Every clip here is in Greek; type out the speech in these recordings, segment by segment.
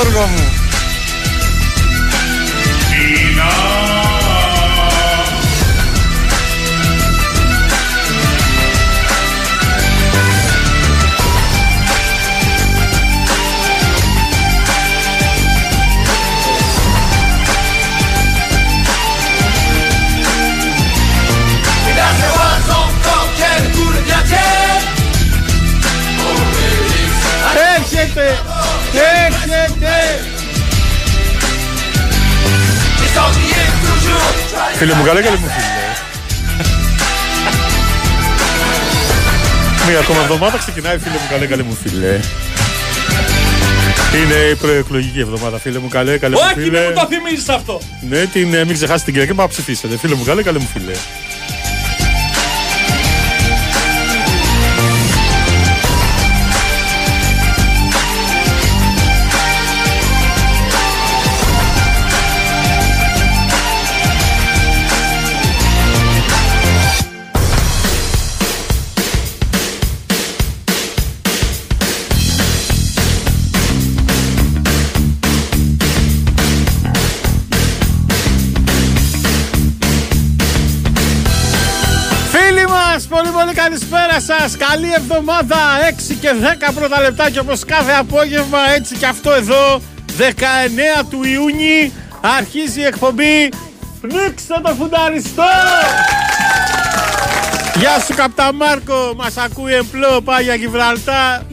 Γιώργο μου. Φίλε μου, καλά, καλή μου φίλε. Μία ακόμα εβδομάδα ξεκινάει, φίλε μου, καλέ, καλέ μου φίλε. Είναι η προεκλογική εβδομάδα, φίλε μου, καλέ, καλέ μου Όχι, φίλε. μην μου το θυμίζεις αυτό. Ναι, την, ε, μην ξεχάσετε την Κυριακή, μα ψηφίσετε. Φίλε μου, καλέ, καλέ μου φίλε. Καλησπέρα σας Καλή εβδομάδα, 6 και 10 πρώτα λεπτάκια όπως κάθε απόγευμα Έτσι και αυτό εδώ, 19 του Ιούνιου Αρχίζει η εκπομπή. Πνίξτε το φουνταριστό! Γεια σου Καπταμάρκο, μας ακούει εμπλό, πάει για Γιβραλτά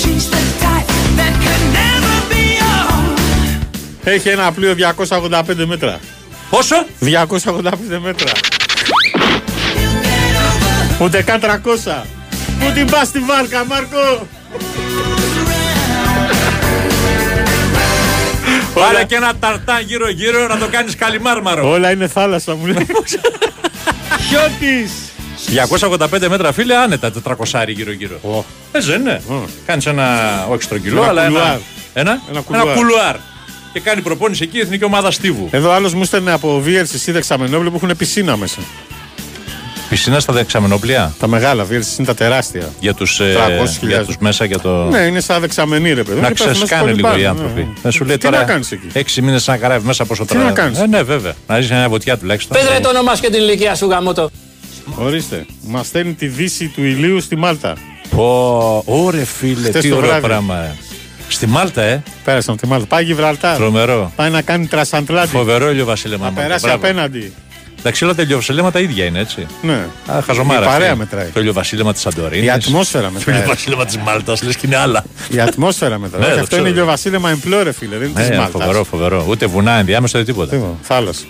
She's the type that could never be young. Έχει ένα πλοίο 285 μέτρα. Πόσο; 285 μέτρα Ούτε καν 300 Πού την πας στη βάρκα Μάρκο Πάρε και ένα ταρτάν γύρω-γύρω να το κάνεις καλυμάρμαρο. Όλα είναι θάλασσα μου λέει Χιώτης 285 μέτρα φίλε, άνετα 400 γύρω-γύρω. Ω. Ε, δεν είναι. Ω. Κάνεις ένα, όχι στρογγυλό, Ένα αλλά κουλουάρ. ένα, ένα, Ένα κουλουάρ. κουλουάρ. Και κάνει προπόνηση εκεί η εθνική ομάδα Στίβου. Εδώ άλλος μου στέλνε από VLCC δεξαμενόπλαιο που έχουν πισίνα μέσα Πισίνα στα δεξαμενόπλια; Τα μεγάλα VLCC είναι τα τεράστια για τους, ε, 300.000. για τους μέσα για το. Ναι είναι σαν δεξαμενή ρε παιδί Να Και πέφτουν μέσα ξεσκάνε πολύ λίγο πάνω, οι ναι, άνθρωποι. ναι. Δεν σου λέει Τι τώρα. να κάνεις εκεί; Έξι μήνες να καράβει μέσα πόσο Τι τώρα. να κάνεις; Ε, ναι, βέβαια. Να ρίξει μια βοτιά τουλάχιστον. Πες ρε το όνομά σου και την ηλικία σου γαμώτο. Ορίστε Μας στέλνει τη δύση του ηλίου στη Μάλτα Πω, ωρε φίλε, Χτες τι το ωραίο βράδυ. πράγμα. ε. Στη Μάλτα, ε. Πέρασαν από τη Μάλτα Πάει Γιβραλτάρ Τρομερό. Πάει να κάνει τρασαντλάτη Φοβερό ηλιοβασίλεμα. Να μόνο, περάσει μπράβο. απέναντι Εντάξει, όλα τα ηλιοβασίλεματα ίδια είναι έτσι. Ναι Α, χαζομάρα. Η παρέα αυτή. μετράει. Το ηλιοβασίλεμα της Σαντορίνης. Η ατμόσφαιρα Το μετράει ηλιοβασίλεμα της Μάλτας, λες και είναι άλλα. Η ατμόσφαιρα μετά. Ναι, Όχι, το αυτό ξέρω. είναι ηλιοβασίλεμα εμπλόρε, φίλε. Δεν είναι της Ναι, Μάλτας. φοβερό, φοβερό. Ούτε βουνά ενδιάμεσα ούτε τίποτα. Θάλασσα.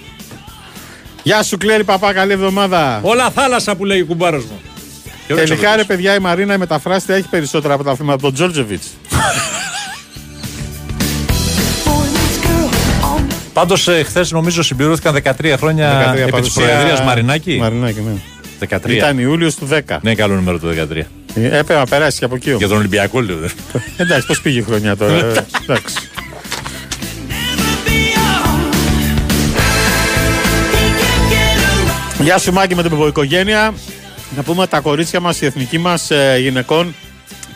Γεια σου, Κλέρι Παπά, καλή εβδομάδα. Όλα θάλασσα που λέει ο κουμπάρος μου. Και ωραίος Τελικά, αυτός. ρε παιδιά, η Μαρίνα η μεταφράστρια έχει περισσότερα από τα θύματα από τον Τζόρτζεβιτς. Πάντως, χθες νομίζω συμπληρώθηκαν 13 χρόνια 13 επί της παρουσία- Προεδρίας Μαρινάκη. Μαρινάκη, ναι. 13. Ήταν Ιούλιος του 10. Ναι, είναι καλό νούμερο το 13. Ε, Έπρεπε να περάσει και από εκεί. Για όμως. τον Ολυμπιακό λέω. δε. Εντάξει, πώς πήγε η χρονιά τώρα. ε, Εντάξει. Γεια σου Μάκη με την οικογένεια. Να πούμε ότι τα κορίτσια μας, η εθνική μας ε, γυναικών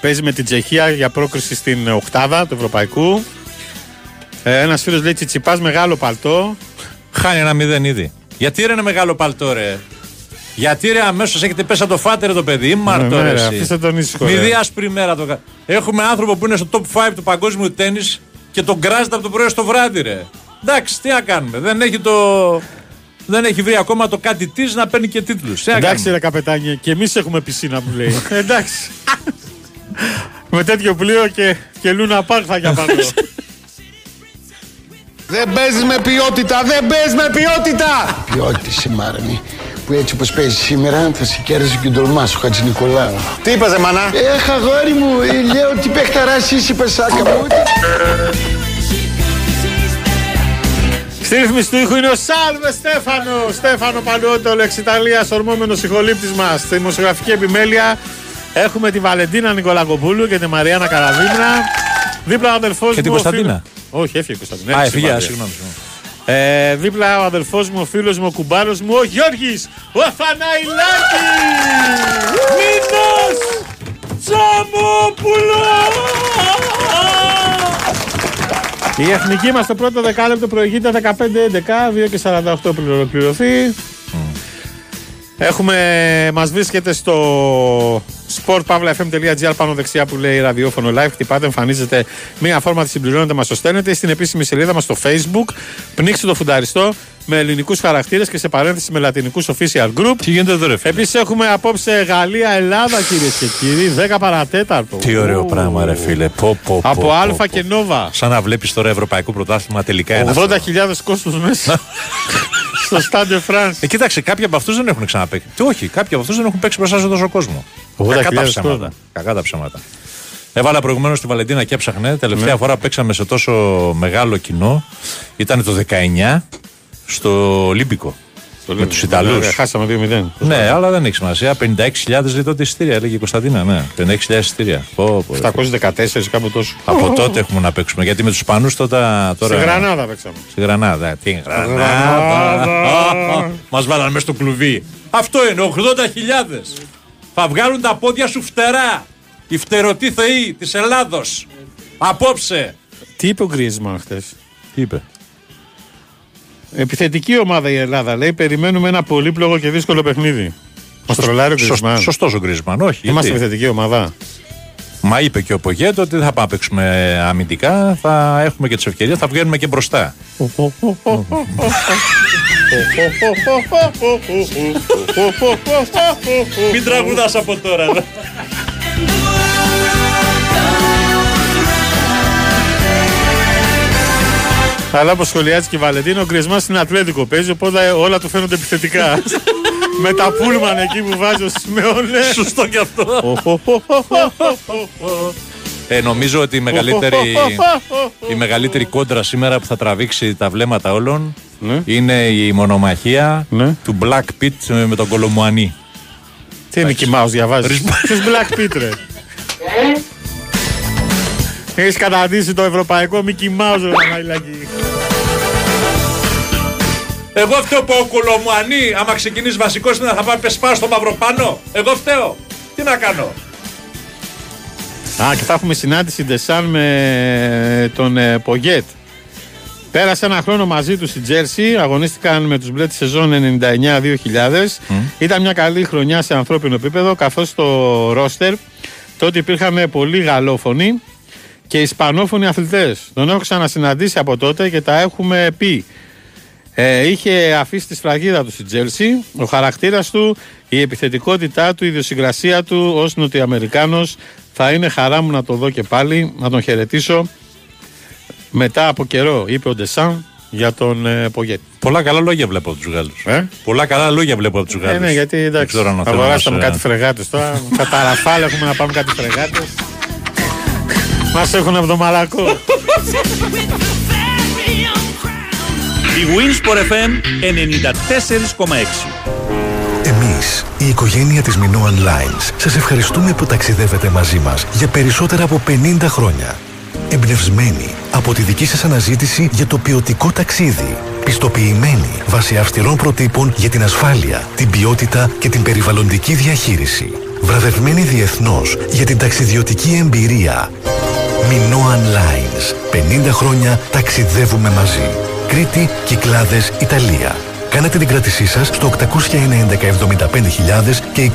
παίζει με την Τσεχία για πρόκριση στην οκτάδα του Ευρωπαϊκού. Ε, ένας φίλος λέει Τσιτσιπάς μεγάλο παλτό. Χάνει ένα μηδέν ήδη. Γιατί ρε είναι μεγάλο παλτό, ρε; Γιατί ρε αμέσως έχετε πέσει από το φάτερ το παιδί; Μάρτο, Ναι, ναι, ρε. ρε, εσύ. αφήστε τον ήσυχο, ρε. Μηδή άσπρη μέρα το κα- Έχουμε άνθρωπο που είναι στο top 5 του παγκόσμιου τέννη και τον κράζεται από το πρωί στο βράδυ, ρε. Εντάξει, τι να κάνουμε; Δεν έχει το. Δεν έχει βρει ακόμα το κάτι της να παίρνει και τίτλους. Εντάξει ρε καπετάνιε, και εμείς έχουμε πισίνα που λέει. Εντάξει. με τέτοιο πλοίο και, και λούνα πάρκ θα για πάνω. Δεν παίζεις με ποιότητα, δεν παίζεις με ποιότητα! Ποιότητα είσαι Μάρμη που έτσι όπως παίζεις σήμερα θα σε κέρδισε και τον τολμάς σου Χατζη Νικολάου. Τι είπες, ρε μάνα; Έχ αγόρι μου, ε, λέω ότι παιχταράς είσαι πεσάκα μου. Στη ρύθμιση του ήχου είναι ο Σάλβε Στέφανο. Στέφανο Παλαιότολο, εξ Ιταλίας, ορμόμενος ηχολήπτης μας. Στη δημοσιογραφική επιμέλεια έχουμε τη Βαλεντίνα Νικολακοπούλου και τη Μαριάννα Καραδίμνα. Δίπλα ο αδελφός μου. Και την ο Κωνσταντίνα. Φίλος- Όχι, έφυγε η Κωνσταντίνα. Α, Έφυγε έφυγε, η συγγνώμη. συγγνώμη. Ε, δίπλα ο αδελφός μου, ο φίλος μου, ο κουμπάρος μου, ο Γιώργης, ο Αθαναϊλάκης! Μήνος! Σαμόπουλο! Η εθνική μας το πρώτο δεκάλεπτο προηγείται 15-11, 2 και 48 πριν ολοκληρωθεί. Έχουμε, μας βρίσκεται στο sportpavlafm.gr πάνω δεξιά που λέει ραδιόφωνο live. Χτυπάτε, εμφανίζεται μία φόρμα, τη συμπληρώνετε, μας το στέλνετε στην επίσημη σελίδα μας στο facebook. Πνίξτε το φουνταριστό με ελληνικούς χαρακτήρες και σε παρένθεση με λατινικούς official group. Τι γίνεται εδώ, ρε φίλε; Επίση έχουμε απόψε Γαλλία-Ελλάδα κυρίες και κύριοι, 10 παρατέταρτο. Τι ωραίο πράγμα, ρε φίλε. Πω, πω, πω, Από πω, Α πω. και Νόβα. Σαν να βλέπεις τώρα Ευρωπαϊκό Πρωτάθλημα τελικά είναι. 80.000 αυτό. κόσμο μέσα. στο Stade de France. Ε, κοίταξε, κάποιοι από αυτούς δεν έχουν ξαναπέξει. Τι, όχι, κάποιοι από αυτούς δεν έχουν παίξει μπροστά σε τόσο κόσμο. 80.000 Κακά τα ψέματα. κόσμος. Κακά τα ψέματα. Έβαλα προηγουμένως τη Βαλεντίνα και έψαχνε. Τελευταία Ναι. φορά που παίξαμε σε τόσο μεγάλο κοινό ήταν το 19 στο Ολύμπικο. Με τους Ιταλούς. Ωραία, Χάσαμε 2-0. Ναι, αλλά δεν έχει σημασία. 56.000 λέει τότε εισιτήρια, έλεγε η Κωνσταντίνα. Ναι, 56.000 εισιτήρια. Πω, πω, ρε. 714 κάπου τόσο. Από τότε έχουμε να παίξουμε. Γιατί με τους Ισπανού τότε. Τώρα... Σε Γρανάδα παίξαμε. Στη Γρανάδα. Τι Γρανάδα. Γρανάδα. Μας βάλανε μέσα στο κλουβί. Αυτό είναι, 80.000. Θα βγάλουν τα πόδια σου φτερά. Οι φτερωτοί θεοί της Ελλάδος. Απόψε. Τι είπε ο Γκρίσμαν χθες; Τι είπε; Επιθετική ομάδα η Ελλάδα λέει: Περιμένουμε ένα πολύπλοκο και δύσκολο παιχνίδι. Μας τρολάρει ο Γκρισμάν. Σωστός ο Γκρισμάν, όχι. Είμαστε γιατί. επιθετική ομάδα. Μα είπε και ο Πογέτο ότι δεν θα πάμε να παίξουμε αμυντικά, θα έχουμε και τις ευκαιρίες, θα βγαίνουμε και μπροστά. Μην τραγουδάς από τώρα. Αλλά όπως σχολιάζει και η Βαλεντίνα, ο Γκρισμάν στην Ατλέτικο παίζει, οπότε όλα του φαίνονται επιθετικά. Με τα πούλμαν εκεί που βάζει ο Σιμεώνε. Σωστό και αυτό. Ε, νομίζω ότι η μεγαλύτερη, η μεγαλύτερη κόντρα σήμερα που θα τραβήξει τα βλέμματα όλων Ναι. είναι η μονομαχία Ναι. του Black Pit με τον Κολομουανί. Τι είναι Mickey Mouse, διαβάζεις; Ρισμα- Ποιος Black Pit, ρε; Έχεις καταντήσει το ευρωπαϊκό Mickey Mouse, ρε Παναγιλάκη. Εγώ φταίω που ο Κολομουανί, άμα ξεκινήσεις βασικός σήμερα, θα πάει πεσπά στο μαυροπάνω. Εγώ φταίω. Τι να κάνω; Α, και θα έχουμε συνάντηση Ντεσάν με τον ε, Πογέτ. Πέρασε ένα χρόνο μαζί τους στην Τζέρσι, αγωνίστηκαν με τους μπλε τη σεζόν 99-2000. Ήταν μια καλή χρονιά σε ανθρώπινο επίπεδο, καθώς το ρόστερ τότε υπήρχαν πολλοί γαλλόφωνοι και ισπανόφωνοι αθλητές. Τον έχω ξανασυναντήσει από τότε και τα έχουμε πει. Ε, είχε αφήσει τη σφραγίδα του στην Τζέλσι. Ο χαρακτήρας του, η επιθετικότητά του, η ιδιοσυγκρασία του ως Νοτιοαμερικάνος θα είναι χαρά μου να το δω και πάλι, να τον χαιρετήσω. Μετά από καιρό, είπε ο Ντεσάν για τον ε, Πογέτη. Πολλά καλά λόγια βλέπω από τους Γάλλους. Ε; Πολλά καλά λόγια βλέπω από τους Γάλλους. Ε, ναι, γιατί εντάξει, ξέρω αν θα θέλω να αγοράσαμε σε- κάτι φρεγάτες τώρα. Θα τα ραφάλ έχουμε να πάμε κάτι φρεγάτες. Μας έχουν εβδομαλακό. Η Winsport FM 94,6. Εμείς, η οικογένεια της Minoan Lines, σας ευχαριστούμε που ταξιδεύετε μαζί μας για περισσότερα από 50 χρόνια. Εμπνευσμένοι από τη δική σας αναζήτηση για το ποιοτικό ταξίδι. Πιστοποιημένοι βάσει αυστηρών προτύπων για την ασφάλεια, την ποιότητα και την περιβαλλοντική διαχείριση. Βραβευμένοι διεθνώς για την ταξιδιωτική εμπειρία. Minoan Lines. 50 χρόνια ταξιδεύουμε μαζί. Κρήτη, Κυκλάδες, Ιταλία. Κάνετε την κράτησή σας στο 811-75.000 και 2810-399-899.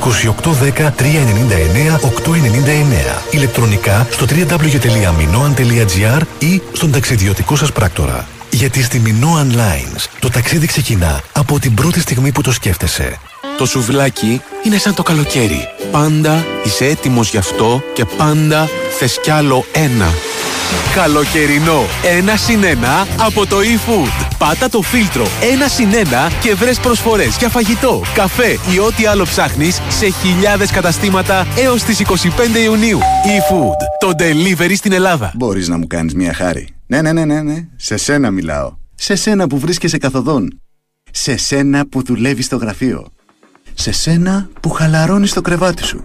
Ηλεκτρονικά στο www.minoan.gr ή στον ταξιδιωτικό σας πράκτορα. Γιατί στη Minoan Lines το ταξίδι ξεκινά από την πρώτη στιγμή που το σκέφτεσαι. Το σουβλάκι είναι σαν το καλοκαίρι. Πάντα είσαι έτοιμος γι' αυτό και πάντα θες κι άλλο ένα. Καλοκαιρινό ένα συν ένα από το eFood. Πάτα το φίλτρο ένα συν ένα και βρες προσφορές για φαγητό, καφέ ή ό,τι άλλο ψάχνεις σε χιλιάδες καταστήματα έως τις 25 Ιουνίου. eFood. Το delivery στην Ελλάδα. Μπορείς να μου κάνεις μια χάρη. Ναι, ναι, ναι, ναι, ναι. Σε σένα μιλάω. Σε σένα που βρίσκεσαι καθοδόν. Σε σένα που δουλεύεις στο γραφείο. Σε σένα που χαλαρώνεις το κρεβάτι σου.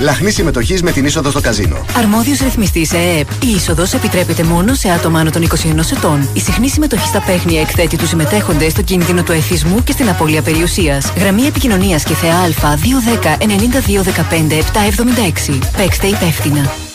Λαχνή συμμετοχής με την είσοδο στο καζίνο. Αρμόδιος ρυθμιστής ΕΕΠ. Η είσοδος επιτρέπεται μόνο σε άτομα άνω των 21 ετών. Η συχνή συμμετοχή στα παίχνια εκθέτει τους συμμετέχοντες στο κίνδυνο του εθισμού και στην απώλεια περιουσίας. Γραμμή επικοινωνίας και ΘΕΑ 210 92 15 776. Παίξτε υπεύθυνα.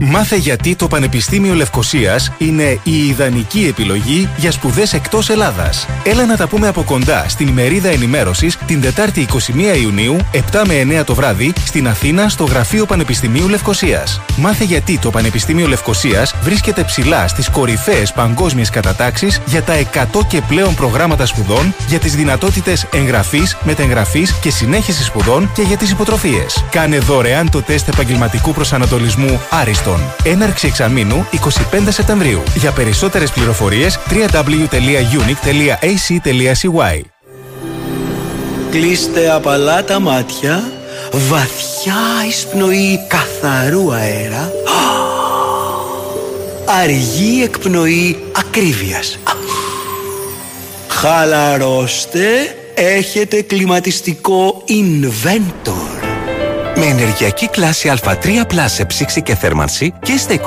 Μάθε γιατί το Πανεπιστήμιο Λευκοσίας είναι η ιδανική επιλογή για σπουδές εκτός Ελλάδας. Έλα να τα πούμε από κοντά στην ημερίδα ενημέρωσης την Τετάρτη 21 Ιουνίου, 7 με 9 το βράδυ, στην Αθήνα στο Γραφείο Πανεπιστημίου Λευκοσίας. Μάθε γιατί το Πανεπιστήμιο Λευκοσίας βρίσκεται ψηλά στις κορυφαίες παγκόσμιες κατατάξεις για τα 100 και πλέον προγράμματα σπουδών, για τις δυνατότητες εγγραφής, μετεγγραφής και συνέχισης σπουδών και για τις υποτροφίες. Κάνε δωρεάν το τεστ επαγγελματικού προσανατολισμού Άριστον. Έναρξη εξαμήνου 25 Σεπτεμβρίου. Για περισσότερες πληροφορίες www.unic.ac.cy Κλείστε απαλά τα μάτια, βαθιά εισπνοή καθαρού αέρα, αργή εκπνοή ακρίβειας. Χαλαρώστε, έχετε κλιματιστικό Inventor. Με ενεργειακή κλάση Α3 Plus σε ψήξη και θέρμανση και στα 24.000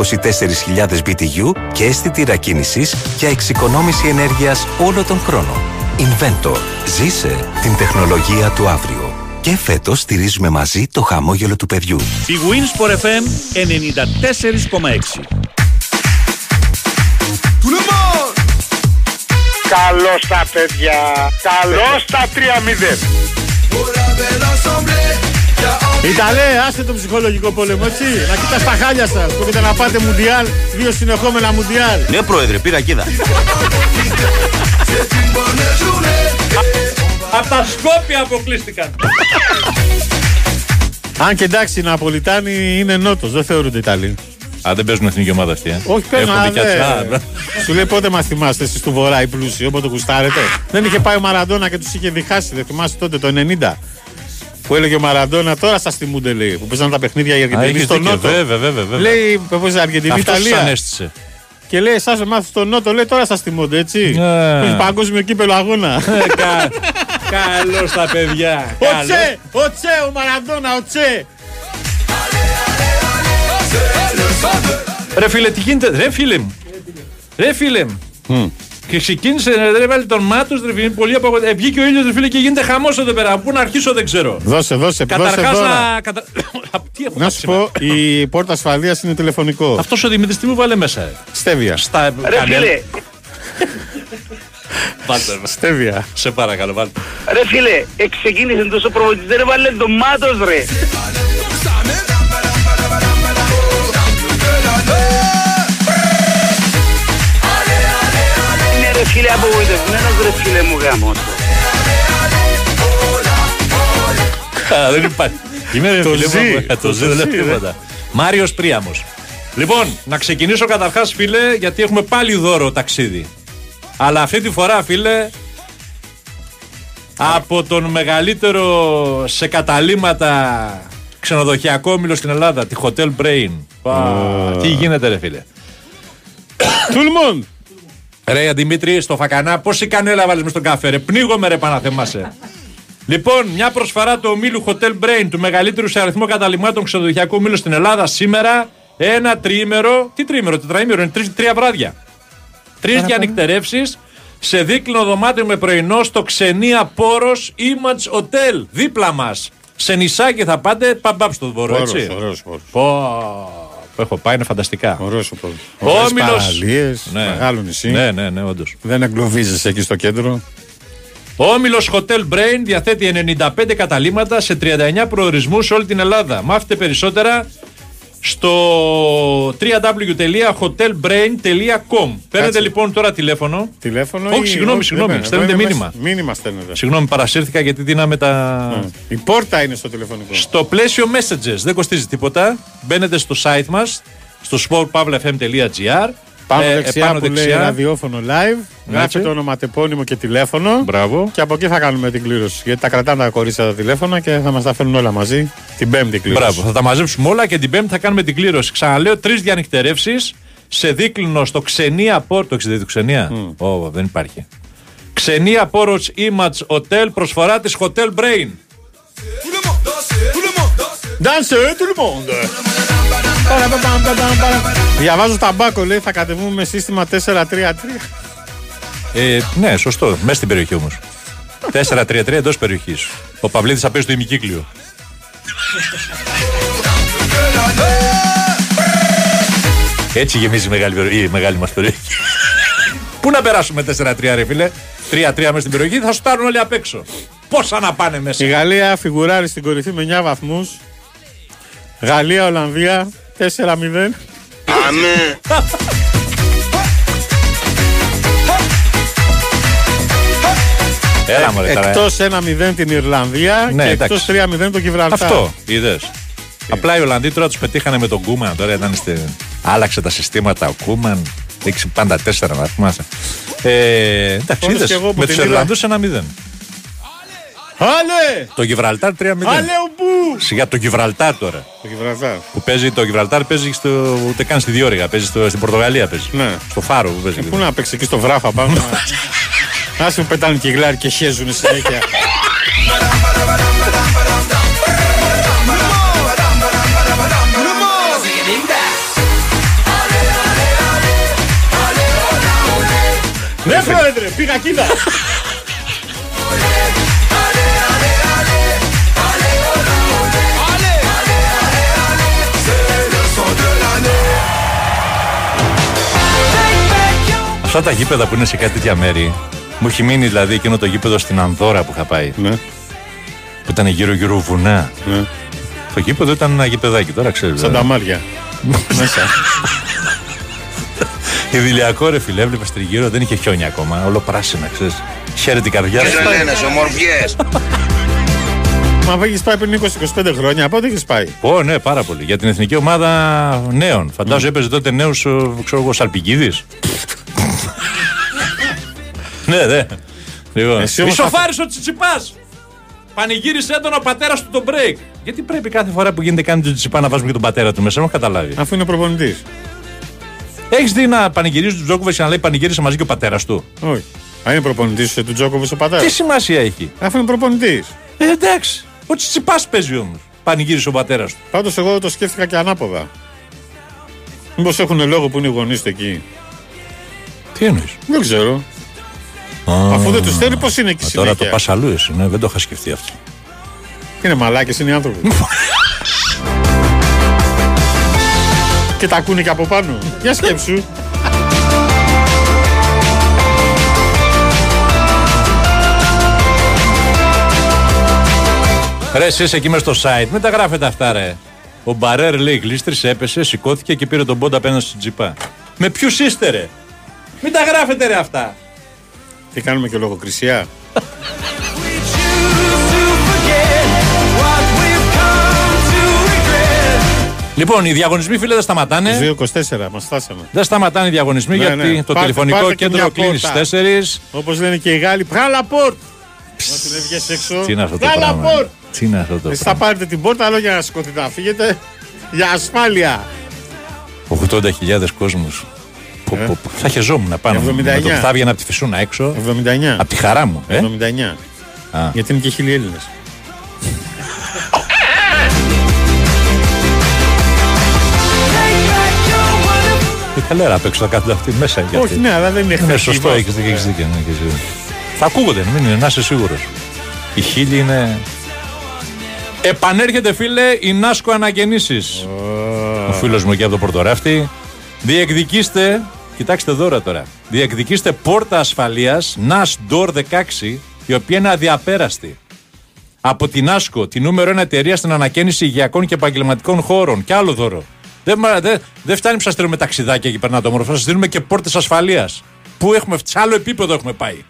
BTU και αισθητήρα κίνησης για εξοικονόμηση ενέργειας όλο τον χρόνο. Inventor. Ζήσε την τεχνολογία του αύριο. Και φέτος στηρίζουμε μαζί το χαμόγελο του παιδιού. Η Winsport FM 94,6 Καλώς τα παιδιά. Καλώς τα 3-0. Ιταλέ, άστε το ψυχολογικό πόλεμο, έτσι. Να κοιτάς τα χάλια σας που έχετε να πάτε μουντιάλ, δύο συνεχόμενα μουντιάλ. Ναι, πρόεδρε, πήρα κίδα. Από τα Σκόπια αποκλείστηκαν. Αν και εντάξει, οι Ναπολιτάνοι είναι νότος, δεν θεωρούνται Ιταλοί. Α, δεν παίζουν εθνική ομάδα αυτή. Ε. Όχι, παίζουν, Έχουν αλλά δικιά τους. Α, δεν- μπράβο. Σου λέει πότε μας θυμάστε εσείς του Βορρά οι πλούσιοι, όποτε γουστάρετε. Δεν είχε πάει ο Μαραντόνα και τους είχε διχάσει, δεν θυμάστε τότε το 90. Που έλεγε ο Μαραντόνα, τώρα σας θυμούνται λέει. Που παίζαν τα παιχνίδια οι Αργεντινοί έχεις στον δίκιο, Νότο. βέβαια, βέβαια, βέβαια. Λέει, που παίζει Αργεντινή Αυτός τους Ιταλία. ανέστησε. Και λέει, εσάς μάθεις στον Νότο, λέει τώρα σας θυμούνται, έτσι. Ναι. Παίζει παγκόσμιο κύπελο αγώνα. Καλώς τα παιδιά. Ο Καλώς. Τσε, ο Τσε, ο Μαραντόνα, ο Τσε. Ρε φίλε, τι γίνεται, ρε φίλε μου. Ρε φίλε μου. Και ξεκίνησε, ρε βάλει τον μάτο, ρε φίλε, είναι πολύ απογοητευτικό. Ε, βγήκε ο ήλιος, ρε φίλε, και γίνεται χαμός εδώ πέρα. Από Πού να αρχίσω δεν ξέρω. Δώσε, δώσε, δώσε Καταρχάς δώρα. να. Κατα... Τι έχω Να σου πω, η πόρτα ασφαλείας είναι τηλεφωνικό. Αυτός ο Δημήτρης τι μου βάλε μέσα. ε; Στέβια. Στα Ρε κανένα. φίλε, Βάλτε με. Στέβια. Σε παρακαλώ, βάλτε. ρε φίλε, εξεκίνησε τόσο προβολής, δεν έβαλε το μάτος ρε. Φίλε απογοητευμένος ρε φίλε μου γάμο. Α, δεν υπάρχει. Είμαι ρε Το φίλε ζει. μου. ε, Το Το ζει, δεν ζει, λέω ρε. τίποτα. Μάριος Πρίαμος. Λοιπόν, να ξεκινήσω καταρχάς, φίλε, γιατί έχουμε πάλι δώρο ταξίδι. Αλλά αυτή τη φορά, φίλε, από τον μεγαλύτερο σε καταλήμματα ξενοδοχειακό όμιλο στην Ελλάδα, τη Hotel Brain. Πα, Τι γίνεται, ρε φίλε. Τουλμόν. Ρε Δημήτρη, στο φακανά, πόση κανέλα βάλεις μες στον καφέ, ρε; Πνίγομαι, ρε, παναθεμάσαι. λοιπόν, μια προσφορά του ομίλου Hotel Brain, του μεγαλύτερου σε αριθμό καταλημάτων ξενοδοχειακού ομίλου στην Ελλάδα, σήμερα ένα τριήμερο. Τι τριήμερο, τετραήμερο, είναι τρεις, τρία βράδια. Τρεις διανυκτερεύσεις σε δίκλινο δωμάτιο με πρωινό στο Ξενία Πόρο Image Hotel, δίπλα μας. Σε νησάκι θα πάτε, παμπάπ στο δώρο, Ωραίος, έτσι. ωραίος, ωραίος. Πω, που έχω πάει, είναι φανταστικά. Ωραίος ο πρώτος. Ο Ωραίες Όμιλος. παραλίες, μεγάλο νησί. Ναι, ναι, ναι, όντως. Δεν εγκλωβίζεσαι εκεί στο κέντρο. Ο Όμιλος Hotel Brain διαθέτει 95 καταλήμματα σε 39 προορισμούς σε όλη την Ελλάδα. Μάθετε περισσότερα στο www.hotelbrain.com. Παίρνετε λοιπόν τώρα τηλέφωνο. Τηλέφωνο Όχι, ή- συγγνώμη, όχι, συγγνώμη. δεν είναι. Στέλνετε Εδώ είναι μήνυμα. μέσα- Μήνυμα στέλνετε. Συγγνώμη, παρασύρθηκα γιατί δίναμε τα. Η πόρτα είναι στο τηλεφωνικό. Στο πλαίσιο messages δεν κοστίζει τίποτα. Μπαίνετε στο site μας, στο sportpavlefm.gr. Πάνω Ε, δεξιά επάνω που λέει ραδιόφωνο live. Γράφετε Έτσι. ονοματεπώνυμο και τηλέφωνο. Μπράβο. Και από εκεί θα κάνουμε την κλήρωση. Γιατί τα κρατάνε τα κορίτσια τα τηλέφωνα και θα μας τα φέρνουν όλα μαζί την πέμπτη κλήρωση. Μπράβο, θα τα μαζέψουμε όλα και την Πέμπτη θα κάνουμε την κλήρωση. Ξαναλέω, τρεις διανυκτερεύσεις σε δίκλινο στο Ξενία Πόρτο. Το ξέρετε το Ξενία; Ω, δεν υπάρχει. Ξενία Πόρο Image Hotel προσφορά της Hotel Brain. Danse tout le monde. Παρα, πα, πα, πα, πα, παρα. Διαβάζω ταμπάκο, λέει θα κατεβούμε με σύστημα 4-3-3. Ε, ναι, σωστό. Μέσα στην περιοχή όμως. 4-3-3 εντός περιοχής. Ο Παυλίδης θα παίζει στο ημικύκλιο. Έτσι γεμίζει η μεγάλη, περι- η μεγάλη μας περιοχή. Πού να περάσουμε 4-3, ρε φίλε; 3-3 μέσα στην περιοχή, θα σου πάρουν όλοι απ' έξω. Πόσα να πάνε μέσα. Η Γαλλία φιγουράρει στην κορυφή με 9 βαθμούς. Γαλλία, Ολλανδία 4-0. Α. Έλα, μωρέ, Εκτός 1-0 την Ιρλανδία ναι, και εκτός 3-0 το Κυβραλτάρ. Αυτό είδες. Απλά οι Ολλανδοί τώρα τους πετύχανε με τον Κούμαν. Τώρα ήταν στε... άλλαξε τα συστήματα ο Κούμαν. Δείξει πάντα τέσσερα να. Ε, εντάξει, είδες. Με τους Ιρλανδούς ένα-0. Αλέ! Το Γιβραλτάρ 3-0. Αλέ ομπού! Σιγά το Γιβραλτάρ τώρα. Το Γιβραλτάρ. Που παίζει το Γιβραλτάρ, παίζει στο, ούτε καν στη Διόρυγα. Παίζει στο, στην Πορτογαλία. Παίζει. Ναι. Στο Φάρο που παίζει. Ε, πού να παίξει εκεί στο Βράφα πάνω. Α μου πετάνε και γλάρι και χέζουν συνέχεια. Ναι, πρόεδρε, πήγα κοίτα. Αυτά τα γήπεδα που είναι σε κάτι τέτοια μέρη. Μου έχει μείνει δηλαδή εκείνο το γήπεδο στην Ανδώρα που είχα πάει. Ναι. Που ήταν γύρω-γύρω βουνά. Ναι. Το γήπεδο ήταν ένα γήπεδάκι, τώρα ξέρεις. Σαν τα μάρια. Μέσα. Ιδηλιακό ρε φίλε, έβλεπες τριγύρω, δεν είχε χιόνια ακόμα. Όλο πράσινα, ξέρεις. Χαίρεται την καρδιά σου. ομορφιές. Μα έχεις πάει πριν 20-25 χρόνια, πότε έχεις πάει; Ω, ναι, πάρα πολύ. Για την εθνική ομάδα νέων. Φαντάζομαι έπαιζε τότε νέου, ξέρω εγώ, Σαλπικίδης. ναι, ναι. Λοιπόν. Εσύ όμως Ισοφάρισε ο Τσιτσιπάς! Πανηγύρισε έντονα ο πατέρας του το break. Γιατί πρέπει κάθε φορά που γίνεται κάνει τον Τσιτσιπά να βάζουμε και τον πατέρα του μέσα, δεν έχω καταλάβει. Αφού είναι προπονητής. Έχεις δει να πανηγυρίζεις τον Τζόκοβιτς και να λέει πανηγύρισε μαζί και ο πατέρας του. Όχι. Αν είναι προπονητής του Τζόκοβιτς ο πατέρας. Τι σημασία έχει; Αφού είναι προπονητής. Ε, εντάξει. Ο Τσιτσιπάς παίζει όμως. Πανηγύρισε ο πατέρας του. Πάντως εγώ το σκέφτηκα και ανάποδα. Μήπως έχουν λόγο που είναι οι γονείς του εκεί. Τι εννοείς; Δεν ξέρω. Αφού δεν τους θέλει, πώς είναι εκεί Α, Τώρα το συνέχεια. πας αλλού εσύ, ναι, δεν το είχα σκεφτεί αυτό. Είναι μαλάκες, είναι οι άνθρωποι. και τα ακούνε και από πάνω. Για σκέψου. Ρε, εσύ είσαι εκεί μες στο site, μην τα γράφετε αυτά, ρε. Ο Μπαρέρ λέει γλίστρησε, έπεσε, σηκώθηκε και πήρε τον πόντα απέναντι στην τζιπά. Με ποιους είστε, ρε; Μην τα γράφετε, ρε αυτά. Τι κάνουμε και λογοκρισία. Λοιπόν, οι διαγωνισμοί, φίλε, δεν σταματάνε. 2-24, μας φτάσαμε. Δεν σταματάνε οι διαγωνισμοί Ναι, γιατί ναι. το Πάρτε- τηλεφωνικό πάρτε και κέντρο μια κλείνει πόρτα. στις 4. Όπως λένε και οι Γάλλοι, πράλα πόρτ. Όταν δεν βγες έξω. Τι είναι αυτό το πράλα πράγμα. πόρτ. Τι είναι αυτό το Εσείς θα πράγμα. πάρετε την πόρτα, άλλο για να σηκωθείτε να φύγετε. Για ασφάλεια. 80.000 κόσμους. Θα χεζόμουν πάνω. μου. 79. Με το που θα έβγαινα από τη φυσούνα έξω. 79. Από τη χαρά μου. Ε; 79. Α. Γιατί είναι και χίλιοι Έλληνες. Τι καλέρα απ' έξω θα κάθονται αυτοί μέσα. για Όχι, αυτή. ναι, αλλά δεν είναι Είναι εχθρική σωστό, βάση. έχεις δίκιο. έχεις δίκιο, ναι, έχεις δίκιο. Θα ακούγονται, μην είναι, να είσαι σίγουρος. Η χίλη είναι. Επανέρχεται, φίλε, η Νάσκο Αναγεννήσει. Ο φίλος μου εκεί από το Πορτοράφτη. Διεκδικήστε, κοιτάξτε δώρα τώρα. Διεκδικήστε πόρτα ασφαλείας NAS Door 16, η οποία είναι αδιαπέραστη. Από την Άσκο, τη νούμερο 1 εταιρεία στην ανακαίνιση υγειακών και επαγγελματικών χώρων. Και άλλο δώρο. Δεν, μα- δεν, δεν φτάνει που σας στείλουμε ταξιδάκια εκεί περνά το όμορφο, σας στείλουμε και πόρτες ασφαλείας. Πού έχουμε, σε άλλο επίπεδο έχουμε πάει.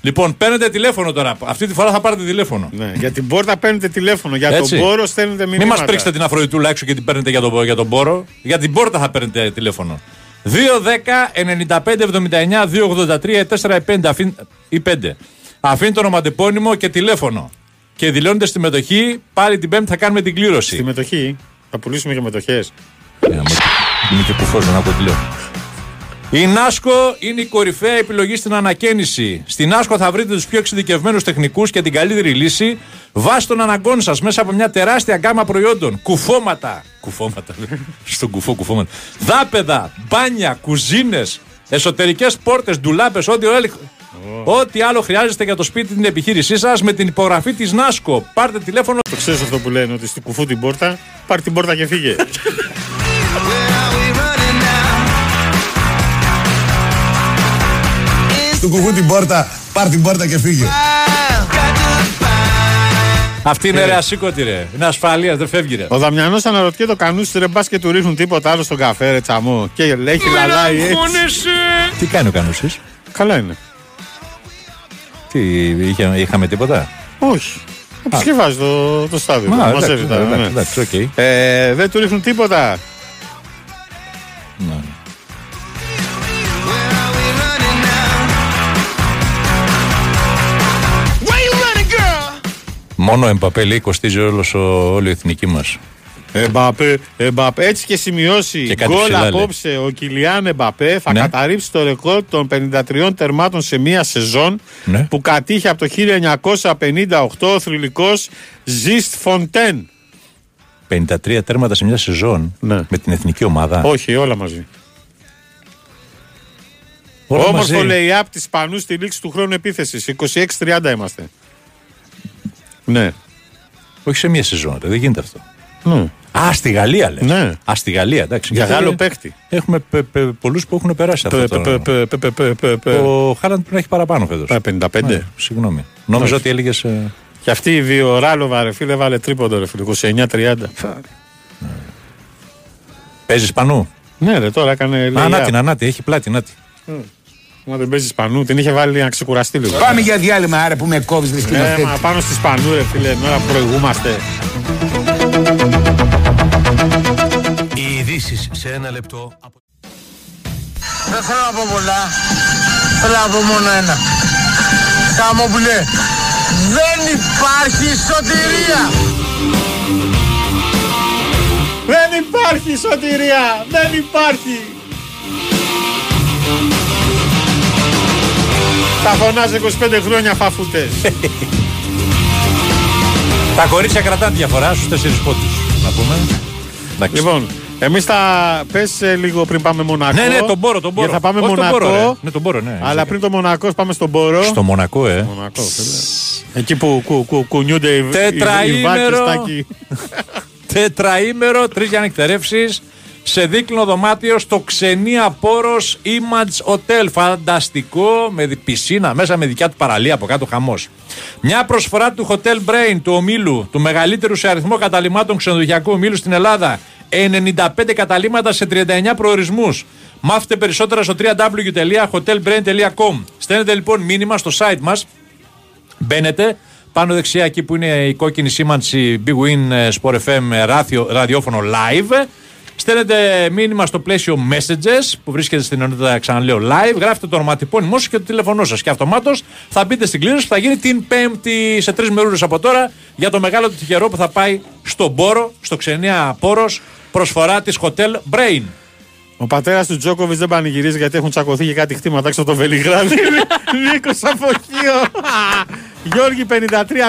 Λοιπόν, παίρνετε τηλέφωνο τώρα. Αυτή τη φορά θα πάρετε τηλέφωνο. Ναι, για την πόρτα παίρνετε τηλέφωνο. Για Έτσι. τον πόρο στέλνετε μηνύματα. Μην μα πρίξετε την Αφροδιτούλα έξω και την παίρνετε για τον, για τον πόρο. Για την πόρτα θα παίρνετε τηλέφωνο. 2-10-95-79-283-4-5 αφήν- ή 5. Αφήνει το ονοματεπώνυμο και τηλέφωνο. Και δηλώνετε στη μετοχή. Πάλι την Πέμπτη θα κάνουμε την κλήρωση. Στη μετοχή. Θα πουλήσουμε και μετοχές. Είμαι και κουφός, δεν ακούω τι λέω. Η Νάσκο είναι η κορυφαία επιλογή στην ανακαίνιση. Στην Νάσκο θα βρείτε τους πιο εξειδικευμένους τεχνικούς και την καλύτερη λύση βάσει των αναγκών σας μέσα από μια τεράστια γκάμα προϊόντων. Κουφώματα. Κουφώματα. Στον κουφό κουφώματα. Δάπεδα, μπάνια, κουζίνες, εσωτερικές πόρτες, ντουλάπες, ό,τι, άλλο- ό,τι άλλο χρειάζεστε για το σπίτι την επιχείρησή σας με την υπογραφή της Νάσκο. Πάρτε τηλέφωνο. Το ξέρεις αυτό που λένε ότι στην κουφού την πόρτα, πάρει την πόρτα και φύγε. Του κουκού την πόρτα, πάρ την πόρτα και φύγε. Αυτή είναι ρε ασήκωτη ρε. Είναι ασφαλείας, δεν φεύγει ρε. Ο Δαμιανός αναρωτιέται το κανούσι ρε μπα και του ρίχνουν τίποτα άλλο στον καφέ, ρε τσαμό. Και λέει, έχει λαλάει έτσι. Τι κάνει ο Κανούσης; Καλά είναι. Τι, είχε, είχαμε τίποτα; Όχι. Επισκευάζει το, το στάδιο. Μα, το εντάξει, μαζεύει τα- εντάξει, ναι. εντάξει, οκ. Ε, δεν του ρίχνουν τίποτα. Ναι. Μόνο ο Εμπαπέ λέει κοστίζει όλος ο, όλη η εθνική μας. Εμπαπέ, Εμπαπέ. Έτσι και σημειώσει Και κάτι γκολ ψηλά, λέει. απόψε ο Κιλιάν Εμπαπέ θα Ναι. καταρρίψει το ρεκόρ των 53 τερμάτων σε μία σεζόν Ναι. που κατήχε από το 1958 ο θρυλικός Ζιστ Φοντέν. 53 τέρματα σε μια σεζόν Ναι. με την εθνική ομάδα. Όχι, όλα μαζί. Όλα Όμορφο μαζί. λέει απ' της Σπανού στη λήξη του χρόνου επίθεσης. 26-30 είμαστε. Ναι. Όχι σε μια σεζόν, ρε, δεν γίνεται αυτό. ναι. Α, στη Γαλλία λες. Ναι. Α, στη Γαλλία, εντάξει. Για Γιατί Γάλλο δεν- παίχτη. Έχουμε πε, πε, πολλούς που έχουν περάσει αυτό. Πε- το- πε- πε- πε- πε- πε- πε- πε- Ο Χάλαντ πρέπει να έχει παραπάνω φέτος. Α, 55. Ναι, συγγνώμη. Νόμιζα Όχι. ότι έλεγες... ε, Και αυτή η δύο, ο Ράλοβα, ρε φίλε, βάλε τρίποντο, ρε φίλε, 29-30. Παίζεις πανού; Ναι, ρε, τώρα έκανε. Α, λέει, να α, την, ανάτη, έχει πλάτη, να τη. Μα δεν παίζεις Σπανού, την είχε βάλει να ξεκουραστεί λίγο. Πάμε για διάλειμμα, άρα που με κόβεις λες και Ε, είμαστε. μα πάνω στη Σπανού, ρε φίλε, την ώρα που προηγούμαστε. Οι ειδήσεις σε ένα λεπτό. Δεν θέλω να πω πολλά. Θέλω να πω μόνο ένα. Καμόπουλε, δεν υπάρχει σωτηρία. Δεν υπάρχει σωτηρία! Δεν υπάρχει! Θα φωνάζω 25 χρόνια φαφούτες. Τα κορίτσια κρατάνε διαφορά στους τέσσερις πόντους. Να πούμε. Εντάξει. λοιπόν, εμείς θα πες ε, λίγο πριν πάμε Μονακό. Ναι, ναι, τον Μπόρο, τον Μπόρο. Γιατί θα πάμε Όχι, τον Μονακό. Μπόρο, ρε. Ναι, τον Μπόρο, ναι. Αλλά πριν το Μονακό πάμε στον Μπόρο. Στο Μονακό, ε. Μονακό, φίλε. Εκεί που κου, κου, κουνιούνται οι, οι, οι Τετραήμερο. βάρκες τάκι. Τετραήμερο, τρεις για νυχτερεύσει. Σε δίκλινο δωμάτιο στο Ξενία Πόρο Image Hotel. Φανταστικό, με δι- πισίνα μέσα με δικιά του παραλία από κάτω χαμός. Μια προσφορά του Hotel Brain του ομίλου, του μεγαλύτερου σε αριθμό καταλήμματων ξενοδοχειακού ομίλου στην Ελλάδα. 95 καταλήμματα σε 39 προορισμούς. Μάθετε περισσότερα στο www.hotelbrain.com. Στέλνετε λοιπόν μήνυμα στο site μας Μπαίνετε πάνω δεξιά εκεί που είναι η κόκκινη σήμανση Big Win ε, Sport FM ε, ράδιο, ραδιόφωνο live. Στέλνετε μήνυμα στο πλαίσιο messages που βρίσκεται στην ενότητα, ξαναλέω live. Γράφετε το ονοματεπώνυμό σα και το τηλεφωνό σας. Και αυτομάτως θα μπείτε στην κλήρωση που θα γίνει την Πέμπτη σε τρεις μερούλες από τώρα για το μεγάλο του τυχερό που θα πάει στον Πόρο, στο ξενία Πόρος, προσφορά της Hotel Brain. Ο πατέρας του Τζόκοβιτς δεν πανηγυρίζει γιατί έχουν τσακωθεί και κάτι χτήματα έξω από το Βελιγράδι. Νίκος Αποχείο. Γιώργη 53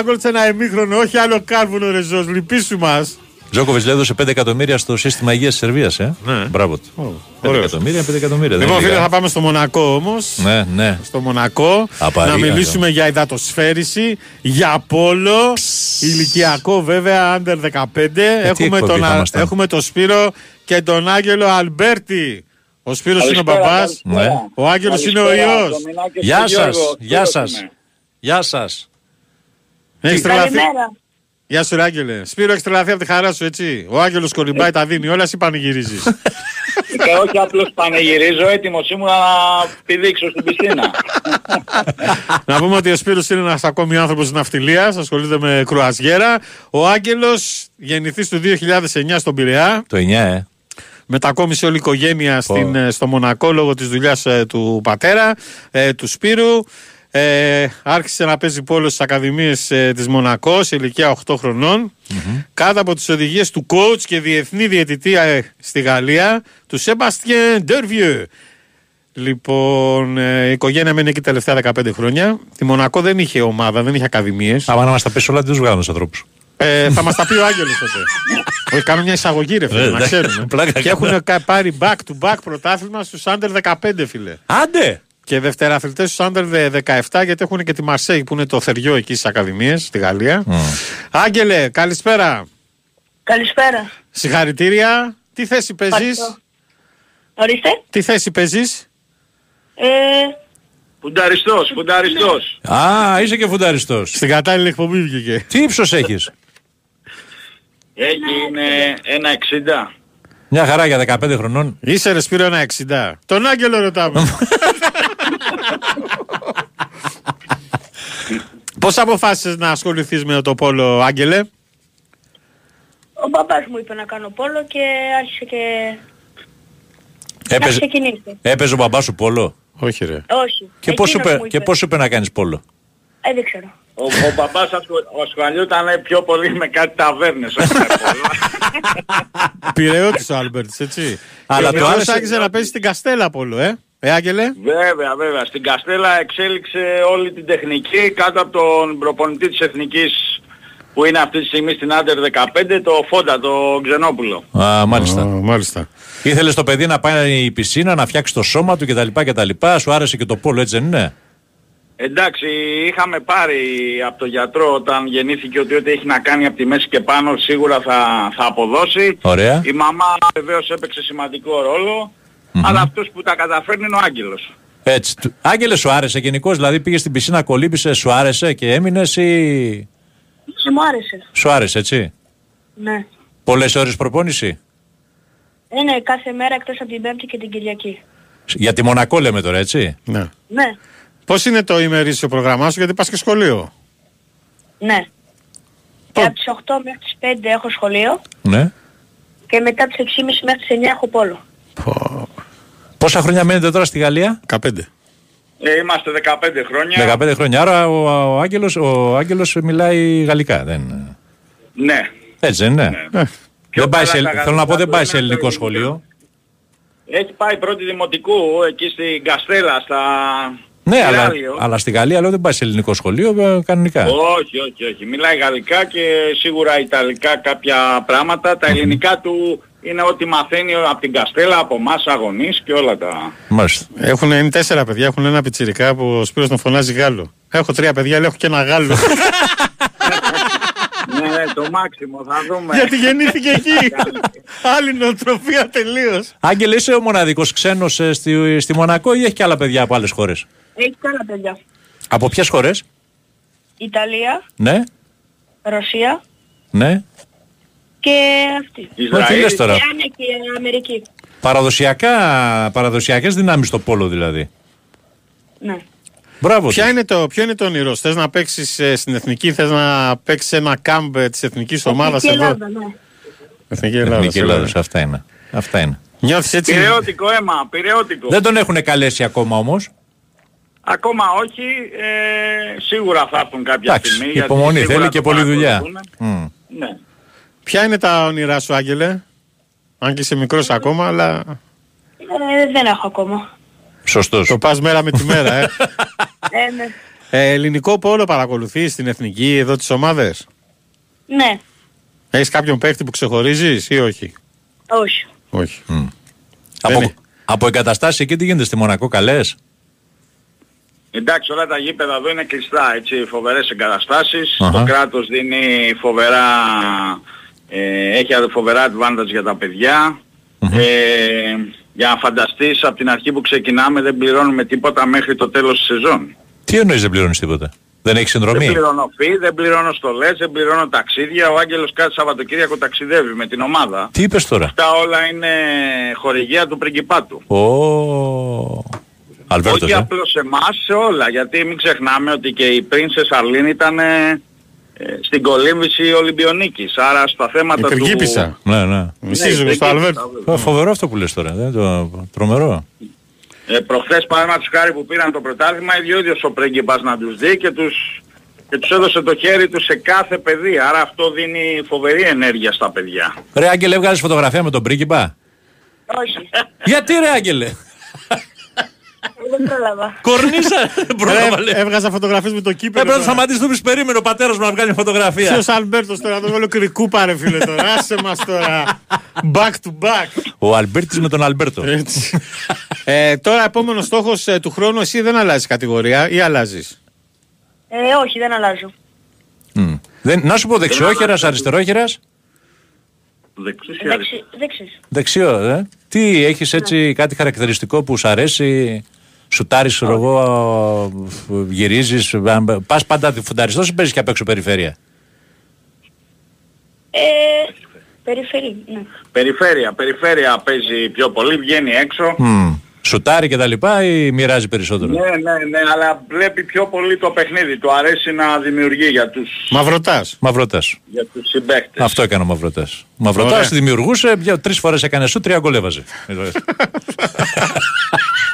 γκολ σε ένα εμίχρονο. Όχι άλλο κάρβουνο ρε Ζως. Λυπήσου μας. Τζόκοβιτς λέει έδωσε 5 εκατομμύρια στο σύστημα υγείας της Σερβίας, ε. Ναι. Μπράβο του. 5 ωραίος. εκατομμύρια, 5 εκατομμύρια. δεν Λοιπόν, είναι φίλε, λίγα. θα πάμε στο Μονακό όμως. Ναι, ναι. Στο Μονακό. Απαρία, να μιλήσουμε για υδατοσφαίριση, για πόλο. Ηλικιακό βέβαια, under 15. έχουμε, εκπομπή τον, θα Α- ήμασταν. έχουμε τον Σπύρο και τον Άγγελο Αλμπέρτη. Ο Σπύρος είναι ο Καλησπέρα, μπαμπάς. καλησπέρα. Ο Άγγελος είναι ο Καλησπέρα, ιός. Δομινάκη Γεια και σα, Γιώργο. γεια Σπύρος σα. είμαι. Γεια σα. Έχεις τρελαθεί. Καλημέρα. Γεια σου, ρε Άγγελε. Σπύρο, έχεις τρελαθεί από τη χαρά σου, έτσι; Ο Άγγελος κολυμπάει, τα δίνει όλα, εσύ πανηγυρίζεις. Και όχι απλώς πανηγυρίζω, έτοιμος ήμουν να πηδήξω στην πισίνα. Να πούμε ότι ο Σπύρος είναι ένας ακόμη άνθρωπος της ναυτιλίας, ασχολείται με κρουαζιέρα. Ο Άγγελος γεννηθείς του 2009 στον Πειραιά. Το 9, ε. Μετακόμισε όλη η οικογένεια στην, ε, στο Μονακό λόγω της δουλειάς ε, του πατέρα, ε, του Σπύρου. Ε, άρχισε να παίζει πόλο στις ακαδημίες ε, της Μονακό σε ηλικία 8 χρονων Κάτω από τις οδηγίες του coach και διεθνή διαιτητή ε, στη Γαλλία, του Σέμπαστιεν Ντέρβιε. Λοιπόν, ε, η οικογένεια μένει εκεί τα τελευταία 15 χρόνια. Τη Μονακό δεν είχε ομάδα, δεν είχε ακαδημίες. Άμα να μας τα πεις όλα, τι τους βγάλουν τους ανθρώπους. Ε, θα μας τα πει ο Άγγελος τότε. Όχι, κάνουν μια εισαγωγή, ρε φίλε, Ε, να ναι. ξέρουμε. Πλάκα και έχουν κα- πάρει back to back πρωτάθλημα στους under 15, φίλε. Άντε! Και δευτεραθλητές στου under 17, γιατί έχουν και τη Μαρσέη που είναι το θεριό εκεί στις Ακαδημίες στη Γαλλία. Άγγελε, καλησπέρα. Καλησπέρα. Συγχαρητήρια. Τι θέση παίζεις, Ευχαριστώ. Ορίστε. Τι θέση παίζεις, Ε, Φουνταριστός, φουνταριστός. Α, είσαι και φουνταριστός. Στην κατάλληλη εκπομπή βγήκε. Τι ύψος έχεις; Έχει είναι ένα 60. Μια χαρά για 15 χρονών. Είσαι ρε Σπύρο ένα 60. Τον Άγγελο ρωτάμε. Πώς αποφάσισες να ασχοληθείς με το πόλο, Άγγελε; ο παπάς μου είπε να κάνω πόλο και άρχισε και να Έπαιζε, ξεκινήσει. έπαιζε ο μπαμπάς σου πόλο; Όχι, ρε. Όχι. Και πώς σου, Εκείνος είπε- μου και πώς σου είπε να κάνεις πόλο; Ε, δεν ξέρω. Ο, ο μπαμπάς ασχολ- ασχολιόταν πιο πολύ με κάτι ταβέρνες. όχι με πόλο. Πειραιώτης ο Άλμπερτς, έτσι. Αλλά Αλλά το το άρεσε- άρχισε να παίζει στην Καστέλα πόλο, ε. Ε, Άγγελε. Βέβαια, βέβαια. Στην Καστέλα εξέλιξε όλη την τεχνική κάτω από τον προπονητή της Εθνικής που είναι αυτή τη στιγμή στην Άντερ 15, το Φόντα, το Ξενόπουλο. Α, μάλιστα. μάλιστα. Ήθελες το παιδί να πάει η πισίνα, να φτιάξει το σώμα του κτλ. κτλ. Σου άρεσε και το πόλο, έτσι δεν είναι; Εντάξει, είχαμε πάρει από τον γιατρό όταν γεννήθηκε ότι ό,τι έχει να κάνει από τη μέση και πάνω σίγουρα θα, θα αποδώσει. Ωραία. Η μαμά βεβαίως έπαιξε σημαντικό ρόλο, αλλά αυτός που τα καταφέρνει είναι ο Άγγελος. Έτσι. Του- Άγγελες, σου άρεσε γενικώς, δηλαδή πήγες στην πισίνα, κολύμπησες, σου άρεσε και έμεινες ή. Ε, μου άρεσε. Σου άρεσε, έτσι; Ναι. Πολλές ώρες προπόνηση; Είναι κάθε μέρα εκτός από την Πέμπτη και την Κυριακή. Για τη Μονακό λέμε τώρα, έτσι; Ναι. Ναι. Πώς είναι το ημερήσιο πρόγραμμά σου, γιατί πας και σχολείο; Ναι. Και από τις 8 μέχρι τις 5 έχω σχολείο Ναι. και μετά τις 6.30 μέχρι τις 9 έχω πόλο. Πόσα χρόνια μένετε τώρα στη Γαλλία, 15. Ε, είμαστε 15 χρόνια. 15 χρόνια. Άρα ο, ο, Άγγελος, ο Άγγελος μιλάει γαλλικά. Δεν... Ναι. Έτσι δεν είναι. Ε, Δεν πάει σε, καλά τα θέλω να πω δεν γαλλικά πάει του σε είναι ελληνικό το σχολείο. Έχει πάει πρώτη δημοτικού εκεί στην Καστέλα, στα... Ναι, στη αλλά, Ράλιο. αλλά στη Γαλλία λέω δεν πάει σε ελληνικό σχολείο ε, κανονικά. Όχι, όχι, όχι. Μιλάει γαλλικά και σίγουρα ιταλικά κάποια πράγματα. Τα ελληνικά του είναι ό,τι μαθαίνει από την Καστέλα, από εμάς αγωνείς και όλα τα... Μάλιστα. Έχουν, είναι τέσσερα παιδιά, έχουν ένα πιτσιρικά που ο Σπύρος τον φωνάζει Γάλλο. Έχω τρία παιδιά, αλλά έχω και ένα Γάλλο. ναι, ναι, το μάξιμο, θα δούμε. γιατί γεννήθηκε εκεί. Άλλη νοοτροφία τελείως. Άγγελε, είσαι ο μοναδικός ξένος ε, στη, στη Μονακό ή έχει και άλλα παιδιά από άλλες χώρες; Έχει και άλλα παιδιά. Από ποιες χώρες, Ιταλία, ναι, Ρωσία ναι. Και αυτή. Μα τι λες τώρα; Και Άννα και Αμερική. Παραδοσιακά, παραδοσιακές δυνάμεις στο πόλο δηλαδή. Ναι. Μπράβο. Ποια τους. είναι το, ποιο είναι το όνειρό σου; Θες να παίξεις ε, στην Εθνική, θες να παίξεις ένα κάμπ ε, της Εθνικής Ομάδας Εθνική εδώ; Ελλάδα, ναι. Εθνική Ελλάδα. Εθνική σε Ελλάδα, βέβαια. αυτά είναι. Αυτά είναι. Νιώθεις έτσι; Πυραιώτικο αίμα, πυραιώτικο. Δεν τον έχουν καλέσει ακόμα όμως. Ακόμα όχι, ε, σίγουρα θα έρθουν κάποια Εντάξει, στιγμή. γιατί υπομονή σίγουρα θέλει το και πολλή δουλειά. παρακολουθούν. Μμ. Ναι. Ποια είναι τα όνειρά σου, Άγγελε; Αν και είσαι μικρός ακόμα, αλλά Ε, δεν έχω ακόμα. Σωστός. το πας μέρα με τη μέρα, ε. Ε, ναι. ε ελληνικό πόλο παρακολουθείς στην Εθνική, εδώ τις ομάδες; ναι. Έχεις κάποιον παίχτη που ξεχωρίζεις ή όχι; Όχι. Όχι. Από, είναι. από εγκαταστάσεις εκεί τι γίνεται στη Μονακό, καλές; Εντάξει, όλα τα γήπεδα εδώ είναι κλειστά, έτσι, φοβερές εγκαταστάσεις. Αχα. Το κράτος δίνει φοβερά, ε, έχει φοβερά advantage για τα παιδιά. Ε, για να φανταστείς, από την αρχή που ξεκινάμε δεν πληρώνουμε τίποτα μέχρι το τέλος της σεζόν. Τι εννοείς δεν πληρώνεις τίποτα; Δεν έχεις συνδρομή; Δεν πληρώνω φύ, δεν πληρώνω στολές, δεν πληρώνω ταξίδια. Ο Άγγελος κάθε Σαββατοκύριακο ταξιδεύει με την ομάδα. Τι είπες τώρα; Αυτά όλα είναι χορηγία του πριγκιπάτου. Ω. Αλβέρτος, Όχι ε. απλώς εμάς, σε όλα. Γιατί μην ξεχνάμε ότι και η Princess Αρλίν ήταν ε, στην κολύμβηση Ολυμπιονίκης. Άρα στα θέματα του... Υπεργίπησα. Ναι, ναι. Η σύζυγος του Αλβέρτου. Ω, Φοβερό αυτό που λες τώρα. Δεν το... Τρομερό. Ε, προχθές παραδείγματος χάρη που πήραν το πρωτάθλημα, ίδιο ο ίδιος ο πρίγκιπας να τους δει και τους, και τους έδωσε το χέρι του σε κάθε παιδί. Άρα αυτό δίνει φοβερή ενέργεια στα παιδιά. Ρε Άγγελε, έβγαλες φωτογραφία με τον πρίγκιπα; Όχι. Γιατί ρε Άγγελε; Δεν πρόλαβα. Κορνίσα. Πρόλαβα, λέει. Έβγαζα φωτογραφίες με το κύπελλο. Έπρεπε να σταματήσεις το πεις περίμενε ο πατέρας μου να βγάλει φωτογραφία. Ποιος Αλμπέρτος τώρα, τον βάλω Κρικούπα ρε φίλε τώρα. Άσε μας τώρα. Back to back. Ο Αλμπέρτης με τον Αλμπέρτο. Έτσι. ε, τώρα επόμενος στόχος ε, του χρόνου εσύ δεν αλλάζεις κατηγορία ή αλλάζεις; Ε, όχι, δεν αλλάζω. Μμ. Δεν, να σου πω δεξιόχερας, αριστερόχερας. Δεξής ή Δεξι, δεξής. Δεξιός, ε. Τι, έχεις έτσι κάτι χαρακτηριστικό που σου αρέσει, σουτάρεις, ξέρω εγώ, γυρίζεις, αν- πας πάντα φουνταριστός ή παίζεις και απ' έξω περιφέρεια; Ε, περιφερή, ναι. Περιφέρεια, περιφέρεια παίζει πιο πολύ, βγαίνει έξω. Μμ. Σουτάρει και τα λοιπά ή μοιράζει περισσότερο; Ναι, ναι, ναι, αλλά βλέπει πιο πολύ το παιχνίδι. Του αρέσει να δημιουργεί για τους, Μαυρωτάς. Μαυρωτάς. για τους συμπαίκτες. Αυτό έκανε ο Μαυρωτάς. Ο Ωραία. Μαυρωτάς δημιουργούσε, δυο- τρεις φορές έκανε σου, τρία γκολ έβαζε.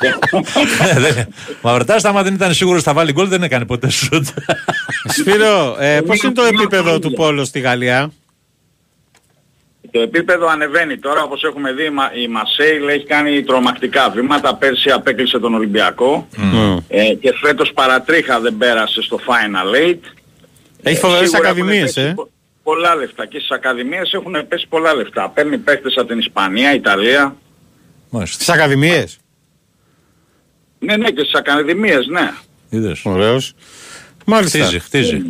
Ε, δεν- Ο Μαυρωτάς άμα δεν ήταν σίγουρος θα βάλει γκολ δεν έκανε ποτέ σουτ. Σπύρο, ε, πώς είναι το επίπεδο του πόλου στη Γαλλία; Το επίπεδο ανεβαίνει τώρα, όπως έχουμε δει, η Μα- η Μασέιλ έχει κάνει τρομακτικά βήματα. Πέρσι απέκλεισε τον Ολυμπιακό ε, και φέτος παρατρίχα δεν πέρασε στο Final Eight. Έχει φοβερές σίγουρα έχουν ακαδημίες, πέσει ε. πο- Πολλά λεφτά και στις ακαδημίες έχουν πέσει πολλά λεφτά. Παίρνει παίχτες από την Ισπανία, Ιταλία. Στις ακαδημίες. Ναι, ναι, και στις ακαδημίες, ναι. Είδες. Ωραίος. Μάλιστα. Χτίζει, χτίζει.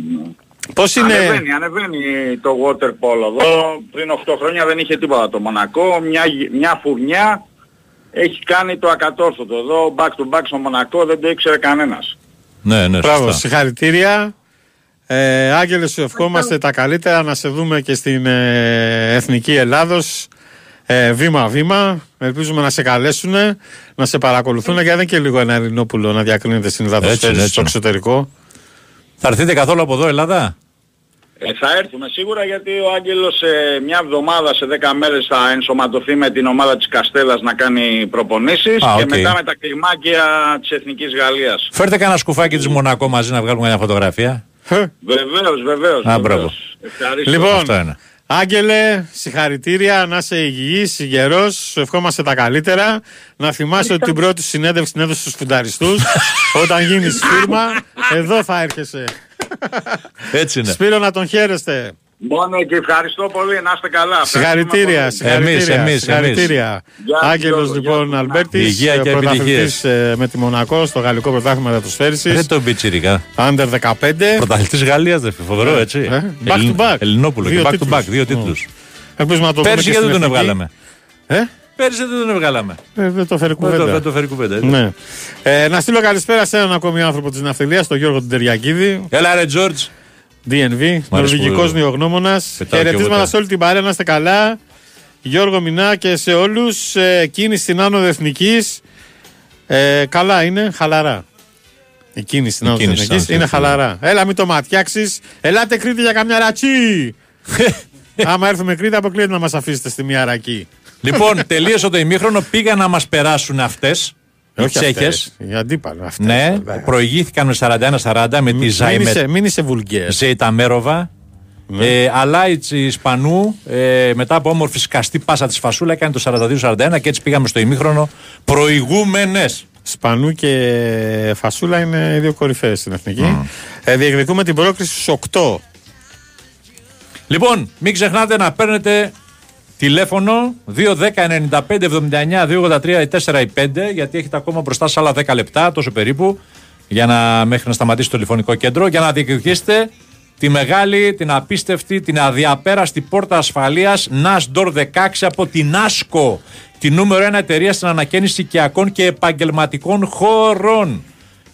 Πώς είναι... Ανεβαίνει, ανεβαίνει το water polo εδώ. Πριν 8 χρόνια δεν είχε τίποτα το Μονακό. Μια, γυ- μια φουρνιά έχει κάνει το ακατόρθωτο. Εδώ back to back στο Μονακό δεν το ήξερε κανένας. Ναι, ναι, Μπράβο, σωστά. συγχαρητήρια. Ε, Άγγελε, σου ευχόμαστε τα καλύτερα να σε δούμε και στην ε, Εθνική Ελλάδος ε, βήμα-βήμα. Ελπίζουμε να σε καλέσουν, να σε παρακολουθούν γιατί δεν είναι και λίγο ένα Ελληνόπουλο να διακρίνεται στην Έτσι, υδατοσφαίριση έτσι. στο εξωτερικό. Θα έρθετε καθόλου από εδώ Ελλάδα; Ε, θα έρθουμε σίγουρα γιατί ο Άγγελος σε μια εβδομάδα, σε 10 μέρες θα ενσωματωθεί με την ομάδα της Καστέλας να κάνει προπονήσεις Α, και οκ. μετά με τα κλιμάκια της Εθνικής Γαλλίας. Φέρτε κανένα σκουφάκι της Μονακό μαζί να βγάλουμε μια φωτογραφία. Βεβαίως, βεβαίως. Α, βεβαίως. μπράβο. Ευχαριστώ. Λοιπόν, Αυτό είναι. Άγγελε, συγχαρητήρια, να είσαι υγιής, γερός, σου ευχόμαστε τα καλύτερα. Να θυμάσαι ότι την πρώτη σου συνέντευξη την έδωσε στους φουνταριστούς. Όταν γίνεις φίρμα, εδώ θα έρχεσαι. Έτσι είναι. Σπύρο να τον χαίρεστε. Μόνο και ευχαριστώ πολύ. Να είστε καλά. Συγχαρητήρια, συγχαρητήρια. Εμείς, εμείς, συγχαρητήρια. Γεια σας, Άγγελος Γιώργο, λοιπόν γεια σας. Αλμπέρτης, Υγεία και ε, πρωταθλητής, επιτυχίες. ε, με τη Μονακό στο γαλλικό πρωτάθλημα Δεν δατοσφαίρισης. τον πιτσιρικά. Under 15. Πρωταθλητής Γαλλίας δεν φοβερό έτσι. Ε, back to Ελλην- back. Ελληνόπουλο και Δύο back to τίτλους. back, δύο τίτλους. Ελπίζουμε να το δούμε Πέρσι και γιατί στην δεν τον εθνική. έβγαλαμε; Ε; Πέρσι δεν τον έβγαλαμε. Ε, δεν το φέρει Δεν το- κουβέντα. δεν το φέρει κουβέντα. έτσι. Ναι. Ε, να στείλω καλησπέρα σε έναν ακόμη άνθρωπο της ναυτιλίας, τον Γιώργο Τεριακίδη. Έλα ρε Τζόρτζ. DNV, νορβηγικός που- νεογνώμονας. Πετάω και Χαιρετίσματα εγώ σε όλη την παρέα, να είστε καλά. Γιώργο Μινά και σε όλους. Ε, κίνηση στην άνοδο εθνικής. Ε, καλά είναι, χαλαρά. Η κίνηση στην Η άνοδο κίνηση εθνικής στην είναι άνοδο χαλαρά. Έλα μην το ματιάξεις. Ελάτε Κρήτη για καμιά ρατσί. Άμα έρθουμε Κρήτη αποκλείεται να μας αφήσετε στη μία ρακή. Λοιπόν, τελείωσε το ημίχρονο. Πήγαν να μας περάσουν αυτές. Οι Όχι Τσέχες. αυτές, οι αντίπαλοι αυτές. Ναι, προηγήθηκαν με 41-40 με τη Μην Ζάιμερ. είσαι, μην είσαι βουλγέρ. Ζεϊταμέροβα. Ε, αλλά η Τσι- Ισπανού ε, μετά από όμορφη σκαστή πάσα της Φασούλα έκανε το 42-41 και έτσι πήγαμε στο ημίχρονο προηγούμενες. Σπανού και Φασούλα είναι οι δύο κορυφαίες στην εθνική. Ε, διεκδικούμε την πρόκριση στους 8. Λοιπόν, μην ξεχνάτε να παίρνετε τηλέφωνο 2-10-95-79-283-4 γιατί έχετε ακόμα μπροστά σε άλλα 10 λεπτά, τόσο περίπου, για να, μέχρι να σταματήσει το τηλεφωνικό κέντρο, για να διεκδικήσετε τη μεγάλη, την απίστευτη, την αδιαπέραστη πόρτα ασφαλείας NAS Door 16 από την ASCO, τη νούμερο 1 εταιρεία στην ανακαίνιση οικιακών και επαγγελματικών χώρων.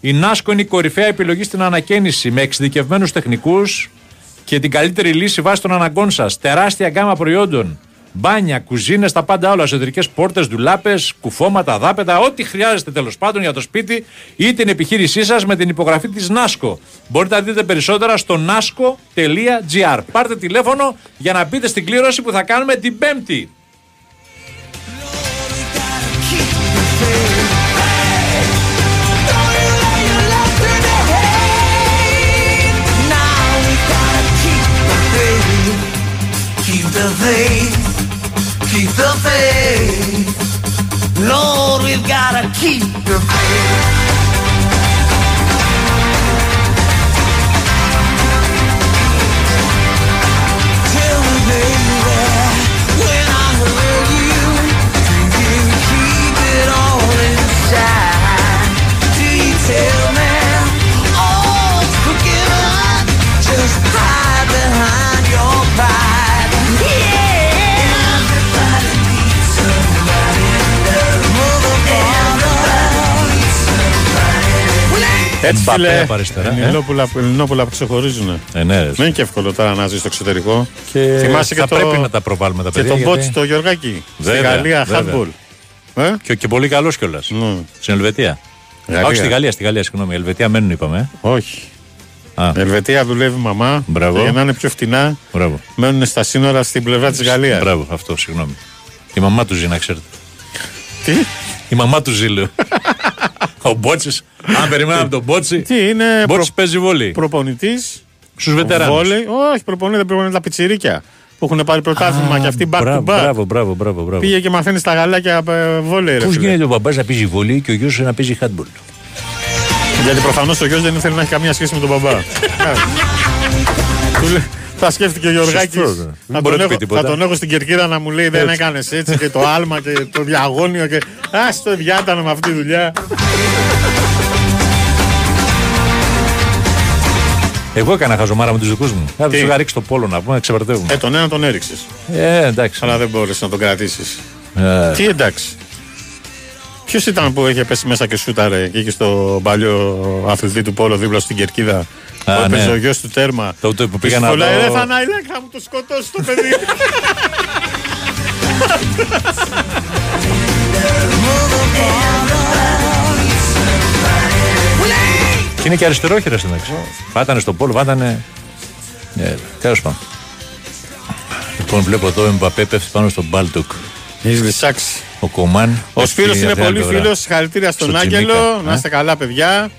Η Νάσκο είναι η κορυφαία επιλογή στην ανακαίνιση με εξειδικευμένους τεχνικούς και την καλύτερη λύση βάσει των αναγκών σας. Τεράστια γκάμα προϊόντων. Μπάνια, κουζίνες, τα πάντα όλα. Εσωτερικές πόρτες, ντουλάπες, κουφώματα, δάπετα, ό,τι χρειάζεστε τέλος πάντων για το σπίτι ή την επιχείρησή σας με την υπογραφή της Νάσκο. Μπορείτε να δείτε περισσότερα στο nasco.gr. Πάρτε τηλέφωνο για να μπείτε στην κλήρωση που θα κάνουμε την Πέμπτη. Keep the faith, keep the faith. Lord, we've gotta keep the faith. Έτσι Μπαπέ φίλε, από αριστερά, ε. Ελληνόπουλα, Ελληνόπουλα που ξεχωρίζουν. Ε, ναι, ρε. Δεν είναι και εύκολο τώρα να ζεις στο εξωτερικό. Και Θυμάσαι θα και το, πρέπει να τα προβάλλουμε τα και παιδιά. τον γιατί- Μπότση, το Γιωργάκη. Βέβαια, στη Γαλλία, βέβαια. handball. Ε; Και, και πολύ καλός κιόλας. Στην Ελβετία. Γαλλία. Όχι στη Γαλλία, στη Γαλλία, συγγνώμη. Ελβετία μένουν, είπαμε. ε. Όχι. Α. Ελβετία δουλεύει μαμά. Μπράβο. Και για να είναι πιο φτηνά, Μπράβο. μένουν στα σύνορα στην πλευρά της Γαλλίας. Μπράβο, αυτό, συγγνώμη. Η μαμά του ζει, να ξέρετε. Τι; Η μαμά του ζει, λέω. Ο Μπότσης. Αν περιμέναμε τον Μπότση. Τι είναι. Μπότσης παίζει βόλεϊ. Προπονητής. Στους βετεράνους. Βόλεϊ. Όχι, προπονητή δεν προπονητή τα πιτσιρίκια. Που έχουν πάρει πρωτάθλημα και αυτοί back to Μπράβο, back. μπράβο, μπράβο, μπράβο, μπράβο. Πήγε και μαθαίνει στα γαλάκια ε, βόλεϊ. ρε Πώς φίλε. γίνεται ο μπαμπάς να παίζει βολή και ο γιος να παίζει handball; Γιατί προφανώς ο γιος δεν ήθελε να έχει καμία σχέση με τον μπαμπά. Του λέει- Θα σκέφτηκε ο Γιωργάκη. Σωστό, ναι. Δεν Θα, μπορεί τον να πει έχω- τίποτα. θα τον έχω στην κερκίδα να μου λέει δεν Έτσι. έκανες έτσι και το άλμα και το διαγώνιο και. Α το διάτανο με αυτή τη δουλειά. Εγώ έκανα χαζομάρα με τους δικούς μου. Θα τους Τι; είχα ρίξει το πόλο να πούμε, ξεπερδεύουμε. Ε, τον ένα τον έριξες. Ε, εντάξει. Αλλά δεν μπόρεσες να τον κρατήσεις. Ε, Τι εντάξει. Ποιος ήταν που είχε πέσει μέσα και σούταρε και είχε στο παλιό αθλητή του Πόλο δίπλα στην κερκίδα; Α, που έπαιζε ναι. ο γιος του τέρμα. Το- το που Και πήγα σου να φωνάει, δω- «Ρε Θανάηλα, θα μου το σκοτώσει το παιδί. Και είναι και αριστερόχειρα στην εντάξει. Βάτανε στο πόλο, βάτανε. Ε, Τέλος πάντων. Λοιπόν, βλέπω εδώ ο Εμπαπέ πέφτει πάνω στον Μπάλτοκ. Έχει λυσάξει. Ο Κομάν. Ο Σπύρος είναι πολύ φίλος. Συγχαρητήρια στον Στο Άγγελο. Τσιμίκα, Να ε. είστε καλά, παιδιά.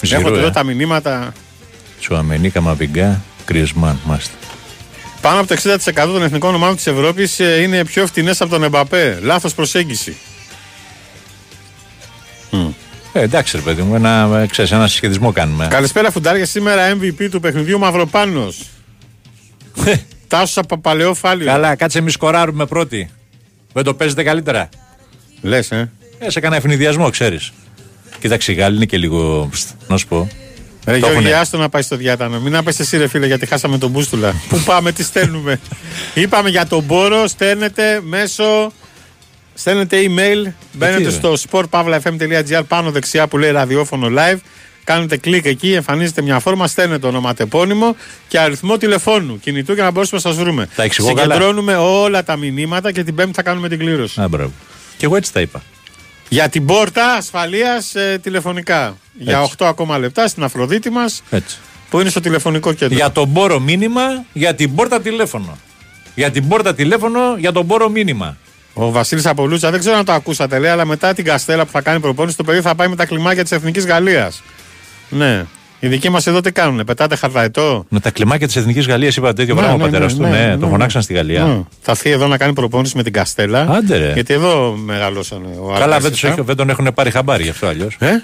Ζηρό, Έχω ε. εδώ τα μηνύματα. Σουαμενί, Καμαμπιγκά, Κρισμάν, μάστε. Πάνω από το 60% των εθνικών ομάδων της Ευρώπης είναι πιο φτηνές από τον Εμπαπέ. Λάθος προσέγγιση. Ε, εντάξει, ρε παιδί μου, ένα, ε, ξέρεις, ένα συσχετισμό κάνουμε. Καλησπέρα, φουντάρια. Σήμερα MVP του παιχνιδιού Μαυροπάνος. Τάσο από παλαιό φάλιο. Καλά, κάτσε εμείς σκοράρουμε πρώτοι. Δεν το παίζετε καλύτερα. Λες, ε. Ε, σε κανένα ευνηδιασμό, ξέρεις. Κοίταξε, οι Γάλλοι είναι και λίγο. ψτ, Να σου πω. Ρε Το Γιώργη, έχουνε. άστο να πάει στο διάτανο. Μην απέσαι εσύ, ρε φίλε, γιατί χάσαμε τον μπούστουλα. Πού πάμε, τι στέλνουμε. Είπαμε για τον Μπόρο, στέλνετε μέσω. Στέλνετε email, μπαίνετε ρε. στο sportpavlafm.gr πάνω δεξιά που λέει ραδιόφωνο live. Κάνετε κλικ εκεί, εμφανίζεται μια φόρμα, στέλνετε ονοματεπώνυμο και αριθμό τηλεφώνου κινητού για να μπορέσουμε να σας βρούμε. Τα εξηγώ καλά; Συγκεντρώνουμε όλα τα μηνύματα και την Πέμπτη θα κάνουμε την κλήρωση. Α, μπράβο. Και εγώ έτσι τα είπα. Για την πόρτα ασφαλείας τηλεφωνικά. Για Έτσι. 8 ακόμα λεπτά στην Αφροδίτη μας Έτσι. που είναι στο τηλεφωνικό κέντρο. Για τον Μπόρο μήνυμα, για την πόρτα τηλέφωνο. Για την πόρτα τηλέφωνο, για τον Μπόρο μήνυμα. Ο Βασίλης Απολούτσα, δεν ξέρω αν το ακούσατε, λέει, αλλά μετά την Καστέλα που θα κάνει προπόνηση, το παιδί θα πάει με τα κλιμάκια της Εθνικής Γαλλίας. Ναι. Οι δικοί μας εδώ τι κάνουν, πετάτε χαρταετό. Με τα κλιμάκια της Εθνικής Γαλλίας είπα τέτοιο Ναι, πράγμα ναι, ο πατέρας ναι, του. ναι, Ναι, ναι, τον ναι. φωνάξαν στη Γαλλία. Ναι. Θα έρθει εδώ να κάνει προπόνηση με την Καστέλα. Άντε ρε. Γιατί εδώ μεγαλώσανε. Ο Καλά, δεν, Αλκάσης, τους α. έχει- δεν τον έχουν πάρει χαμπάρι γι' αυτό αλλιώς. Ε;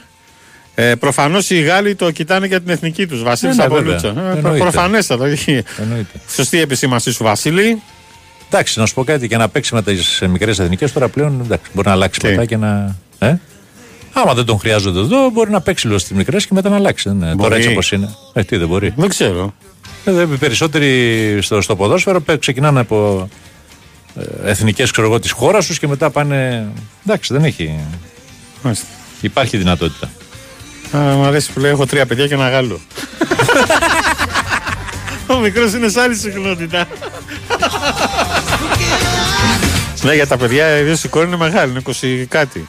Ε, Προφανώς οι Γάλλοι το κοιτάνε για την εθνική τους. Βασίλη Ναι, ναι, Απολούτσα. βέβαια. Ε, Εννοείται. Προφανέστατο. όχι. Εννοείται. Σωστή επισήμανσή σου, Βασίλη. Εντάξει, να σου πω κάτι και να παίξει με τις μικρές εθνικές τώρα πλέον εντάξει, μπορεί να αλλάξει Τι; μετά και να. Ε; Άμα δεν τον χρειάζονται εδώ, μπορεί να παίξει λίγο στις μικρές και μετά να αλλάξει. Ναι, Μπορεί. τώρα έτσι όπως είναι. Ε, τι δεν μπορεί. Δεν ξέρω. Ε, δε, οι περισσότεροι στο, στο ποδόσφαιρο παι- ξεκινάνε από ε, εθνικές της χώρας τους και μετά πάνε. Εντάξει, δεν έχει. Μάλιστα. Υπάρχει δυνατότητα. Α, μ' αρέσει που λέει έχω τρία παιδιά και ένα Γάλλο. Ο μικρός είναι σε άλλη συχνότητα. ναι, για τα παιδιά, ιδίω η κόρη είναι μεγάλη, είναι 20 κάτι.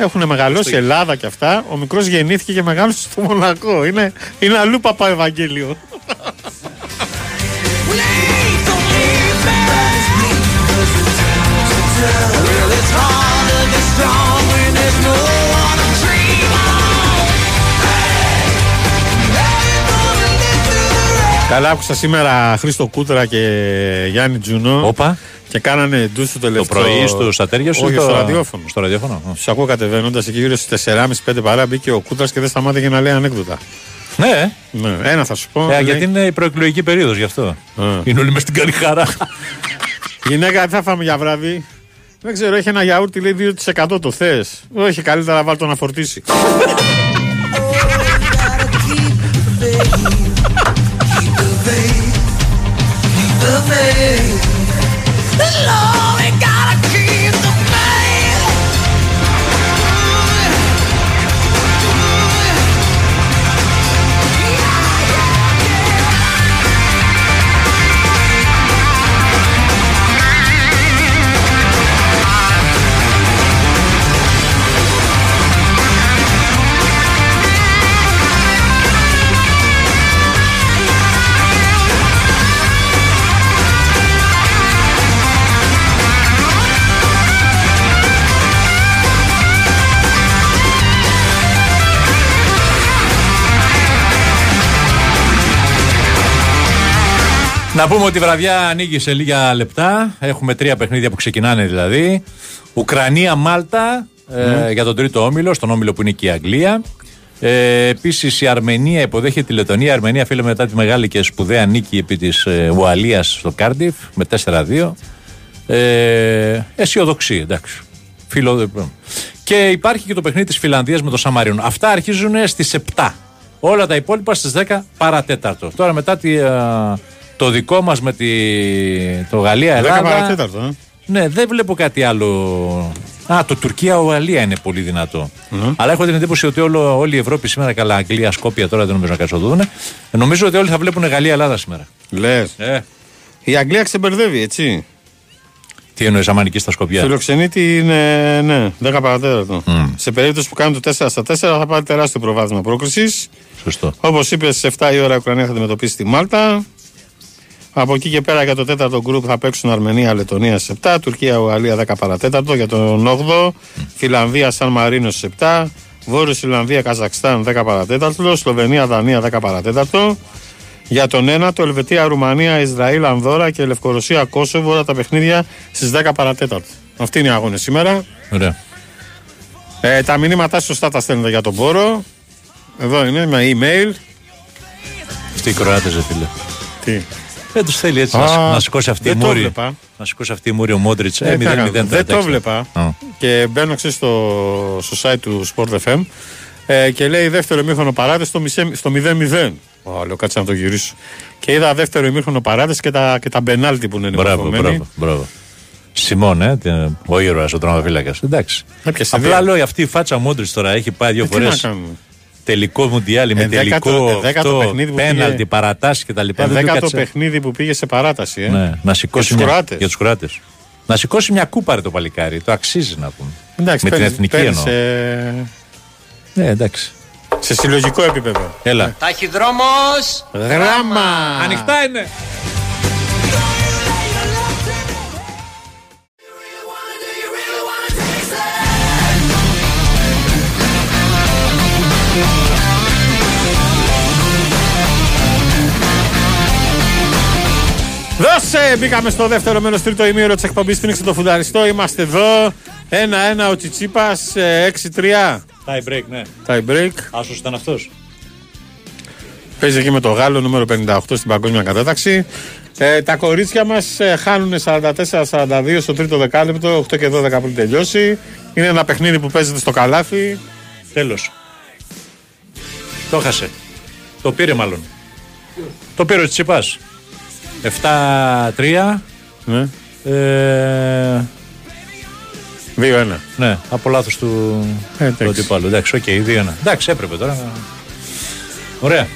Έχουν μεγαλώσει Ελλάδα και αυτά. Ο μικρός γεννήθηκε και μεγάλωσε στο Μονακό. Είναι, είναι αλλού παπά Ευαγγέλιο. Καλά, άκουσα σήμερα Χρήστο Κούτρα και Γιάννη Τζουνό. Όπα. Και κάνανε ντου στο Το τελευταίο. πρωί στου ατέρια σου Όχι, ή το... στο ραδιόφωνο. Στο ραδιόφωνο. α. Του ακούω κατεβαίνοντα εκεί γύρω στι 4.30-5 παρά μπήκε ο Κούτρα και δεν σταμάτησε να λέει ανέκδοτα. Ναι, Ναι, ένα θα σου πω. ε, λέει, γιατί είναι η προεκλογική περίοδο γι' αυτό. Είναι όλοι με στην καλή χαρά. Γυναίκα, τι θα φάμε για βράδυ. Δεν ξέρω, έχει ένα γιαούρτι λέει 2% το θε. Όχι, καλύτερα να βάλει το να φορτίσει. Να πούμε ότι η βραδιά ανοίγει σε λίγα λεπτά. Έχουμε τρία παιχνίδια που ξεκινάνε δηλαδή. Ουκρανία-Μάλτα ε, Ναι. για τον τρίτο όμιλο, στον όμιλο που είναι και η Αγγλία. Ε, Επίσης η Αρμενία υποδέχεται τη Λετωνία. Η Αρμενία φίλε μετά τη μεγάλη και σπουδαία νίκη επί της ε, Ουαλίας στο Κάρντιφ με 4-2. Ε, αισιοδοξία, εντάξει. Φιλο... Και υπάρχει και το παιχνίδι της Φιλανδίας με το Σαν Μαρίνο. Αυτά αρχίζουν στις 7. Όλα τα υπόλοιπα στις 10 παρατέταρτο. Τώρα μετά τη, ε, το δικό μας με τη, το Γαλλία-Ελλάδα. 10 παρατέταρτο, ε. Ναι, δεν βλέπω κάτι άλλο. Α, το Τουρκία-Ουαλία είναι πολύ δυνατό. Ναι. Αλλά έχω την εντύπωση ότι όλο, όλη η Ευρώπη σήμερα, καλά, Αγγλία, Σκόπια τώρα δεν νομίζω να κάτσουν να το δούνε. Νομίζω ότι όλοι θα βλέπουν Γαλλία-Ελλάδα σήμερα. Λες. Ε. Η Αγγλία ξεμπερδεύει, έτσι. Τι εννοείς, άμα νικήσει στα Σκοπιά. Φιλοξενήτη είναι, ναι, 10 παρατέταρτο. Σε περίπτωση που κάνει το 4 στα 4 θα πάρει τεράστιο προβάδισμα πρόκρισης. Σωστό. Όπως είπες, στι 7 η ώρα η Ουκρανία θα αντιμετωπίσει τη Μάλτα. Από εκεί και πέρα για το τέταρτο γκρουπ θα παίξουν Αρμενία, Λετωνία στι 7, Τουρκία, Ουαλία 10 παρατέταρτο. Για τον 8ο, Φιλανδία, Σαν Μαρίνο στι 7, Βόρειο Ιρλανδία, Καζακστάν 10 παρατέταρτο, Σλοβενία, Δανία 10 παρατέταρτο. Για τον 1ο, Ελβετία, Ρουμανία, Ισραήλ, Ανδόρα και Λευκορωσία, Κόσοβο, όλα τα παιχνίδια στις 10 παρατέταρτο. Αυτή είναι η αγώνες σήμερα. Ωραία. Ε, τα μηνύματά σωστά τα στέλνετε για τον πόρο. Εδώ είναι με email. Αυτοί οι Κροάτες, ρε φίλε. Τι; Δεν τους θέλει έτσι Α, να, σ- να σηκώσει αυτή η δεν το μούρη. βλέπα. Να σηκώσει αυτή η μούρη ο Μόντριτς. Ε, Ε, τι να 0-0 κάνω. δεν το εντάξει. βλέπα. Α. Και μπαίνω ξέρεις, στο, στο site του Sport FM ε, και λέει δεύτερο ημίχρονο παράτες στο, μισέ- στο 0-0. Ω, λέω κάτσε να το γυρίσω. Και είδα δεύτερο ημίχρονο παράτες και τα, και τα μπενάλτι που είναι Μπράβο, ενημερωμένοι. μπράβο, μπράβο. Σιμών, ε, τι- ο ήρωας, ο τροματοφύλακα. Εντάξει. Έπιασε Απλά δύο. λέω αυτή η φάτσα Μόντριτς τώρα έχει πάει δύο Ε, τι φορές. Να κάνουμε. Τελικό μουντιάλι με Ε, δέκατο- τελικό ε, δέκατο αυτό, παιχνίδι που πέναλτι, πήγε- παρατάσει κτλ. Ε, δέκατο παιχνίδι που πήγε σε παράταση. Ε. Ναι, να σηκώσει τους μια, Κροάτες. για τους Κροάτες. Να σηκώσει μια κούπα ρε το παλικάρι. Το αξίζει να πούμε. Εντάξει, με την παίρνει- εθνική παίρνεις εννοώ. Σε, Ναι, εντάξει. σε συλλογικό επίπεδο. Έλα. Ταχυδρόμος. Γράμμα! Ανοιχτά είναι. Δώσε! Μπήκαμε στο δεύτερο μέρος τρίτο ημίωρο της εκπομπής. Φίνιξε το φουνταριστό. Είμαστε εδώ. 1-1 ο Τσιτσίπας. 6-3. Tie break, ναι. Tie break. Άσος ήταν αυτός. Παίζει εκεί με το Γάλλο νούμερο 58 στην παγκόσμια κατάταξη. Ε, τα κορίτσια μας χάνουν 44-42 στο τρίτο δεκάλεπτο, 8 και 12 πριν τελειώσει. Είναι ένα παιχνίδι που παίζεται στο καλάθι. Τέλος. Το χάσε. Το πήρε μάλλον. Το πήρε ο Τσιπά. 7-3. Ναι. Ε, 2-1. Ναι, από λάθος του, Ε, εντάξει. του αντιπάλου. Εντάξει, οκ, 2-1. Εντάξει, έπρεπε τώρα. να- Ωραία.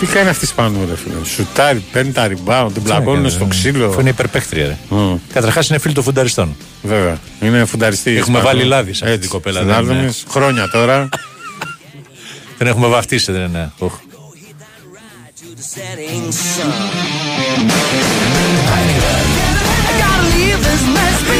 Τι κάνει αυτή η Σπανού, ρε φίλε; Σουτάρει, παίρνει τα rebound, την πλακώνουν στο ξύλο. Αφού είναι υπερπαίχτρια, ρε. Καταρχάς είναι φίλη των φουνταριστών. Βέβαια. Είναι φουνταριστή. η Έχουμε Σπανού. βάλει λάδι σε αυτή Έτσι, την κοπέλα. στην δεν είναι- Άρτεμις, χρόνια τώρα. Την έχουμε βαφτίσει, δεν είναι; Γάλα, λίβε, μάσκα,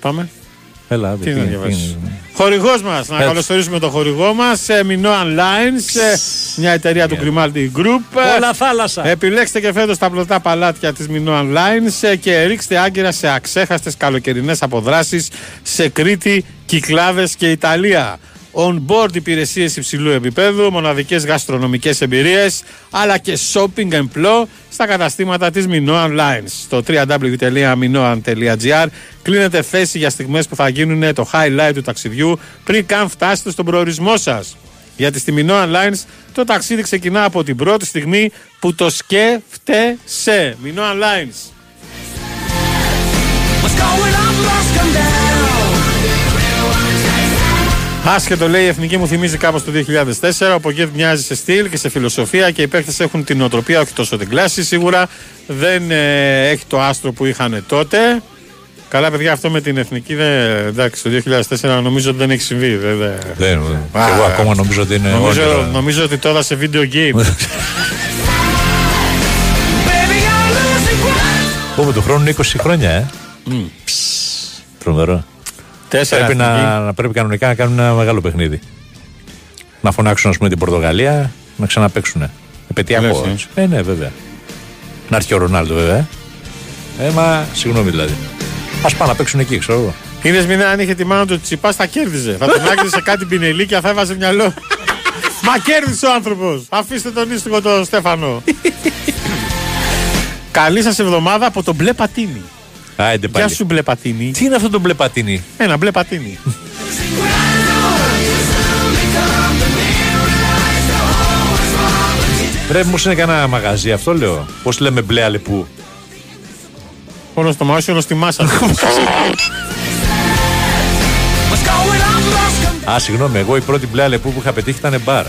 Πάμε. Έλα, Τι να τι- διαβάσεις. τι- Χορηγός μας, να Έτσι. καλωσορίσουμε τον χορηγό μας, Minoan Lines, ε, μια εταιρεία του Grimaldi Group. Ε, Όλα θάλασσα. Επιλέξτε και φέτος τα πλωτά παλάτια της Minoan Lines ε, και ρίξτε άγκυρα σε αξέχαστες καλοκαιρινές αποδράσεις σε Κρήτη, Κυκλάδες και Ιταλία. On board υπηρεσίες υψηλού επίπεδου, μοναδικές γαστρονομικές εμπειρίες, αλλά και shopping εμπλό στα καταστήματα της Minoan Lines. Στο www.minoan.gr κλείνετε θέση για στιγμές που θα γίνουν το highlight του ταξιδιού πριν καν φτάσετε στον προορισμό σας. Γιατί στη Minoan Lines το ταξίδι ξεκινά από την πρώτη στιγμή που το σκέφτεσαι. Minoan Lines. What's going on? Must come down. Άσχετο λέει η εθνική μου θυμίζει κάπως το 2004. Ο Πογέτ μοιάζει σε στυλ και σε φιλοσοφία και οι παίχτες έχουν την οτροπία, όχι τόσο την κλάση. Σίγουρα δεν ε, έχει το άστρο που είχαν τότε. Καλά, παιδιά, αυτό με την εθνική δεν. Εντάξει, το 2004 νομίζω ότι δεν έχει συμβεί. Δεν, δεν- Δεν, Α, και εγώ ακόμα νομίζω ότι είναι νομίζω, όνειρο. νομίζω ότι τώρα σε video game. Πούμε του χρόνου είναι 20 χρόνια, ε. Ψ, Τρομερό. Τέσσερα Πρέπει εθνική. να, να πρέπει κανονικά να κάνουν ένα μεγάλο παιχνίδι. Να φωνάξουν, ας πούμε, την Πορτογαλία να ξαναπέξουν. Επαιτειακό. Λες, ε. έτσι. Ε, ναι, βέβαια. Να έρθει και ο Ρονάλντο, βέβαια. Ε, μα συγγνώμη δηλαδή. Α πάνε να παίξουν εκεί, ξέρω εγώ. Είδες μην αν είχε τη μάνα του Τσιπάς, θα κέρδιζε. Θα τον άκρυζε σε κάτι πινελίκια, θα έβαζε μυαλό. Μα κέρδισε ο άνθρωπος. Αφήστε τον ίστικο τον Στέφανο. Καλή σας εβδομάδα από τον μπλε πατίνι. Άιντε πάλι. Γεια σου μπλε πατίνι. Τι είναι αυτό το μπλε πατίνι. Ένα μπλε πατίνι. Ρε, μου είναι κανένα μαγαζί αυτό, λέω. Πώς λέμε μπλε αλεπού; Όλο στο μάτι, όλο στη μάσα. Α, συγγνώμη, εγώ η πρώτη μπλε αλεπού που είχα πετύχει ήταν μπαρ.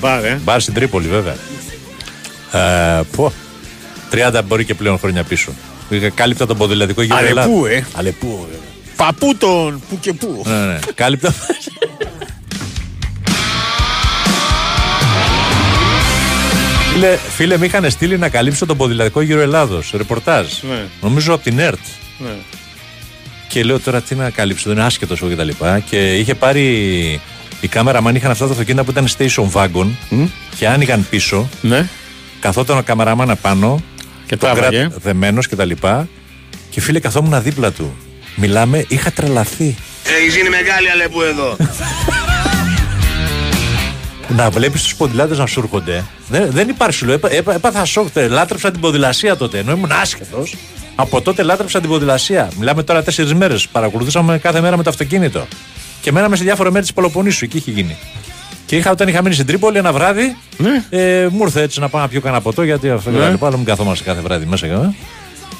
Μπαρ, ε. Μπαρ στην Τρίπολη, βέβαια. Ε, πω. 30 μπορεί και πλέον χρόνια πίσω. Είχα κάλυπτα τον ποδηλατικό γύρο Αλεπού, Ελλάδα. ε. Αλεπού, βέβαια. Παππού τον που και που. Ναι, ναι. Κάλυπτα. Φίλε, φίλε, με είχαν στείλει να καλύψω τον ποδηλατικό γύρο Ελλάδος. Ρεπορτάζ. Ναι. Νομίζω από την ΕΡΤ. Ναι. Και λέω τώρα τι να καλύψω, δεν είναι άσχετος εγώ και τα λοιπά. Και είχε πάρει η κάμερα, αν είχαν αυτά τα αυτοκίνητα που ήταν station wagon και άνοιγαν πίσω. Ναι. Καθόταν ο καμεραμάν απάνω Και το το άβαγε. κράτ δεμένος και τα λοιπά. Και φίλε, καθόμουν δίπλα του. Μιλάμε, είχα τρελαθεί. Έχεις γίνει μεγάλη αλεπού εδώ. Να βλέπεις τους ποδηλάτε να σου έρχονται. Δεν, δεν υπάρχει σου λέω. Έπα, έπα- έπαθα σοκ. τε, Λάτρεψα την ποδηλασία τότε. Ενώ ήμουν άσχετο. Από τότε λάτρεψα την ποδηλασία. Μιλάμε τώρα τέσσερις μέρες. Παρακολουθούσαμε κάθε μέρα με το αυτοκίνητο. Και μέναμε σε διάφορα μέρη της Πελοποννήσου. Εκεί είχε γίνει. Και είχα, όταν είχα μείνει στην Τρίπολη ένα βράδυ, ε, μου ήρθε έτσι να πάω να πιω κανένα ποτό γιατί αυτό και Ναι. τα λοιπά. Αλλά μην καθόμαστε κάθε βράδυ μέσα. ε.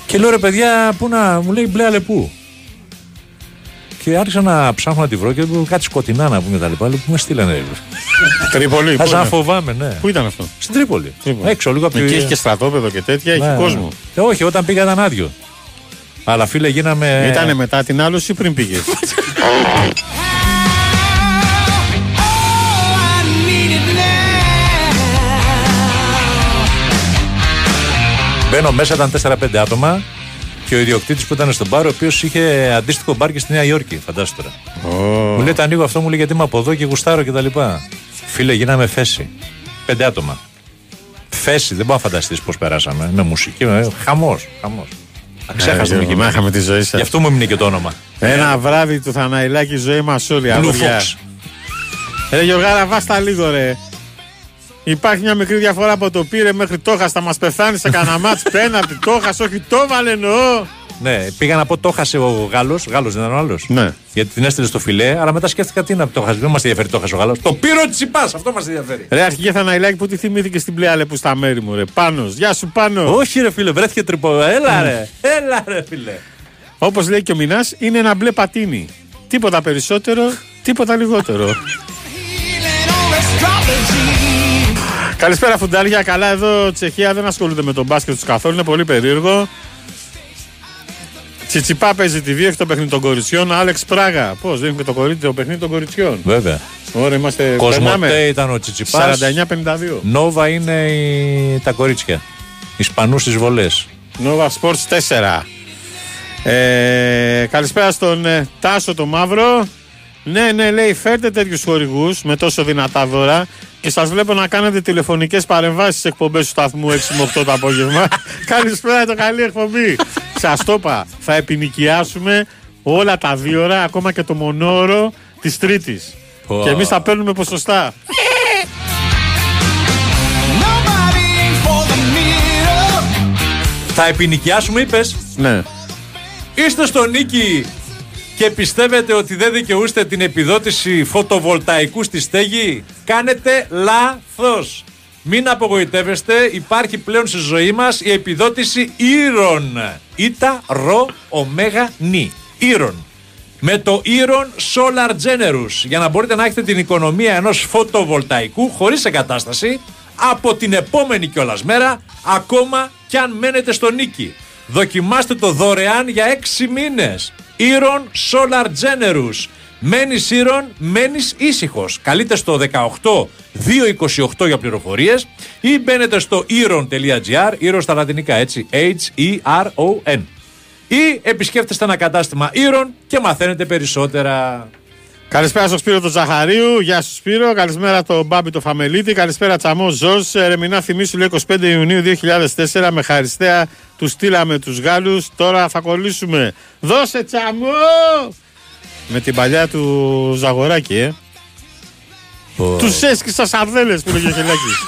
Και λέω ρε παιδιά, πού να, μου λέει μπλε αλεπού. Και άρχισα να ψάχνω να τη βρω και κάτι σκοτεινά να πούμε τα λοιπά. Λέω, Πού με στείλανε. Τρίπολη. πού Άρχισα να είναι; φοβάμαι, ναι. Πού ήταν αυτό; Στην Τρίπολη. Τρίπολη. Έξω, λίγο από Εκεί τη- έχει και στρατόπεδο και τέτοια, έχει Ναι, κόσμο. ναι. Ε, όχι, όταν πήγα ήταν άδειο. Αλλά φίλε, γίναμε. Ήτανε μετά την άλωση ή πριν πήγες; Μπαίνω μέσα, ήταν 4-5 άτομα και ο ιδιοκτήτης που ήταν στον μπαρ, ο οποίος είχε αντίστοιχο μπαρ και στη Νέα Υόρκη, φαντάσου τώρα. Μου λέει: Τα ανοίγω αυτό, μου λέει γιατί είμαι από εδώ και γουστάρω κτλ. Φίλε, γίναμε φέση. Πέντε άτομα. Φέση, δεν μπορεί να φανταστείς πώς περάσαμε. Με μουσική, με... χαμός. Χαμός. Αξέχαστο Ε, εκεί να μέσα. είχαμε τη ζωή σας. Γι' αυτό μου έμεινε και το όνομα. Ένα βράδυ του Θαναϊλάκη η ζωή μας όλη. Blue αγόρια. Fox. Ρε Γιωργάρα, βάστα λίγο ρε. Υπάρχει μια μικρή διαφορά από το πήρε μέχρι το θα μας πεθάνει σε κανένα μάτς πέναλτι. Το χασε, όχι το βάλε εννοώ. Ναι, πήγα να πω το χάσε ο Γάλλος. Γάλλος δεν ήταν ο άλλος. Ναι. Γιατί την έστειλε στο φιλέ, αλλά μετά σκέφτηκα τι είναι το χάσε. Δεν μας ενδιαφέρει το χάσε ο Γάλλος. Το πήρε ο Τσιπά, αυτό μας ενδιαφέρει. Ρε αρχηγέ Θαναϊλάκη που τη θυμήθηκε στην πλέαλε που στα μέρη μου ρε. Πάνω, γεια σου πάνω. Όχι ρε φίλε, βρέθηκε τρυπό. Έλα ρε, έλα ρε φίλε. Όπως λέει και ο Μινάς είναι ένα μπλε πατίνι. Τίποτα περισσότερο, τίποτα λιγότερο. Καλησπέρα φουντάρια, καλά εδώ Τσεχία δεν ασχολούνται με τον μπάσκετ τους καθόλου, είναι πολύ περίεργο. Τσιτσιπά παίζει τη έχει το παιχνίδι των κοριτσιών. Άλεξ Πράγα. Πώς δεν και το, κορίτσι, το παιχνίδι των κοριτσιών; Βέβαια. Ωραία, είμαστε. Κοσμοτέ περνάμε. ήταν ο Τσιτσιπάς. 49-52. Νόβα είναι η... τα κορίτσια. Ισπανούς στι βολές. Nova Sports 4. Ε, καλησπέρα στον ε, Τάσο το Μαύρο. Ναι, ναι, λέει, φέρτε τέτοιους χορηγούς με τόσο δυνατά δώρα και σας βλέπω να κάνετε τηλεφωνικές παρεμβάσεις στις εκπομπές του σταθμού 6 με 8 το απόγευμα. Καλησπέρα, το καλή εκπομπή. Σας το είπα, θα επινοικιάσουμε όλα τα δύο ώρα, ακόμα και το μονόωρο της Τρίτης. Πω. Και εμείς θα παίρνουμε ποσοστά. Θα επινοικιάσουμε, είπες. Ναι. Είστε στο νίκη και πιστεύετε ότι δεν δικαιούστε την επιδότηση φωτοβολταϊκού στη στέγη; Κάνετε λάθος. Μην απογοητεύεστε, υπάρχει πλέον στη ζωή μας η επιδότηση Ήρων. Ήτα, ρο, ωμέγα, νι. Ήρων. Με το Ήρων Solar Generous για να μπορείτε να έχετε την οικονομία ενός φωτοβολταϊκού χωρίς εγκατάσταση από την επόμενη κιόλας μέρα ακόμα κι αν μένετε στο νίκη. Δοκιμάστε το δωρεάν για 6 μήνες. Ήρων Solar Generous. Μένεις ήρων, μένεις ήσυχος. Καλείτε στο 18 228 για πληροφορίες ή μπαίνετε στο ήρων.gr, ήρων στα λατινικά έτσι, H-E-R-O-N. Ή επισκέφτεστε ένα κατάστημα ήρων και μαθαίνετε περισσότερα. Καλησπέρα στο Σπύρο του Ζαχαρίου. Γεια σου Σπύρο. Καλησπέρα το Μπάμπι το Φαμελίτη. Καλησπέρα Τσαμός Ζως. Ρεμινά θυμίσου λέει 25 Ιουνίου 2004 με χαριστέα τους στείλαμε τους Γάλλους. Τώρα θα κολλήσουμε. Δώσε Τσαμός! Με την παλιά του Ζαγοράκη, ε. Τους έσκησα σαρδέλε που λέγε ο Χελάκης.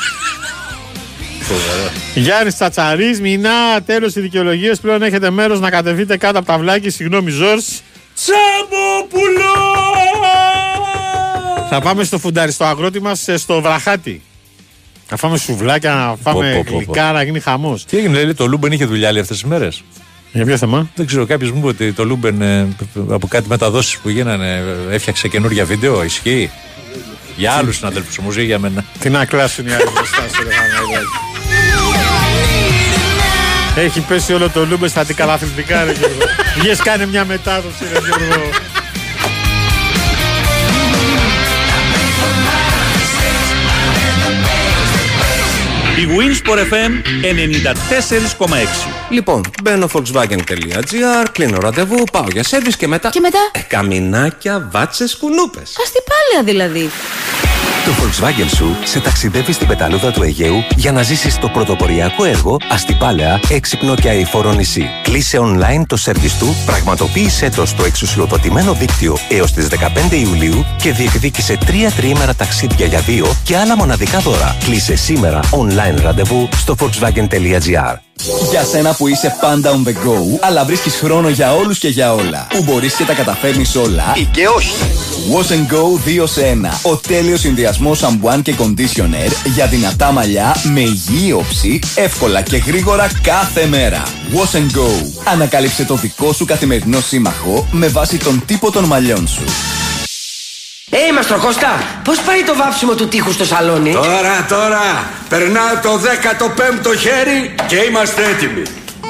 Γιάννης Τσατσαρής, μηνά, τέλος οι δικαιολογίες. Πλέον έχετε μέρος να κατεβείτε κάτω από τα βλάκια. Συγγνώμη, Ζόρ. Τσαμποπουλό! Θα πάμε στο φουνταριστό αγρότη μας στο βραχάτι. Να φάμε σουβλάκια, να φάμε Πω, πω, πω, πω. γλυκά, να γίνει χαμός. Τι έγινε, λέει, το Λούμπεν είχε δουλειά αυτές τις μέρες; Για ποιο θέμα; Δεν ξέρω, κάποιος μου είπε ότι το Λούμπεν ε, από κάτι μεταδόσεις που γίνανε ε, έφτιαξε καινούργια βίντεο. Ισχύει; Για άλλους συναδέλφους όμως, ή για μένα. Τι να κλάσουν οι άλλοι μπροστά σου, ρε Παναγιώτη. Έχει πέσει όλο το λούμπε στα αντικαλαθλητικά, ρε Γιώργο. Βγες κάνε μια μετάδοση, ρε Γιώργο. Η Winsport FM 94,6. Λοιπόν, μπαίνω volkswagen.gr, κλείνω ραντεβού, πάω για σέρβις και μετά... Και μετά; Ε, καμινάκια, βάτσες, κουνούπες. Αστυπάλαια δηλαδή. Το Volkswagen σου σε ταξιδεύει στην πεταλούδα του Αιγαίου για να ζήσεις το πρωτοποριακό έργο Αστυπάλαια, έξυπνο και αηφόρο νησί. Κλείσε online το σερβις του, πραγματοποίησέ το στο εξουσιοδοτημένο δίκτυο έως τις 15 Ιουλίου και διεκδίκησε τρία τριήμερα ταξίδια για δύο και άλλα μοναδικά δώρα. Κλείσε σήμερα online ραντεβού στο volkswagen.gr. Για σένα που είσαι πάντα on the go, αλλά βρίσκεις χρόνο για όλους και για όλα. Που μπορείς και τα καταφέρνεις όλα. Ή και όχι. Wash and Go 2 σε 1. Ο τέλειος συνδυασμός σαμπουάν και conditioner για δυνατά μαλλιά με υγιή όψη, εύκολα και γρήγορα κάθε μέρα. Wash and Go. Ανακάλυψε το δικό σου καθημερινό σύμμαχο με βάση τον τύπο των μαλλιών σου. Ε, Μαστροκώστα, πώς πάει το βάψιμο του τείχους στο σαλόνι; Τώρα, τώρα, περνάω το 15ο χέρι και είμαστε έτοιμοι.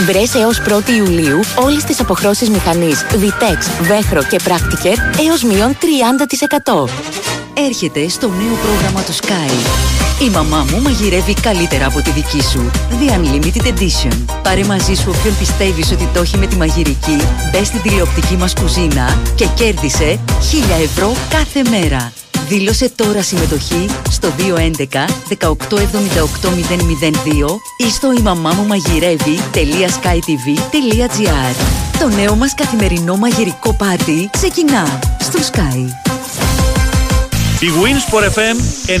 Βρες έως 1η Ιουλίου όλες τις αποχρώσεις μηχανής Vitex, Vechro και Practiker έως μείον 30%. Έρχεται στο νέο πρόγραμμα του Sky. Η μαμά μου μαγειρεύει καλύτερα από τη δική σου. The Unlimited Edition. Πάρε μαζί σου όποιον πιστεύεις ότι το έχει με τη μαγειρική, μπες στην τηλεοπτική μας κουζίνα και κέρδισε 1000 ευρώ κάθε μέρα. Δήλωσε τώρα συμμετοχή στο 211 1878 002 ή στο imamamumagirεvi.skytv.gr Το νέο μας καθημερινό μαγειρικό πάρτι ξεκινά στο Sky. Η Winsport FM 94,6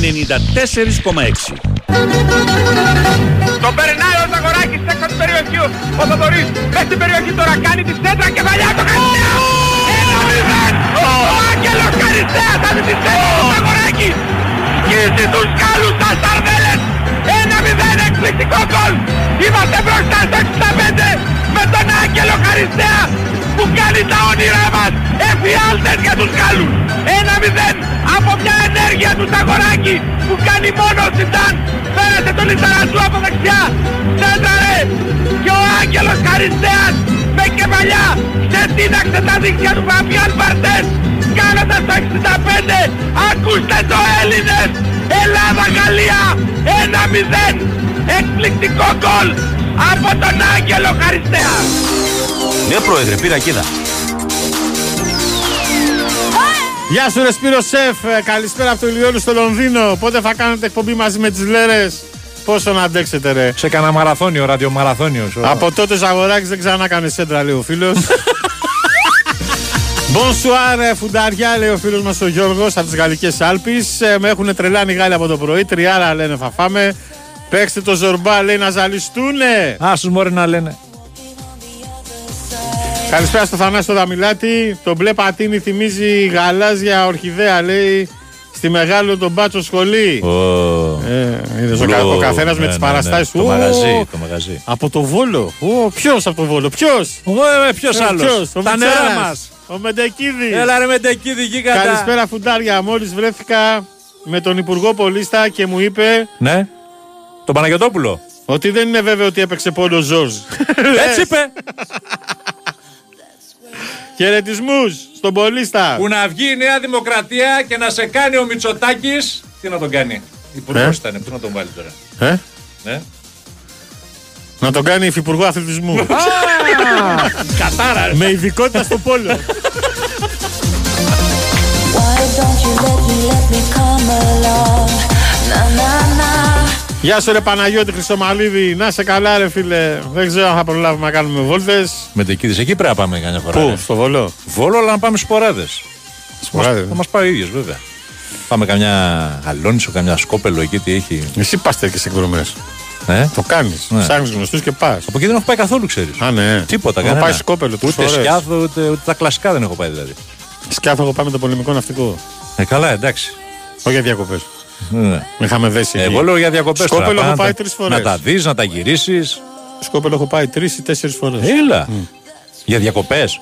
Το περνάει ο Ζαγοράκης έξω του περιοχείου. Ο Θοδωρής μες στην περιοχή τώρα κάνει τη σέντρα και βαλιά το Καριστέα. Ένα μηδέν. Ο Άγγελος Καριστέας από τη σέντρα του Ζαγοράκη. Σκίζει τους καλούς τα Σαρδέλες. Ένα μηδέν εκπληκτικό γκολ. Είμαστε μπροστά στο 65 με τον Άγγελο Χαριστέα που κάνει τα όνειρά μας εφιάλτες για τους Γάλλους. Ένα μηδέν από μια ενέργεια του Σαγοράκη που κάνει μόνο ο Σιντάν. Πέρασε τον Λιταρατού από δεξιά. Σέντραρε και ο Άγγελος Χαριστέας με κεφαλιά ξετίναξε τα δίχτυα του Φαβιάν Βαρτές κάνοντας το 65. Ακούστε το Έλληνες. Ελλάδα-Γαλλία 1-0. Εκπληκτικό γκολ από τον Άγγελο Χαριστέα. Ναι, πρόεδρε, πήρα κοίτα. Γεια σου, ρε Σπύρο Σεφ. Ε, Καλησπέρα από το Ηλιόλου στο Λονδίνο. Πότε θα κάνετε εκπομπή μαζί με τις Λέρες; Πόσο να αντέξετε, ρε; Σε κανένα μαραθώνιο, ραδιομαραθώνιο. Από τότε Ζαγοράκης δεν ξανά έκανε σέντρα, λέει ο φίλος. Bonsoir, φουνταριά, λέει ο φίλος μας ο Γιώργος από τις Γαλλικές Άλπε. Με έχουν τρελάνει Γάλλοι από το πρωί. Τριάρα λένε θα φάμε. Παίξτε το ζορμπά, λέει να ζαλιστούνε. Άσου μόρι να λένε. Καλησπέρα στο Θανάσιο Δαμιλάτη. Το μπλε πατίνι θυμίζει γαλάζια ορχιδέα, λέει. Στη μεγάλο τον μπάτσο σχολή. Ε, είδες, ο, κα- ο καθένας με τις παραστάσεις του. Το Ω, μαγαζί, το μαγαζί. Από το βόλο. Ποιος από το βόλο, ποιος; Ποιος άλλος; Τα νερά μας. Ο Μεντεκίδης. Έλα ρε Μεντεκίδη, γίγαντα. Καλησπέρα φουντάρια. Μόλις βρέθηκα με τον Υπουργό Πολίστα και μου είπε Ναι. Τον Παναγιωτόπουλο. ότι δεν είναι βέβαιο ότι έπαιξε πόλο Ζορζ. Έτσι είπε. Χαιρετισμούς στον Πολίστα. Που να βγει η Νέα Δημοκρατία και να σε κάνει ο Μητσοτάκης. Τι να τον κάνει; Υπουργός Ε; ήταν, πού να τον βάλει τώρα; Ε; Ναι. Να τον κάνει υφυπουργό αθλητισμού. Κατάρα, ρε. με ειδικότητα στο πόλο. Γεια σου ρε Παναγιώτη Χρυσομαλίδη, να σε καλά ρε φίλε. Δεν ξέρω αν θα προλάβουμε να κάνουμε βόλτες. Μεντεκίδη, εκεί πρέπει να πάμε καμιά φορά. Πού, ρε. στο Βολό. Βόλο, αλλά να πάμε σποράδε. Σποράδες. Θα μας πάει ο ίδιος βέβαια. Πάμε καμιά αλόνισο, καμιά σκόπελο εκεί τι έχει. Εσύ πας τέτοιες εκδρομές. Ε; Το κάνεις. Ναι. Ψάχνεις γνωστούς και πας. Από εκεί δεν έχω πάει καθόλου, ξέρεις. Α, ναι. Τίποτα, Έχω κανένα. πάει σκόπελο τρεις Ούτε φορές. σκιάθο, ούτε, ούτε τα κλασικά δεν έχω πάει δηλαδή. Σκιάθο έχω πάει με το πολεμικό ναυτικό. Ε, καλά, εντάξει. Όχι για διακοπές. Ναι. Με είχαμε δέσει. εκεί. Εγώ λέω για διακοπές. Σκόπελο έχω πάει τρεις φορές. Να τα δεις, να τα γυρίσεις. Σκόπελο έχω πάει τρεις ή τέσσερις φορές. Έλα. Για διακοπές.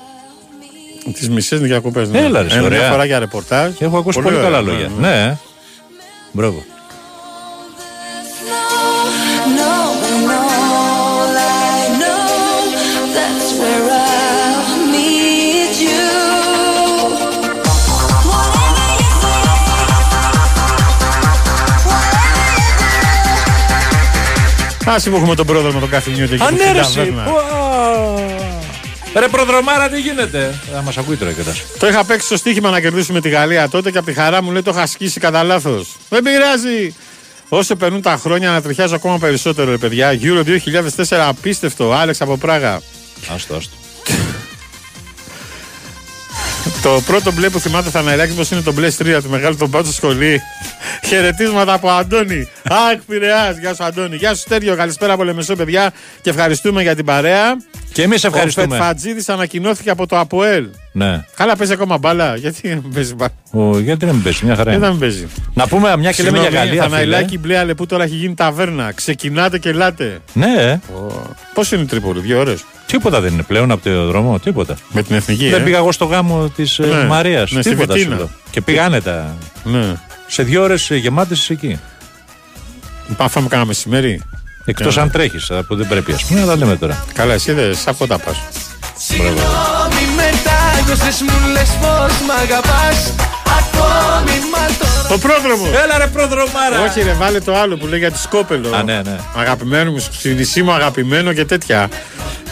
Τις μισές διακοπές. Ναι. Έλα, ρε, Ένα ωραία. Μια φορά για ρεπορτάζ. Έχω ακούσει πολύ, ωραία, καλά ναι, λόγια. ναι. Ναι. ε. Μπράβο. Άσε που έχουμε τον πρόεδρο με τον καφενείο εκεί. Α, που ναι, στην ρε, εσύ. ταβέρνα. Ρε προδρομάρα τι γίνεται; Θα μας ακούει τώρα κιόλα. Το είχα παίξει στο στοίχημα να κερδίσουμε τη Γαλλία τότε και από τη χαρά μου λέει το είχα σκίσει κατά λάθος. Δεν πειράζει. Όσο περνούν τα χρόνια να τριχιάζω ακόμα περισσότερο, ρε παιδιά. Euro 2004 απίστευτο. Άλεξ από Πράγα. Άστο, άστο. Το πρώτο μπλε που θυμάται θα αναλέξει πω είναι το μπλε στρία του μεγάλου τον πάτσο σχολή. Χαιρετίσματα από Αντώνη. Αχ, Πειραιάς. Γεια σου, Αντώνη. Γεια σου, Στέριο. Καλησπέρα από Λεμεσό, παιδιά. Και ευχαριστούμε για την παρέα. Και εμείς Ο ευχαριστούμε. Φετφατζίδη ανακοινώθηκε από το ΑΠΟΕΛ. Ναι. Καλά, παίζει ακόμα μπάλα. Γιατί δεν παίζει μπάλα; Ο, γιατί να μην πέσει, μια χαρά. Δεν είναι. θα μην παίζει; Να πούμε μια και λέμε για Συγγνώμη, Γαλλία. φίλε. Θαναϊλάκη μπλε αλεπού τώρα έχει γίνει ταβέρνα. Ξεκινάτε και ελάτε. Ναι, ε. Πώς είναι η Τρίπολη, δύο ώρες; τίποτα δεν είναι πλέον από το δρόμο, τίποτα. Με την εθνική. Δεν ε; πήγα εγώ στο γάμο της Ναι. Μαρίας. Ναι, στη τίποτα σου Βιτίνα. λέω. Και πήγανε τα. Ναι. Σε δύο ώρες γεμάτες εκεί. Πάμε να φάμε κάνα μεσημέρι; Εκτός Ναι. αν τρέχεις, που δεν πρέπει, ας πούμε, να τα λέμε τώρα. Καλά, εσύ δεν σαν κοντά πας. Ακόμη μετά νιώσες μου λες πως μ' αγαπάς Ακόμη μα τώρα Ο πρόδρομο. Έλα ρε πρόδρομάρα. Όχι, ρε, βάλε το άλλο που λέει για τη Σκόπελο. Α, ναι, ναι. Αγαπημένο μου, συνεισί μου αγαπημένο και τέτοια.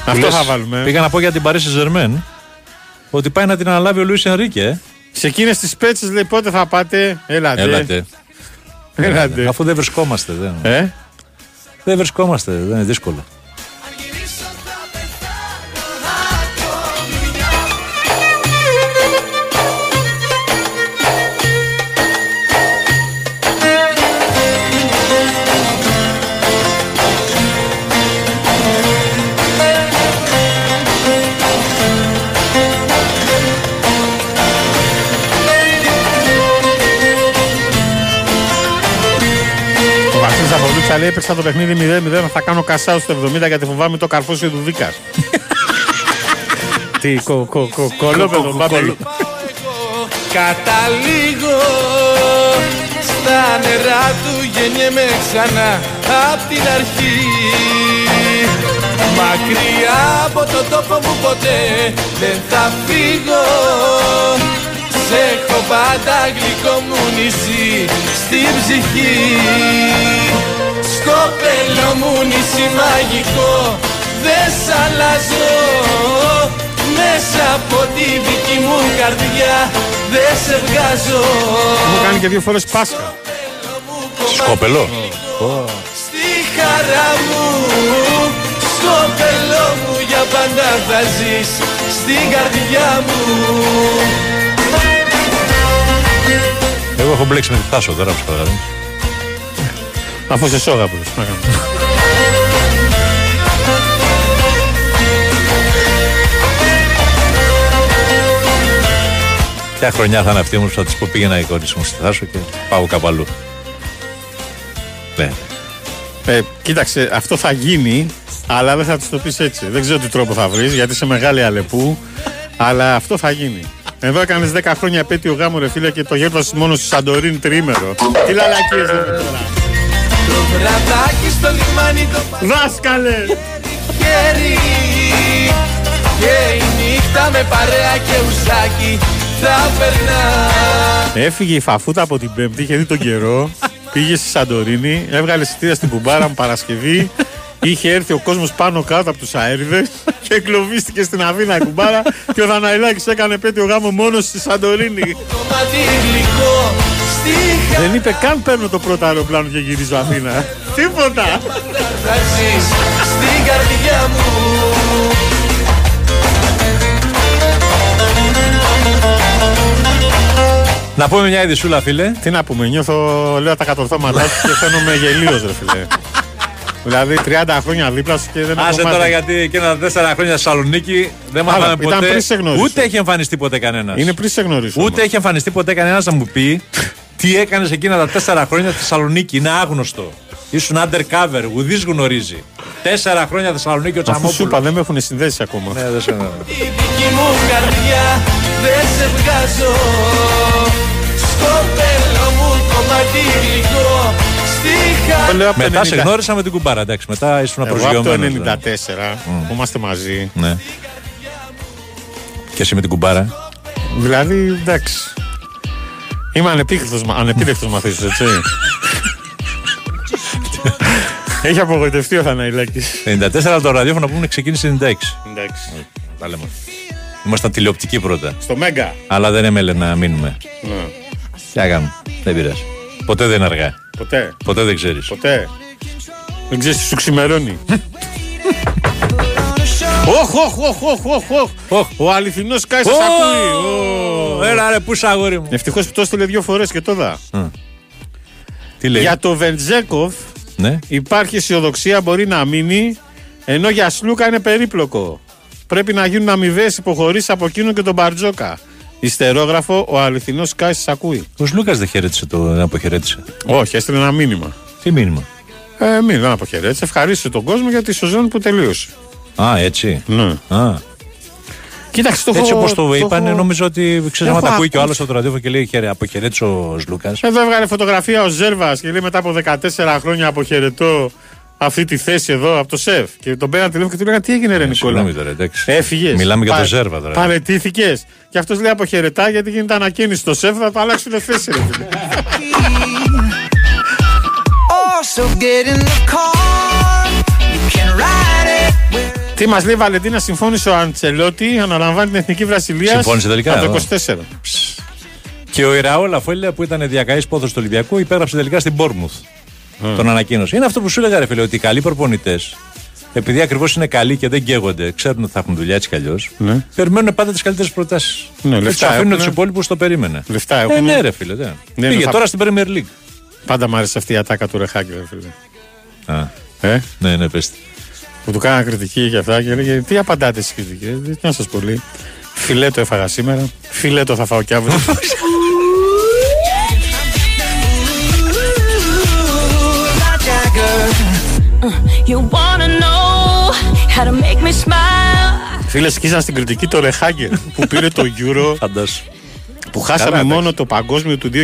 Αυτό Λες, θα βάλουμε. Πήγα να πω για την Παρίσι Ζερμέν ότι πάει να την αναλάβει ο Λουίς Ενρίκε. ε. Σε εκείνες τις πέτσες λέει πότε θα πάτε; Έλατε. Έλατε. Έλατε. Αφού δεν βρισκόμαστε. Δεν, Ε; Δεν βρισκόμαστε. Δεν είναι δύσκολο. Λέει έπαιξα το παιχνίδι 0-0. Θα κάνω κασάου στο 70 γιατί φοβάμαι το καρφώσιο του Βίκας. Τι κο, κο, κο, κολόπεδο, μπάμπη. Καταλήγω στα νερά του γεννιέμαι ξανά απ' την αρχή Μακριά από τον τόπο μου ποτέ δεν θα φύγω Σε έχω πάντα γλυκό μου νησί στην ψυχή Σκοπέλο μου νησί μαγικό δεν σ' αλλάζω μέσα από τη δική μου καρδιά δεν σε βγάζω Μου κάνει και δύο φορές Πάσχα. Σκόπελο. Στη χαρά μου Στο πελό μου για πάντα θα ζεις Στην καρδιά μου Εγώ έχω μπλέξει με τη Θάσο τώρα που καταλαβαίνεις. Αφού σε σόγαπλο. Ποια χρονιά θα είναι αυτή όμως που θα της πω πήγαινα η κόρη μου στη Θάσο και πάω κάπου αλλού. Ναι. Ε, κοίταξε, αυτό θα γίνει, αλλά δεν θα τους το πεις έτσι. Δεν ξέρω τι τρόπο θα βρεις, γιατί είσαι μεγάλη αλεπού, αλλά αυτό θα γίνει. Εδώ έκανες 10 χρόνια επέτειο γάμου, ρε φίλε, και το γέρδωσε μόνο στη Σαντορίνη τρίμερο. Τι λαλακίες λέμε τώρα. Το βραδάκι στο λιμάνι το Δάσκαλε! χέρι Και η νύχτα με παρέα και ουζάκι θα περνά Έφυγε η φαφούτα από την Πέμπτη, είχε δει τον καιρό. Πήγε στη Σαντορίνη, έβγαλε εισιτήρια στην Κουμπάρα μου Παρασκευή. Είχε έρθει ο κόσμος πάνω κάτω από τους αέριδες και εγκλωβίστηκε στην Αθήνα η Κουμπάρα. Και ο Δαναϊλάκη έκανε επέτειο γάμο μόνος στη Σαντορίνη. Κομμάτι γλυκό στη Δεν είπε καν παίρνω το πρώτο αεροπλάνο και γυρίζω Αθήνα. Τίποτα. χαρά θα ζεις Στην καρδιά μου Να πούμε μια ειδισούλα, φίλε. Τι να πούμε, νιώθω, λέω τα κατορθώματά σου και φαίνομαι γελίος, ρε φίλε. Δηλαδή 30 χρόνια δίπλα σου και δεν έχω Άσε μάθει. τώρα γιατί και ένα τέσσερα χρόνια στη Θεσσαλονίκη δεν Άρα, μάθαμε ήταν ποτέ. πριν σε γνωρίσω. Ούτε έχει εμφανιστεί ποτέ κανένας. Είναι πριν σε γνωρίσω. Ούτε έχει εμφανιστεί ποτέ κανένας να μου πει τι έκανες εκείνα τα τέσσερα χρόνια στη Θεσσαλονίκη. Είναι άγνωστο. Ήσουν undercover, ουδή γνωρίζει. Τέσσερα χρόνια Θεσσαλονίκη ο Αφού σου Τσαμόπουλος. είπα, δεν με έχουν συνδέσει ακόμα. Ναι, δεν σε Η δική μου καρδιά δεν σε βγάζω Στο πέλο μου κομμάτι γλυκό Στη χαρά Το λέω από το Μετά 90. σε γνώρισα με την κουμπάρα, εντάξει. Μετά ήσουν Εγώ από το προσγειωμένο. 94 που είμαστε μαζί. Ναι. Και εσύ με την κουμπάρα; Δηλαδή, εντάξει. Είμαι ανεπίθετος, μα- ανεπίδεκτος μαθήσεις, έτσι. Έχει απογοητευτεί ο Θαναϊλάκης. 94 από το ραδιόφωνο που ήμουν ξεκίνησε 96. Εντάξει. Τα λέμε. Ήμασταν τηλεοπτικοί πρώτα. Στο Μέγκα. Αλλά δεν έμελε να μείνουμε. Ναι. Τι να κάνουμε. Δεν πειράζει. Ποτέ δεν είναι αργά. Ποτέ. Ποτέ δεν ξέρεις. Ποτέ. Δεν ξέρεις τι σου ξημερώνει. Όχ, όχ, όχ, όχ, όχ, όχ. Ο αληθινός Κάι σας ακούει. Ω. Έλα ρε, πού σ' αγόρι μου. Ευτυχώς που το έστειλε δύο φορές και το δα. Τι λέει; Για το Βεντζέκοφ Ναι. υπάρχει αισιοδοξία, μπορεί να μείνει, ενώ για Σλούκα είναι περίπλοκο. Πρέπει να γίνουν αμοιβές υποχωρήσεις από εκείνον και τον Μπαρτζόκα. Ιστερόγραφο, ο αληθινός Κάι σας ακούει. Ο Λούκα δεν χαιρέτησε το, δεν αποχαιρέτησε. Όχι, έστειλε ένα μήνυμα. Τι μήνυμα; Ε, μην δεν αποχαιρέτησε. Ευχαρίστησε τον κόσμο για τη σεζόν που τελείωσε. Α, έτσι. Ναι. Α. Κοίταξε το Έτσι έχω- όπως το είπαν, έχω- νομίζω ότι ξέρεις, άμα έχω τα ακούει και ο άλλος ακούσει. από το ραδιόφωνο και λέει «Χαιρε- αποχαιρέτησε ο Λούκα. Εδώ έβγαλε φωτογραφία ο Ζέρβας και λέει μετά από 14 χρόνια αποχαιρετώ αυτή τη θέση εδώ από το σεφ. Και τον πέραν τηλέφωνο και του λέγανε τι έγινε, Ρε Νικόλα; Συγγνώμη τώρα, εντάξει. Έφυγες; Μιλάμε για το Ζέρβα τώρα. Παρετήθηκες; Και αυτός λέει αποχαιρετά γιατί γίνεται ανακαίνιση στο σεφ, θα το αλλάξουν θέση. Ρε. φίλε. Also get in the car. You can ride it. Τι μας λέει η Βαλεντίνα, συμφώνησε ο Αντσελότη, αναλαμβάνει την εθνική Βραζιλίας. Συμφώνησε τελικά, Από το ε. 24. Και ο Ιραόλ Αφέλια που ήταν διακαής πόθο του Ολυμπιακού υπέγραψε τελικά στην Μπόρμουθ. Τον ανακοίνωσε. Είναι αυτό που σου έλεγα, ρε φίλε, ότι οι καλοί προπονητές, επειδή ακριβώς είναι καλοί και δεν καίγονται, ξέρουν ότι θα έχουν δουλειά έτσι κι αλλιώς, Ναι. περιμένουν πάντα τις καλύτερες προτάσεις. Ναι, και λεφτά τους αφήνουν έχουνε. τους υπόλοιπους το περίμενε. Λεφτά Ε, έχουν. ναι, ρε φίλε. Ναι. Ναι, Πήγε θα- τώρα στην Premier League. Πάντα μου άρεσε αυτή η ατάκα του Ρεχάκη, ρε φίλε. Α, Ε, ναι, ναι, πες τη. Που του κάνανε κριτική και αυτά και έλεγε Τι απαντάτε στι κριτικέ, τι να σας πολύ. Φιλέτο έφαγα σήμερα. Φιλέτο θα φάω κι αύριο. You wanna know how to make me smile. Φίλε, σκίσαν στην κριτική το Ρεχάγκερ που πήρε το Euro. Φαντάσου. Που χάσαμε Καλά, μόνο το παγκόσμιο του 2006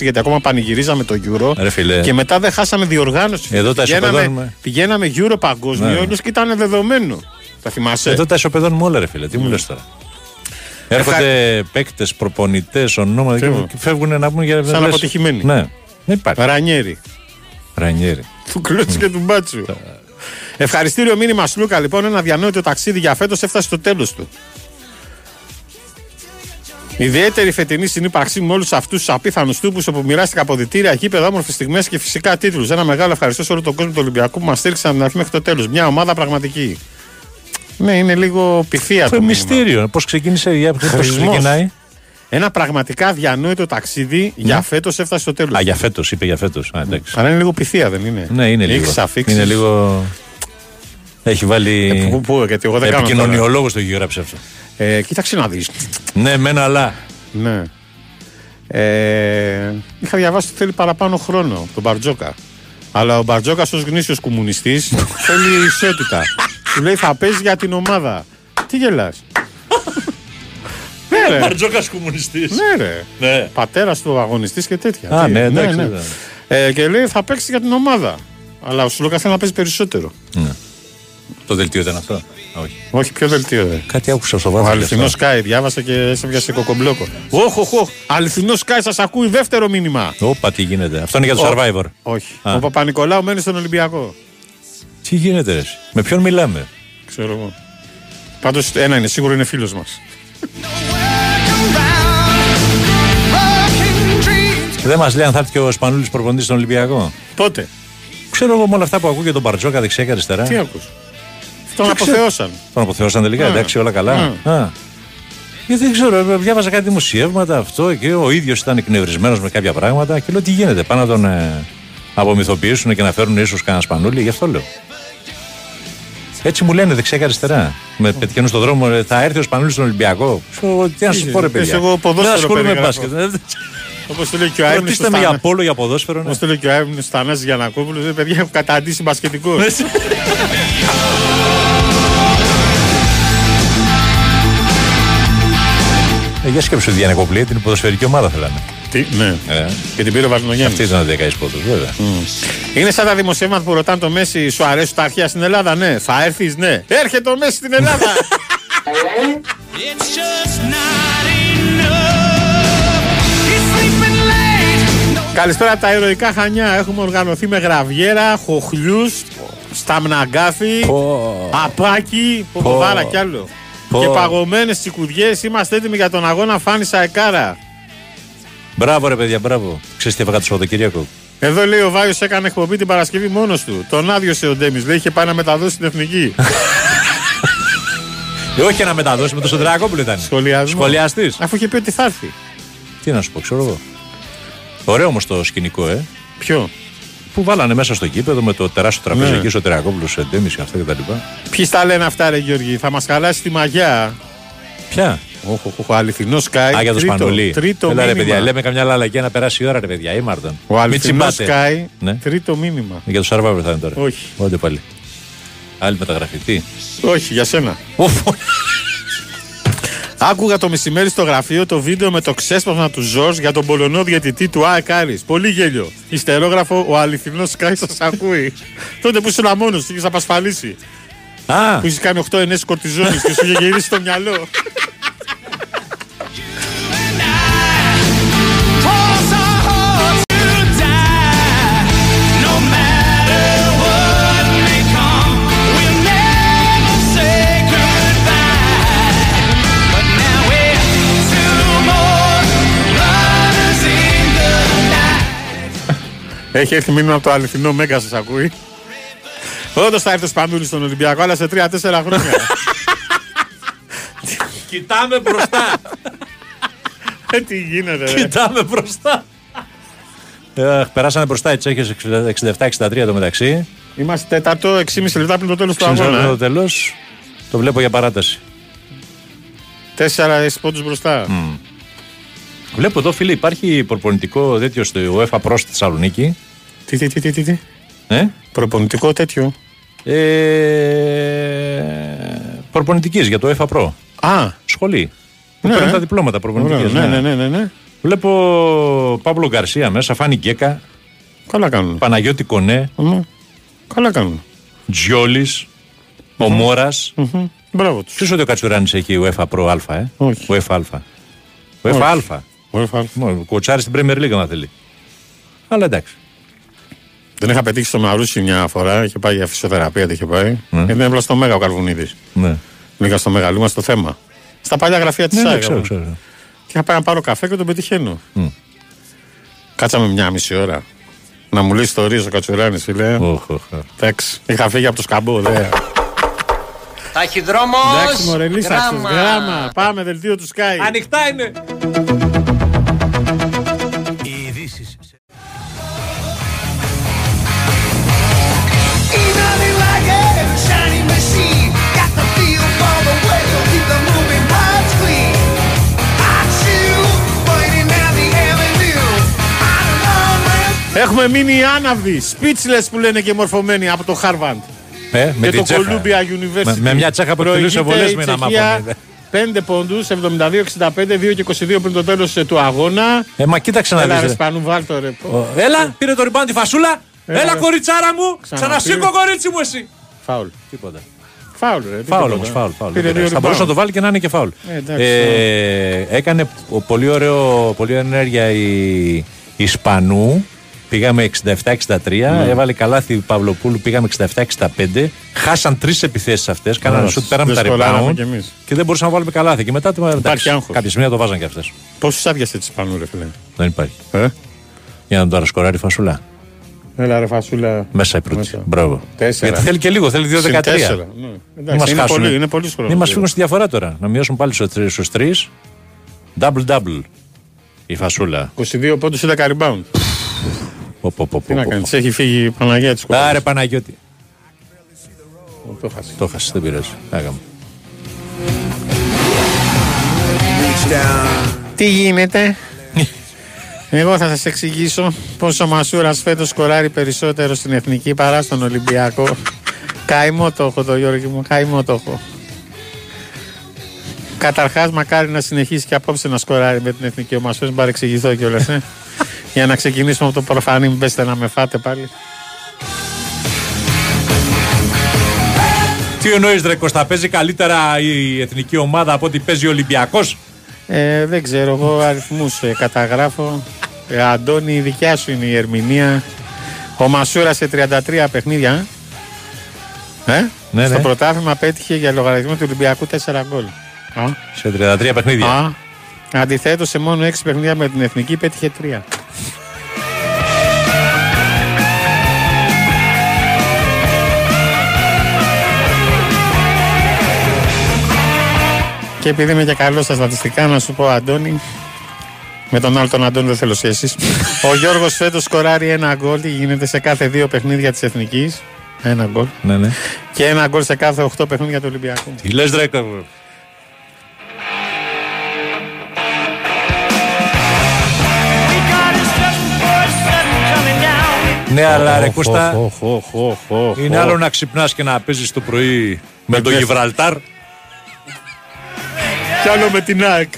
γιατί ακόμα πανηγυρίζαμε το Euro. Ρε φίλε. Και μετά δεν χάσαμε διοργάνωση. Εδώ τα πηγαίναμε, ισοπεδώνουμε. πηγαίναμε Euro παγκόσμιο, Ναι. ναι. και ήταν δεδομένο. Θα θυμάσαι; Εδώ τα ισοπεδώνουμε όλα, ρε φίλε. Τι μου λες τώρα; Έρχονται παίκτες, προπονητές, ονόματα και, Τι και φεύγουν να πούμε για Σαν λες- αποτυχημένοι. Ναι, δεν υπάρχει. Ρανιέρι. Ρανιέρι. Του κλώτσου και του μπάτσου. Ευχαριστήριο μήνυμα Σλούκα λοιπόν. Ένα διανόητο ταξίδι για φέτος έφτασε στο τέλος του. Ιδιαίτερη φετινή συνύπαρξή με όλους αυτούς τους απίθανους τύπους όπου μοιράστηκα αποδητήρια, γήπεδα, όμορφες στιγμές και φυσικά τίτλους. Ένα μεγάλο ευχαριστώ σε όλο τον κόσμο του Ολυμπιακού που μας στήριξαν από την αρχή μέχρι το τέλος. Μια ομάδα πραγματική. Ναι, είναι λίγο πυθία Αυτό το είναι μήνυμα. μυστήριο. Πώς ξεκίνησε, για πώς Χρησμός. ξεκινάει; Ένα πραγματικά διανόητο ταξίδι για φέτος έφτασε στο τέλος. Α, για φέτος, είπε για φέτος. Αλλά είναι λίγο πυθία, δεν είναι; Ναι, είναι λίγο. Έχεις αφήξεις. Είναι λίγο. Έχει βάλει. Ε, πού- πού, γιατί εγώ δεν κάνω Επικοινωνιολόγος το έχει γράψει αυτό. Ε, κοίταξε να δεις. Ναι, μένα αλλά. Ναι. Ε, είχα διαβάσει ότι θέλει παραπάνω χρόνο από τον Μπαρτζόκα. Αλλά ο Μπαρτζόκας ως γνήσιος κομμουνιστής θέλει ισότητα. Του λέει θα παίζει για την ομάδα. Τι γελάς. ναι, ρε. Μπαρτζόκας κομμουνιστής. Ναι, ρε. Ναι. Πατέρας του αγωνιστής και τέτοια. Α, Τι, ναι, εντάξει, ναι. Ε, και λέει θα παίξεις για την ομάδα. Αλλά ο Σλούκα θέλει να παίζει περισσότερο. Το δελτίο ήταν αυτό. Όχι. Όχι, πιο δελτίο. Ρε. Κάτι άκουσα στο Ο βάθο. αληθινό Σκάι, διάβασα και σε πιάσε κοκομπλόκο. Όχ, όχ, όχ. Αληθινό Σκάι, σας ακούει δεύτερο μήνυμα. Όπα, τι γίνεται. Αυτό είναι για το Ο- survivor. Όχι. Α. Ο Παπα-Νικολάου μένει στον Ολυμπιακό. Τι γίνεται, ρε. εσύ; Με ποιον μιλάμε; Ξέρω εγώ. Πάντως ένα είναι σίγουρο είναι φίλος μας. Δεν μας λέει αν θα έρθει και ο Σπανούλης προπονητής στον Ολυμπιακό. Πότε; Ξέρω εγώ με όλα αυτά που ακούω για τον Μπαρτζόκα δεξιά και αριστερά. Τι ακούς; Τον Δεν ξέρω. αποθεώσαν. Τον αποθεώσαν τελικά, Ναι. εντάξει, όλα καλά. Ναι. Α. Γιατί δεν ξέρω, ε, διάβαζα κάτι δημοσιεύματα αυτό και ο ίδιος ήταν εκνευρισμένος με κάποια πράγματα και λέω τι γίνεται. Πάνε να τον ε, απομυθοποιήσουν και να φέρουν ίσως κανένας σπανούλι, γι' αυτό λέω. Έτσι μου λένε δεξιά και αριστερά. Με πετυχαίνουν στον δρόμο, ε, θα έρθει ο Σπανούλης στον Ολυμπιακό. Σου, Τι να σου Τι, πω, ρε πες παιδιά. εγώ ποδόσφαιρο Δεν ασχολούμαι με περιγράφω. μπάσκετ. Όπως το λέει και ο Άιμνης. Ρωτήστε με για πόλο, για ποδόσφαιρο. ναι. Όπως το λέει και ο Άιμνης Στανάζη Γιανακόπουλος. «Ε, Παιδιά έχω καταντήσει μπασκετικό. Ε, για σκέψου, η Διανεκοπλή την ποδοσφαιρική ομάδα θέλανε. Τι, ναι. Ε, Και την πήρε ο Βαρδινογέννη. αυτή ήταν δεκαετή πόδο, βέβαια. Είναι σαν τα δημοσιεύματα που ρωτάνε το Μέση, σου αρέσουν τα αρχαία στην Ελλάδα, ναι. Θα έρθεις, ναι. Έρχεται ο Μέση στην Ελλάδα. Καλησπέρα από τα ηρωικά Χανιά. Έχουμε οργανωθεί με γραβιέρα, χοχλιούς, σταμναγκάθι, απάκι, ποποδάρα κι άλλο. Πω. Και παγωμένες τσικουδιές. Είμαστε έτοιμοι για τον αγώνα Φάνη Σαεκάρα. Μπράβο, ρε παιδιά, μπράβο. Ξέρεις τι έφαγα το Σαββατοκύριακο; Εδώ λέει ο Βάιος έκανε εκπομπή την Παρασκευή μόνος του. Τον άδειωσε ο Ντέμις. Λέει είχε πάει να μεταδώσει την εθνική. Ε, όχι να μεταδώσει με το Σωτριακόπουλο ήταν. Σχολιασμό. Σχολιαστής. Αφού είχε πει ότι θα έρθει. Τι να σου πω, ξέρω εγώ. Ωραίο όμως το σκηνικό, ε. Ποιο; Που βάλανε μέσα στο κήπεδο με το τεράστιο τραπέζι Ναι. εκεί, Σωτριακόπουλο, Εντέμι και αυτά κτλ. Ποιοι τα λένε αυτά, ρε Γιώργη. Θα μας χαλάσει τη μαγιά. Ποια; Όχι, όχι, αληθινός Σκάι. Α, για το τρίτο, Σπανούλι. Τρίτο Έλα, ρε μήνυμα. παιδιά, λέμε καμιά λαλακιά να περάσει η ώρα, ρε παιδιά. Ήμαρτον. Ο Μην αληθινός τσιμπάτε. Σκάι. Ναι. Τρίτο μήνυμα. Για το Survivor θα είναι τώρα. Όχι. Άντε πάλι. Άλλη μεταγραφή. Τι; Όχι, για σένα. Άκουγα το μεσημέρι στο γραφείο το βίντεο με το ξέσπασμα του Ζορς για τον Πολωνό διαιτητή του ΑΕΚ Άρης. Πολύ γέλιο. Ιστερόγραφο, ο αληθινός Σκάι σας ακούει. Τότε που ήσουν μόνος, είχες απασφαλίσει. Α. Που είχες κάνει 8 ενές κορτιζόνης και σου είχε γυρίσει το μυαλό. Έχει έρθει μήνυμα από το αληθινό Μέγκα σας ακούει. Όντως θα έρθει ο Σπανούλης στον Ολυμπιακό, αλλά σε 3-4 χρόνια. Κοιτάμε μπροστά. Ε, τι γίνεται, ρε. Κοιτάμε μπροστά. Ε, περάσανε μπροστά οι Τσέχες 67-63 το μεταξύ. Είμαστε τέταρτο, 6,5 λεπτά πριν το τέλος του Ξένο αγώνα. το ε. τέλος. Το βλέπω για παράταση. Τέσσερα πόντους μπροστά. Βλέπω εδώ, φίλε, υπάρχει προπονητικό τέτοιο στο UEFA Pro στη Θεσσαλονίκη. Τι, τι, τι, τι, τι, τι. Ε; Προπονητικό τέτοιο. Ε, προπονητικής για το UEFA Pro. Α. Σχολή. Που Ναι. παίρνουν τα διπλώματα προπονητικές. Ωραίο, ναι, ναι, ναι, ναι, ναι. Βλέπω Παύλο Γκαρσία μέσα, Φάνη Γκέκα, Καλά κάνουν. Παναγιώτη Κονέ, Μμ. Καλά κάνουν. Τζιόλης, ο Μόρας. Μμμ. Μπράβο τους. Ξέρεις ότι ο Κατσουράνης έχει UEFA Pro Α, ε; Όχι. UEFA Α. UEFA Α. UEFA. Μόνο, Κοτσάρει στην Premier League, αν θέλει. Αλλά εντάξει. Δεν είχα πετύχει στο Μαρούσι μια φορά, είχε πάει για φυσιοθεραπεία, δεν είχε πάει. Γιατί είναι απλά στο Μέγα ο Καρβουνίδης. Ναι. Λίγα στο Μεγαλούμα στο θέμα. Στα παλιά γραφεία της Ναι, ναι, ΑΕΚ. ξέρω, εγώ. ξέρω. Και είχα πάει να πάρω καφέ και τον πετυχαίνω. Μμ. Κάτσαμε μια μισή ώρα. Να μου λέει ιστορίες ο Κατσουράνης, φίλε. Οχ, οχ, οχ. Εντάξει, είχα φύγει από το σκαμπό, δε. Ταχυδρόμος, Εντάξει, μωρέ, λύσαξες. γράμμα. Γράμμα. Πάμε, δελτίο του Sky. Ανοιχτά είναι. Έχουμε μείνει άναυδοι, speechless που λένε και μορφωμένοι από το Harvard. Ε, με και την το Τσέχα. Columbia University. Με, με μια τσέχα που εκτελούσε Προηγείται βολές η με ένα Τσεχία μάπο. 5 πόντους, 72-65, 2 και 22 πριν το τέλος του αγώνα. Ε, μα κοίταξε να Έλα, δεις, ρε ρε. Σπανού, βάλ το ρε. Ο- Έλα, πήρε το ριμπάν τη φασούλα. Έλα, Έλα, ρε. κοριτσάρα μου. Ξαναπήρε. Ξανασήκω, κορίτσι μου, εσύ. Φάουλ. Τίποτα. Φάουλ, ρε. τι Φάουλ τίποτα. όμως, φάουλ. φάουλ. Πήρε δεν δύο πειράζει. Θα μπορούσε να rebound. το βάλει και να είναι και φάουλ. Ε, εντάξει, Ε, έκανε ο- πολύ ωραίο, πολύ ωραία ενέργεια η Ισπανού. Πήγαμε 67-63. Ναι. Έβαλε καλάθι Παυλοπούλου. Πήγαμε 67-65. Χάσαν τρεις επιθέσεις αυτές. Κάνανε Ναι, σουτ, πέραμε τα δυσκολάραμε rebound. κι εμείς. Και δεν μπορούσαμε να βάλουμε καλάθι. Και μετά το εντάξει, άγχος. κάποια στιγμή θα το βάζαν και αυτές. Πόσους άδειασε τη Σπανού, ρε φίλε; Δεν υπάρχει. Ε; Για να το αρασκοράρει η φασούλα. Έλα, ρε Φασούλα. Μέσα η πρώτη. Μέσα. Μπράβο. Τέσσερα. Γιατί θέλει και λίγο, θέλει 2-13. Συν τέσσερα, ναι. Μην Εντάξει, μας είναι χάσουνε. πολύ- είναι πολύ χρόνο. Μην μας φύγουν στη διαφορά τώρα. Να μειώσουν πάλι στους τρει. Double-double. Η φασούλα. 22 πόντους, 10 rebound. Πω, πω, πω, Τι να πω, κάνεις, πω. τη έχει φύγει η Παναγία της Άρε Παναγιώτη. Το χάσει. Το χάσει, δεν πειράζει. Άγαμε. Τι γίνεται; Εγώ θα σας εξηγήσω πως ο Μασούρας φέτος σκοράρει περισσότερο στην Εθνική παρά στον Ολυμπιακό. Καημό το έχω το Γιώργη μου, καημό το έχω. Καταρχάς μακάρι να συνεχίσει και απόψε να σκοράρει με την Εθνική ο Μασούρας, μην παρεξηγηθώ κιόλας, ε. Για να ξεκινήσουμε από το προφανή, μην πέσετε να με φάτε πάλι. Τι εννοείς, Ρε Κώστα, παίζει καλύτερα η εθνική ομάδα από ότι παίζει ο Ολυμπιακός; Ε, δεν ξέρω, εγώ αριθμούς ε, καταγράφω. Ε, Αντώνη, η δικιά σου είναι η ερμηνεία. Ο Μασούρα σε 33 παιχνίδια. Ε, ε; Ναι, Στο ναι. πρωτάθλημα πέτυχε για λογαριασμό του Ολυμπιακού 4 γκολ. Α. Σε 33 παιχνίδια. Α. Αντιθέτως, σε μόνο 6 παιχνίδια με την εθνική πέτυχε 3. Και επειδή είμαι και καλός στα στατιστικά, να σου πω, Αντώνη, με τον άλλο τον Αντώνη δεν θέλω σχέσεις. Ο Γιώργος φέτος σκοράρει ένα γκολ, τι γίνεται σε κάθε δύο παιχνίδια της Εθνικής. Ένα γκολ. Ναι, ναι. Και ένα γκολ σε κάθε 8 παιχνίδια του Ολυμπιακού. Τι λες, Ρε Ναι, αλλά ρε Κώστα, είναι άλλο να ξυπνάς και να παίζεις το πρωί με το Ναι. Γιβραλτάρ. Κι άλλο με την ΑΕΚ.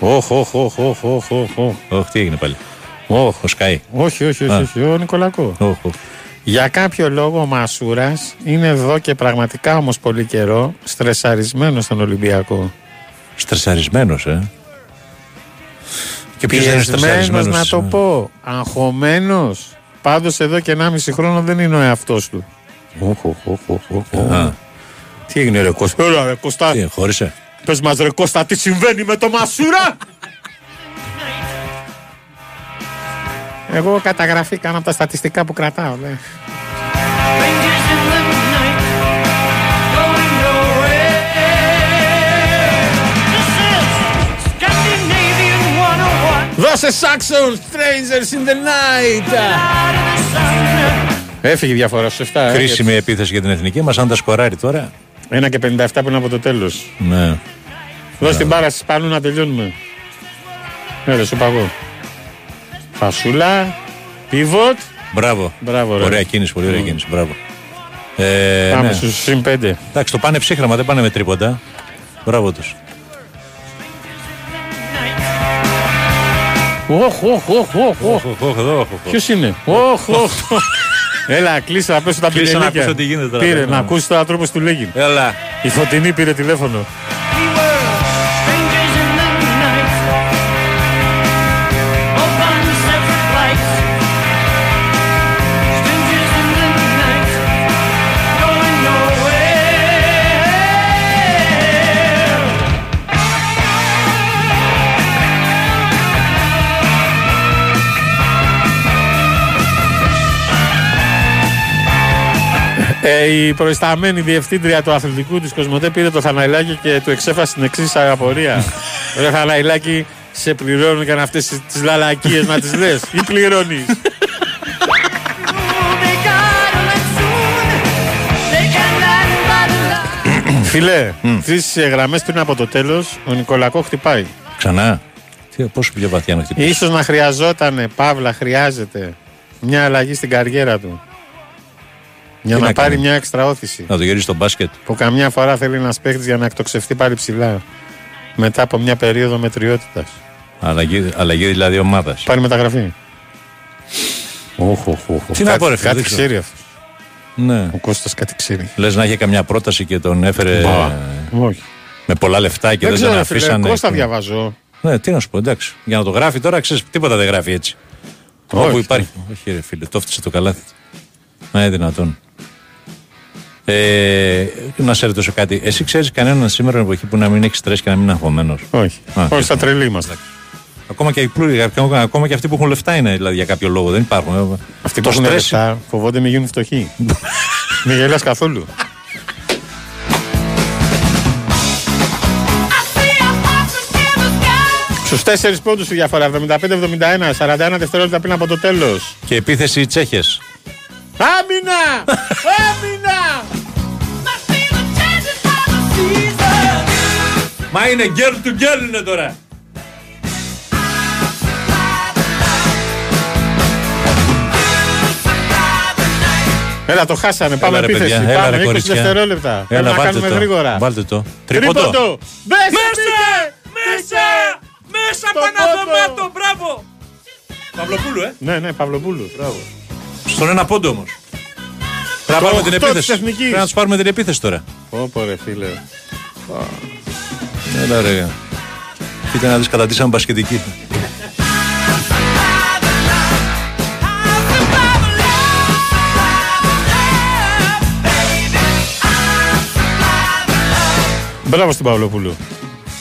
Όχ, όχ, όχ, όχ, όχ, όχ, όχ. Όχι, τι έγινε πάλι. Όχ. Ο Σκάι. Όχι, όχι, όχι, Α. όχι, ο Νικολακό. Όχ, όχ. Για κάποιο λόγο ο Μασούρας είναι εδώ και πραγματικά όμως πολύ καιρό στρεσαρισμένος στον Ολυμπιακό. Στρεσαρισμένος, ε. Και ποιος δεν είναι Πιεσμένος στρεσαρισμένο. να το πω. Αγχωμένος. Πάντως εδώ και 1,5 χρόνο δεν είναι ο εαυτός του. Όχ, όχ, όχ, όχ, όχ. Α. Τι έγινε ρε Κώστα; Έλα ρε Κώστα. Τι, χώρισε; Πες μας ρε Κώστα τι συμβαίνει με το Μασούρα; Εγώ καταγραφή κάνω από τα στατιστικά που κρατάω. ναι. Δώσε Saxon Strangers in the Night. Έφυγε η διαφορά στους 7. ε, Κρίσιμη επίθεση για την εθνική μας. Αν τα σκοράρει τώρα. Ένα και 57 πριν από το τέλος. Ναι. Δώσε την μπάρα στις πάνω να τελειώνουμε. Ναι, ρε, σου είπα εγώ. Φασούλα, πίβοτ. Μπράβο. Μπράβο, ρε. Ωραία κίνηση, πολύ ωραία Mm. κίνηση. Μπράβο. Ε, Πάμε ναι. στους συν 5. Εντάξει, το πάνε ψύχραμα, δεν πάνε με τρίποντα. Μπράβο τους. Οχ, οχ, οχ, οχ, οχ. Ποιος είναι; Οχ, οχ. Έλα, κλείσε να πέσω τα Κλείσε να πινελίκια. ακούσω τι γίνεται τώρα. Πήρε, Ναι. να ακούσεις τώρα τρόπο του λέγει. Έλα. Η φωτεινή πήρε τηλέφωνο. Ε, η προϊσταμένη διευθύντρια του αθλητικού της Κοσμοτέ πήρε το Θαναϊλάκι και του εξέφασε την εξής απορία. Ρε Θαναϊλάκι, σε πληρώνουν για να αυτές τις λαλακίες να τις λες. Ή πληρώνεις. Φιλέ, τρεις γραμμές πριν από το τέλος, ο Νικολακό χτυπάει. Ξανά. Τι, πόσο πιο βαθιά να χτυπήσεις; Ίσως να χρειαζόταν, Παύλα, χρειάζεται μια αλλαγή στην καριέρα του. Για Τι να, να πάρει κάνει; μια έξτρα όθηση. Να το γυρίσει στο μπάσκετ. Που καμιά φορά θέλει ένα παίχτη για να εκτοξευτεί πάλι ψηλά. Μετά από μια περίοδο μετριότητας. Αλλαγή, αλλαγή δηλαδή ομάδας. Πάρει μεταγραφή. Όχ, όχ, όχ. Τι να πω, ρε φίλε, Κάτι δεν ξέρω. ξέρει αυτός. Ναι. Ο Κώστας κάτι ξέρει. Λες να είχε καμιά πρόταση και τον έφερε Μπα. Όχι. με πολλά λεφτά και Δεν δεν, ξέρω, τον φίλε, αφήσανε. Κώστα και- διαβάζω. Ναι, τι να σου πω, εντάξει. Για να το γράφει τώρα, ξέρεις, τίποτα δεν γράφει έτσι. Όχι, Όπου υπάρχει. Όχι, ρε φίλε, το έφτιαξε το καλάθι. του. Να είναι δυνατόν. Ε, να σε ρωτήσω κάτι. Εσύ ξέρεις κανέναν σήμερα την εποχή που να μην έχει στρες και να μην είναι αγχωμένος; Όχι. Όχι, στα τρελή είμαστε. Ακόμα και, οι πλούσιοι, ακόμα, ακόμα και αυτοί που έχουν λεφτά είναι δηλαδή, για κάποιο λόγο. Δεν υπάρχουν. Αυτοί που το έχουν στρες- λεφτά φοβόνται μην γίνουν φτωχοί. Μην γελάς καθόλου. Στους 4 πόντους η διαφορά. 75-71. 41 δευτερόλεπτα πριν από το τέλος. Και επίθεση Τσέχες. Άμυνα! Άμυνα! Μα είναι girl to girl είναι τώρα. Έλα, το χάσανε. Πάμε Έλα, ρε, επίθεση. παιδιά. Έλα, Πάμε ρε, 20 κορίτσια. δευτερόλεπτα. Πρέπει να βάλτε κάνουμε το. γρήγορα. Βάλτε το. Τρίποντο. Τρίποντο! Μέσα! μπήκε! Μέσα! Μέσα Στο πόδο. μπράβο! Παυλοπούλου, ε. Ναι, ναι, Παυλοπούλου. Μπράβο. Στον ένα πόντο όμως. Πρέπει να Το πάρουμε την οκτώ της επίθεση. εθνικής. Πρέπει να τους πάρουμε την επίθεση τώρα. Όπο ρε φίλε. Έλα ρε. Κοίτα να δεις καταντήσαμε μπασκετική. Μπράβο στην Παυλοπούλου.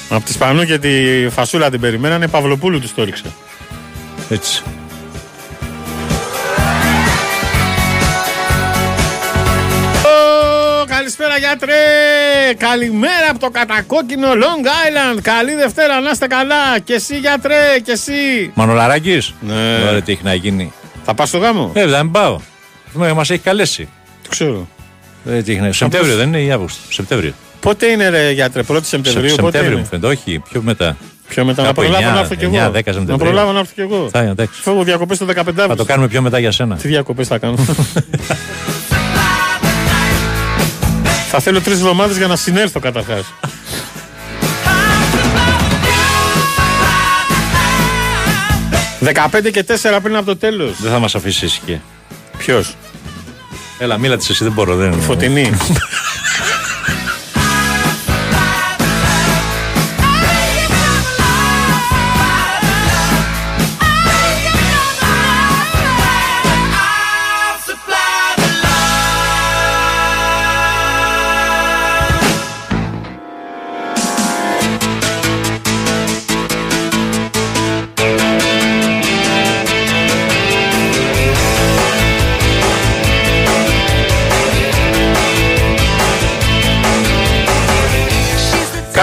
Από τη Σπανού και τη φασούλα την περιμένανε, Παυλοπούλου του το έριξε. Έτσι. Ω, Καλησπέρα γιατρέ! Καλημέρα από το κατακόκκινο Long Island. Καλή Δευτέρα, να είστε καλά. Και εσύ γιατρέ, και εσύ. Μανολαράκης. Ναι. Ωραία, τι έχει να γίνει. Θα πας στο γάμο; Ε, δεν πάω. Μα μας έχει καλέσει. Το ξέρω. Ε, τι έχει να... Σεπτέμβριο δεν είναι ή Αύγουστο; Σεπτέμβριο. Πότε είναι ρε γιατρέ, 1η Σεπτεμβρίου, Σε- πότε Σεπτέμβριο μου είναι. φαίνεται. Όχι, πιο μετά. Πιο μετά, να Κάπου προλάβω 9, να έρθω κι 9, εγώ. 10 Σεπτεμβρίου. Να προλάβω να έρθω κι εγώ. Θα, εντάξει. Φεύγω διακοπές το 15 Θα το Αύγουστο. κάνουμε πιο μετά για σένα. Τι διακοπές θα κάνω; Θα θέλω τρεις εβδομάδες για να συνέλθω καταρχάς. Δεκαπέντε και 4 πριν από το τέλος. Δεν θα μας αφήσει ησυχία. Ποιος; Έλα, μίλα της εσύ, δεν μπορώ. Δεν... Φωτεινή.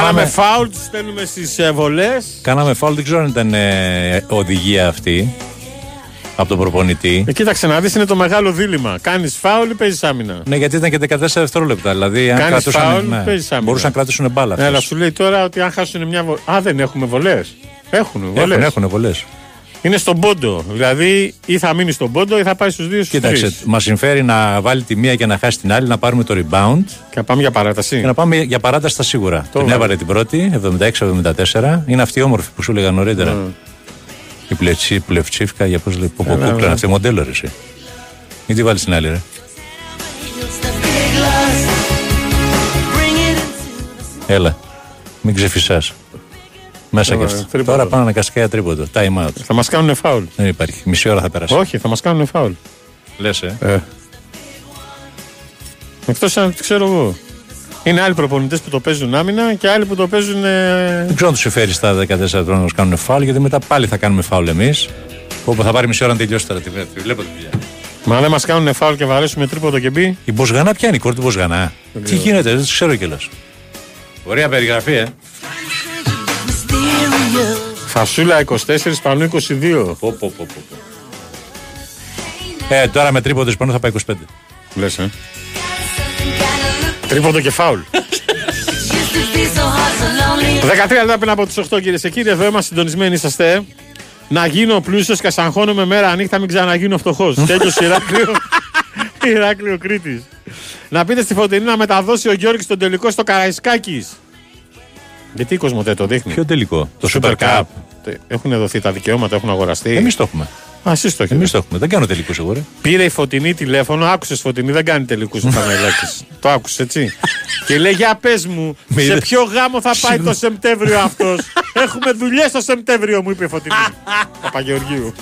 Κάναμε φάουλ, τους στέλνουμε στις ε, βολές. Κάναμε φάουλ, δεν ξέρω αν ήταν ε, οδηγία αυτή από τον προπονητή. Ε, κοίταξε να δεις, είναι το μεγάλο δίλημα. Κάνεις φάουλ ή παίζεις άμυνα; Ναι, γιατί ήταν και 14 δευτερόλεπτα. Δηλαδή, αν Κάνεις κρατούσαν, φάουλ, ναι, παίζεις άμυνα. μπορούσαν να κρατήσουν μπάλα. Ναι, αλλά αυτές. σου λέει τώρα ότι αν χάσουν μια βολή. Α, δεν έχουμε βολές. Έχουν βολές. Έχουν, έχουν πολλέ. Είναι στον πόντο. Δηλαδή, ή θα μείνει στον πόντο ή θα πάει στους δύο στους Κοίταξε, μας συμφέρει να βάλει τη μία και να χάσει την άλλη, να πάρουμε το rebound. Και να πάμε για παράταση. Και να πάμε για παράταση στα σίγουρα. Το την βάλε. έβαλε την πρώτη, 76-74. Είναι αυτή η όμορφη που σου έλεγα νωρίτερα. Η πλευτσί, πλευτσίφκα, για πώς λέει. Πω, πω, Έλα, πω, ναι. πλέον αυτή μοντέλο ρε, εσύ. Ή τι βάλεις την άλλη, ρε. Έλα, μην ξεφυσάς. Μέσα Έλα, κι αυτός. τρίποντος. Τώρα πάνε αναγκαστικά για τρίποντο. Time out. Θα μας κάνουν φάουλ. Δεν υπάρχει. Μισή ώρα θα περάσει. Όχι, θα μας κάνουν φάουλ. Λες, ε. Ε. Εκτός αν ξέρω εγώ. Είναι άλλοι προπονητές που το παίζουν άμυνα και άλλοι που το παίζουν. ε, Δεν ξέρω αν τους συμφέρει στα 14 χρόνια να μα κάνουν φάουλ, γιατί μετά πάλι θα κάνουμε φάουλ εμείς. Όπου θα πάρει μισή ώρα να τελειώσει τώρα τη τη βλέπω τη δουλειά. Μα δεν μας κάνουν φάουλ και βαρέσουμε τρίποδο και μπει. Η Μποσγανά ποια είναι η κόρη του Μποσγανά. Τι ξέρω. γίνεται, δεν τους ξέρω κιόλας. Ωραία περιγραφή, ε. Φασούλα 24, Πανού 22. Πω, πω, πω, πω. Ε, τώρα με τρίποδε πάνω θα πάει 25. Λες, ε. Τρίποδο και φάουλ. 13 λεπτά πριν από τις 8, κυρίες και κύριοι, εδώ είμαστε συντονισμένοι. Είσαστε. Να γίνω πλούσιος και σαγχώνομαι μέρα νύχτα, μην ξαναγίνω φτωχός. Τέλειο Ηράκλειο. Ηράκλειο Κρήτης. Να πείτε στη φωτεινή να μεταδώσει ο Γιώργης τον τελικό στο Καραϊσκάκης. Γιατί η Κοσμοτέ το δείχνει; Ποιο τελικό, το Super Cup. Έχουν δοθεί τα δικαιώματα, έχουν αγοραστεί. Εμείς το έχουμε. Α, εσείς το έχετε. Εμείς το έχουμε. Δεν κάνω τελικούς εγώ, ρε. Πήρε η φωτεινή τηλέφωνο, άκουσες φωτεινή, δεν κάνει τελικούς ο Παναγιώτης. το άκουσες έτσι. και λέει: Για πες μου, Με σε είδε- ποιο γάμο θα πάει το Σεπτέμβριο αυτός; Έχουμε δουλειές το Σεπτέμβριο, μου είπε η φωτεινή. Παπαγεωργίου.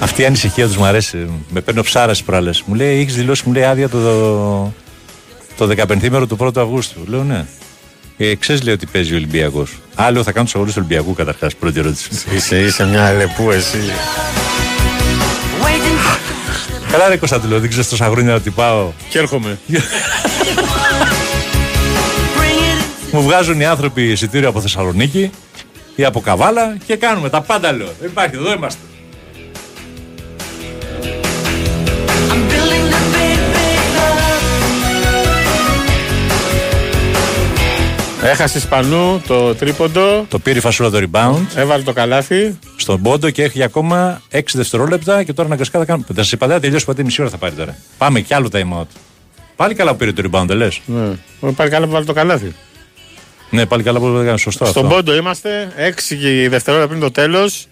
Αυτή η ανησυχία τους μου αρέσει. Με παίρνει ο ψάρα τι προάλλε. Μου λέει: Έχεις δηλώσει, μου λέει άδεια το, το 15 μέρο του 1ου Αυγούστου. Λέω ναι. Ε, ξέρεις, λέει ότι παίζει ο Ολυμπιακός. Άλλο θα κάνω τους αγώνε του Ολυμπιακού καταρχάς. Πρώτη ερώτηση. είσαι, είσαι μια αλεπού, εσύ. Καλά, ρε Κωνσταντινό, δεν ξέρεις τόσα χρόνια ότι πάω. Και έρχομαι. Μου βγάζουν οι άνθρωποι εισιτήριο από Θεσσαλονίκη ή από Καβάλα και κάνουμε τα πάντα, λέω. Δεν υπάρχει, εδώ είμαστε. Έχασες Ισπανού το τρίποντο. Το πήρε η φασούλα το rebound Έβαλε το καλάθι. στον πόντο και έχει ακόμα 6 δευτερόλεπτα και τώρα αναγκαστικά θα κάνουμε. Θα σα είπα, δεν θα τελειώσει ποτέ μισή ώρα θα πάρει τώρα. Πάμε κι άλλο time out. Πάλι καλά που πήρε το rebound, δεν λες; Ναι. Πάλι καλά που βάλε το καλάθι. Ναι, πάλι καλά που το έκανε σωστό. Στον αυτό. πόντο είμαστε. 6 και δευτερόλεπτα πριν το τέλος.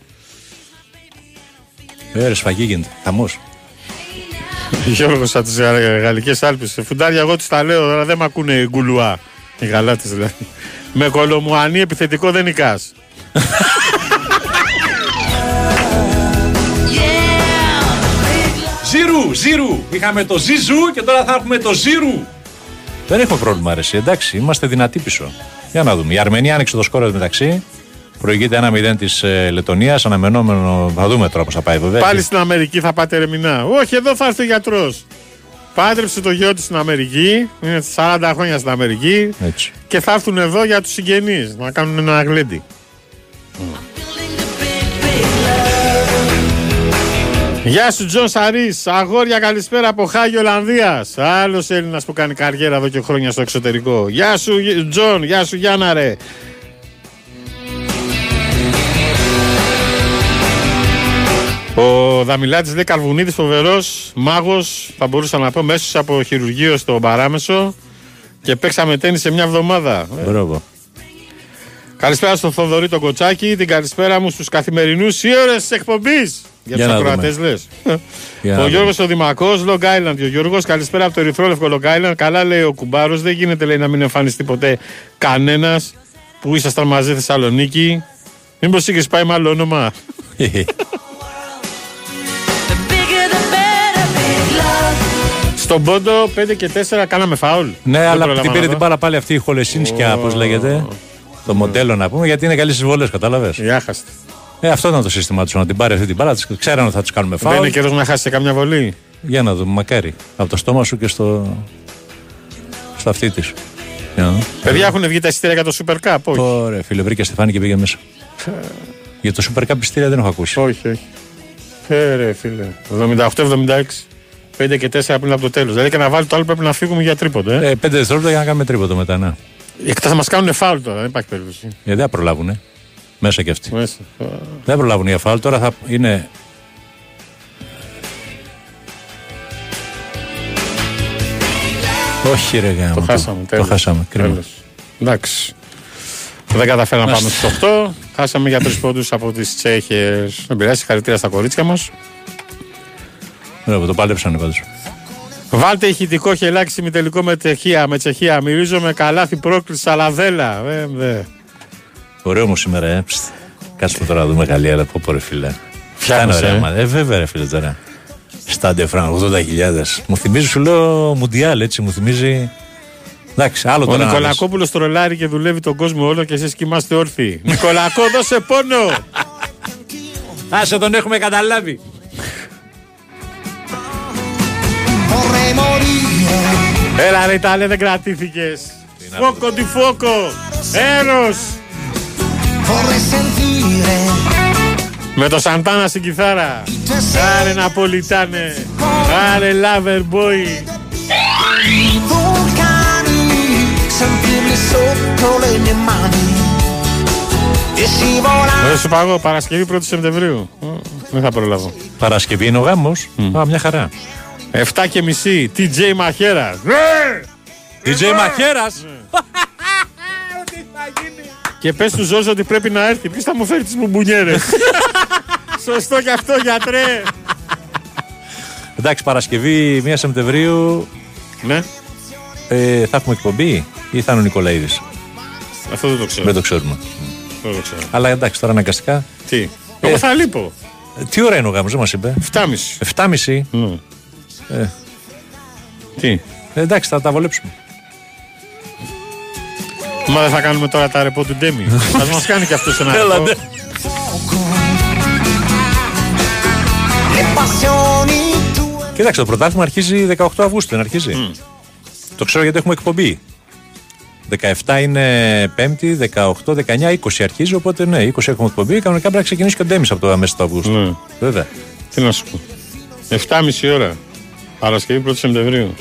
Ε, ρε, σφαγή γίνεται. Χαμός. Γιώργος από τις Γαλλικές Άλπε. Φουντάρια, εγώ του τα λέω, τώρα δεν με ακούνε γκουλουά. Οι γαλάτες δηλαδή. Με κολομουανί επιθετικό δεν νικάς. Ζήρου, ζήρου. Είχαμε το ζίζου και τώρα θα έχουμε το ζήρου. Δεν έχω πρόβλημα, αρέσει. Εντάξει, είμαστε δυνατοί πίσω. Για να δούμε. Η Αρμενία άνοιξε το σκόρ μεταξύ. Προηγείται 1-0 της ε, Λετωνίας. Αναμενόμενο. Θα δούμε τώρα πώς θα πάει βέβαια. Πάλι στην Αμερική θα πάτε, ρε Μηνά. Όχι, εδώ θα έρθει ο γιατρός. Πάντρεψε το γιο του στην Αμερική. Είναι 40 χρόνια στην Αμερική. Έτσι. Και θα έρθουν εδώ για τους συγγενείς να κάνουν ένα γλέντι. Γεια σου, Τζον Σαρρή. Αγόρια, καλησπέρα από Χάγη Ολλανδίας. Άλλος Έλληνας που κάνει καριέρα εδώ και χρόνια στο εξωτερικό. Γεια σου, Τζον. Γεια σου, Γιάννα, ρε. Ο Δαμιλάτης λέει Καρβουνίδης, φοβερός μάγος, θα μπορούσα να πω, μέσω από χειρουργείο στο Παράμεσο και παίξαμε τέννη σε μια εβδομάδα. Ε, Μπράβο. Καλησπέρα στον Θοδωρή τον Κοτσάκη, την καλησπέρα μου στους καθημερινούς ήρωε της εκπομπής. Για Για τους να ακροατές δούμε. λες. Για να Ο δούμε. Γιώργος ο Δημακός, Long Island. Ο Γιώργος, καλησπέρα από το Ερυθρόλευκο Long Island. Καλά λέει ο Κουμπάρος, δεν γίνεται λέει να μην εμφανιστεί ποτέ κανένας που ήσασταν μαζί Θεσσαλονίκη. Μήπως είχες πάει με άλλο όνομα; Στον πόντο 5 και 4 κάναμε φάουλ. Ναι, Δεν αλλά πρόλαβα την να πήρε δω. την μπάλα πάλι αυτή η Χολεσίνσκια, πώς λέγεται. Το μοντέλο να πούμε, γιατί είναι καλή στις βολέ, κατάλαβες. Ιάχαστη. Ε, αυτό ήταν το σύστημα τους, να την πάρει αυτή την μπάλα. τις- Ξέρανε ότι θα τους κάνουμε Δεν φάουλ. είναι καιρός να χάσει καμιά βολή. Για να δούμε, μακάρι. Από το στόμα σου και στο. στο αυτή της. Παιδιά έχουν βγει τα εισιτήρια για το Super Cup. Όχι; Ωραία, φίλε, βρήκε Στεφάνη και πήγε μέσα. Για το Super Cup εισιτήρια δεν έχω ακούσει. Όχι, όχι. Ε, ρε φίλε. 78-76. 5 και 4 πριν από το τέλος. Δηλαδή και να βάλει το άλλο πρέπει να φύγουμε για τρίποντο. Ε. Ε, πέντε δευτερόλεπτα για να κάνουμε τρίποντο μετά, ναι. Εκτός θα μας κάνουν φάουλ τώρα, δεν υπάρχει περίπτωση. Γιατί δεν θα προλάβουνε. Μέσα κι αυτοί. Μέσα. Δεν προλάβουν για φάουλ. Τώρα θα είναι. Όχι, ρε γάμο. Το χάσαμε. Το τέλος. χάσαμε. Κρίμα. Τέλος. Εντάξει. Δεν καταφέραμε να πάμε στου 8. Χάσαμε για τρεις πόντους από τις Τσέχες. Δεν πειράζει, συγχαρητήρια στα κορίτσια μας. Μπράβο, το πάλεψανε πάντως. Βάλτε ηχητικό χελάκι ημιτελικό με Τσεχία. Με Τσεχία. Μυρίζομαι καλάθι πρόκληση Σαλαδέλα. Ε, δε. Ωραίο μου σήμερα, ε. Ψτ. Κάτσε που τώρα να δούμε καλή, αλλά πω πω ρε φίλε. Φτιάχνεις, Φτάνει ωραία, ε. μα. Ε, βέβαια ρε φίλε τώρα. Στάντε φραν, 80.000. Μου θυμίζει, σου λέω, Μουντιάλ, έτσι, μου θυμίζει. Εντάξει, άλλο Ο τώρα. να λες. Νικολακόπουλο τρολάρει και δουλεύει τον κόσμο όλο και εσείς κοιμάστε όρθιοι. Νικολακό, δώσε πόνο! Άσε τον έχουμε καταλάβει. Έλα ρε Ιταλέ δεν κρατήθηκες. Φόκο τη φόκο. Έρος. Με το Σαντάνα στην κιθάρα. Άρε Ναπολιτάνε Άρε Lover Boy. Δεν σου παγώ Παρασκευή 1η Σεπτεμβρίου. Ω, Δεν θα προλάβω. Παρασκευή είναι ο γάμος. Α, μια χαρά. 7 και μισή TJ Μαχέρας DJ Μαχέρας; Και πες του Ζώζο ότι πρέπει να έρθει Ποιος θα μου φέρει τις μπουμπουνιέρες Σωστό και αυτό γιατρέ Εντάξει, Παρασκευή 1 Σεπτεμβρίου. Ναι. Ε, θα έχουμε εκπομπή ή θα είναι ο Νικολαίδης; Αυτό δεν το ξέρω Δεν το ξέρουμε. Δεν το ξέρω Αλλά εντάξει, τώρα αναγκαστικά. Τι; Εγώ θα λείπω Ε, Τι ώρα είναι ο γάμος, δεν μας είπε; 7.30 7.30. Ε, Τι; Ε, εντάξει, θα τα βολέψουμε. Μα δεν θα κάνουμε τώρα τα ρεπό του Ντέμι Ας μας κάνει και αυτός ένα Έλα, ρεπό ντε. Κοίταξε, το πρωτάθλημα αρχίζει 18 Αυγούστου, δεν αρχίζει; Το ξέρω γιατί έχουμε εκπομπή. 17 είναι Πέμπτη, 18, 19, 20 αρχίζει. Οπότε ναι, 20 έχουμε εκπομπή. Κανονικά πρέπει να ξεκινήσει και ο Ντέμις από το αμέσως του Αυγούστου. Ναι. Βέβαια. Τι να σου πω 7.30 ώρα Παρασκευή 1η Σεπτεμβρίου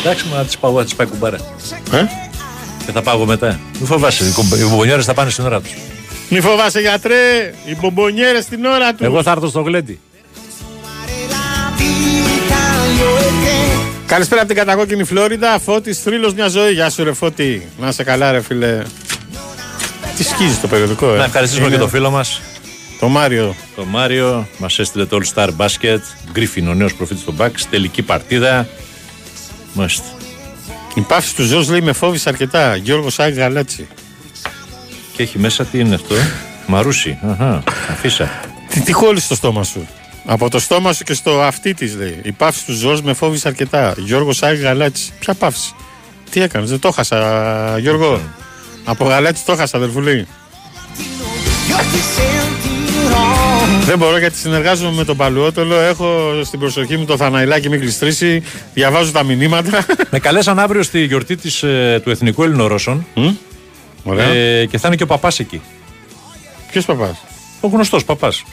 Εντάξει, μα τι πάω, τι πάει κουμπάρα. Ε; Και θα πάω εγώ μετά. Μην φοβάσαι, οι κουμπ- οι μπομπονιέρες θα πάνε στην ώρα τους. Μη φοβάσαι γιατρέ Οι μπομπονιέρες στην ώρα τους Εγώ θα έρθω στο γλέντι. Καλησπέρα από την κατακόκκινη Φλόριντα. Φώτης θρύλος μια ζωή. Γεια σου, ρε Φώτη. Να σε καλά, ρε φίλε. Τι σκίζει το περιοδικό, ε. Να ευχαριστήσουμε Είναι και το φίλο μας. Το Μάριο. Το Μάριο μας έστειλε το All Star Basket. Γκρίφιν, ο νέος προφήτης του Bucks. Τελική παρτίδα. Μάλιστα. Η πάυση του Ζως λέει με φόβησε αρκετά. Γιώργος Άγ Γαλάτσι. Και έχει μέσα τι είναι αυτό; Μαρούσι. Αχα, αφήσα. Τι, τι χώλεις στο στόμα σου; Από το στόμα σου και στο αυτί της λέει. Η πάυση του Ζως με φόβησε αρκετά. Γιώργος Άγ Γαλάτσι. Ποια πάυση; Τι έκανες, δεν το χάσα, Γιώργο; Από Γαλάτσι το χάσα, αδερφουλή. Δεν μπορώ γιατί συνεργάζομαι με τον Παλαιότολο. Έχω στην προσοχή μου το Θαναϊλάκι μην γλιστρήσει. Διαβάζω τα μηνύματα. Με καλέσαν αύριο στη γιορτή της, ε, του Εθνικού Ελληνορώσων. Ωραία. Ε, και θα είναι και ο παπάς εκεί. Ποιος παπάς; Ο γνωστός παπάς.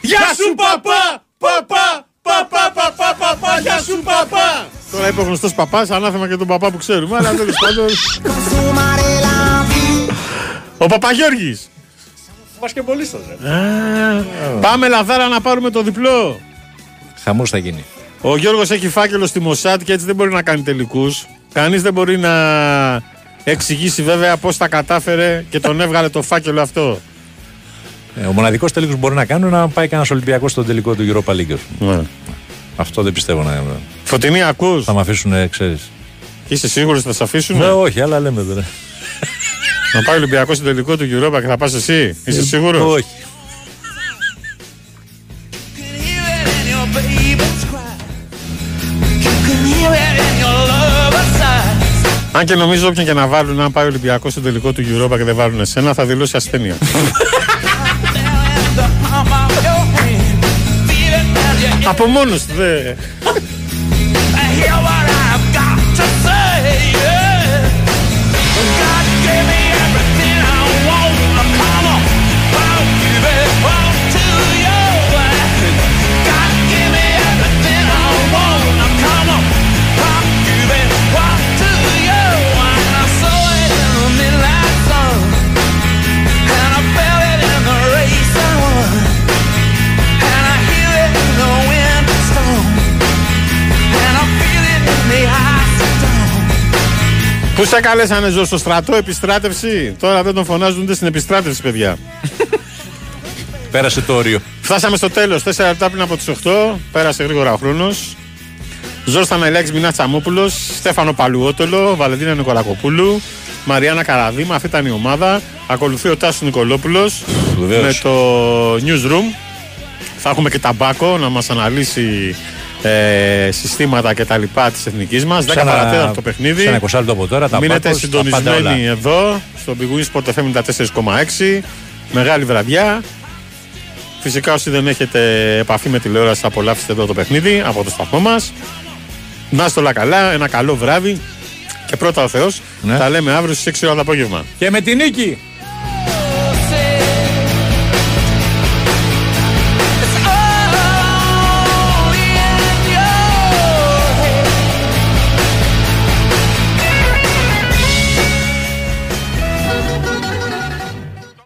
Γεια σου παπά! Παπά! Παπά, παπά, παπά, γεια σου παπά! Τώρα είπε ο γνωστός παπάς, ανάθεμα και τον παπά που ξέρουμε, αλλά τέλος πάντων. Ο Παπαγιώργης. Μπασκεμπολίστας, ρε. Πάμε Λαδάρα να πάρουμε το διπλό. Χαμός θα γίνει. Ο Γιώργος έχει φάκελο στη Μοσάτ και έτσι δεν μπορεί να κάνει τελικούς. Κανείς δεν μπορεί να εξηγήσει βέβαια πώς τα κατάφερε και τον έβγαλε το φάκελο αυτό. Ε, ο μοναδικός τελικός που μπορεί να κάνει είναι να πάει κανένας Ολυμπιακός στον τελικό του Europa League. ας πούμε. Ναι. Αυτό δεν πιστεύω να Φωτεινή ακούς; θα με αφήσουν, ε, ξέρεις. Είσαι σίγουρος ότι θα σε αφήσουν. Ναι, όχι, αλλά λέμε τώρα. Να πάει ο Ολυμπιακός στο τελικό του Europa και θα πας εσύ. Είσαι σίγουρος; Όχι. Αν και νομίζω όποιον και να βάλουν, αν πάει ο Ολυμπιακός στο τελικό του Europa και δεν βάλουν εσένα, θα δηλώσει ασθένεια. Από μόνος του, δε. Πού σε καλέσανε ζω στο στρατό, επιστράτευση. Τώρα δεν τον φωνάζουν ούτε στην επιστράτευση, παιδιά. Πέρασε το όριο. Φτάσαμε στο τέλος. 4 λεπτά πριν από τις 8. Πέρασε γρήγορα ο χρόνος. Ζώσταν Ελέξ Μινά Τσαμόπουλος, Στέφανο Παλουότολο, Βαλεντίνα Νικολακοπούλου, Μαριάννα Καραδίμα. Αυτή ήταν η ομάδα. Ακολουθεί ο Τάσος Νικολόπουλος Βεβαίως. με το newsroom. Θα έχουμε και ταμπάκο να μας αναλύσει ε, συστήματα και τα λοιπά της εθνικής μας. 10 Σαν να- παρατέταρτο το παιχνίδι. σαν 20 λεπτό από τώρα, τα Μείνετε Πάκος, τα πάντα συντονισμένοι όλα. εδώ στο Big Win Sport FM 94,6. Μεγάλη βραδιά. Φυσικά όσοι δεν έχετε επαφή με τηλεόραση θα απολαύσετε εδώ το παιχνίδι από το σταθμό μας. Να είστε όλα καλά, ένα καλό βράδυ και πρώτα ο Θεός. Ναι. Τα λέμε αύριο στις 6 ώρα το απόγευμα. Και με την νίκη.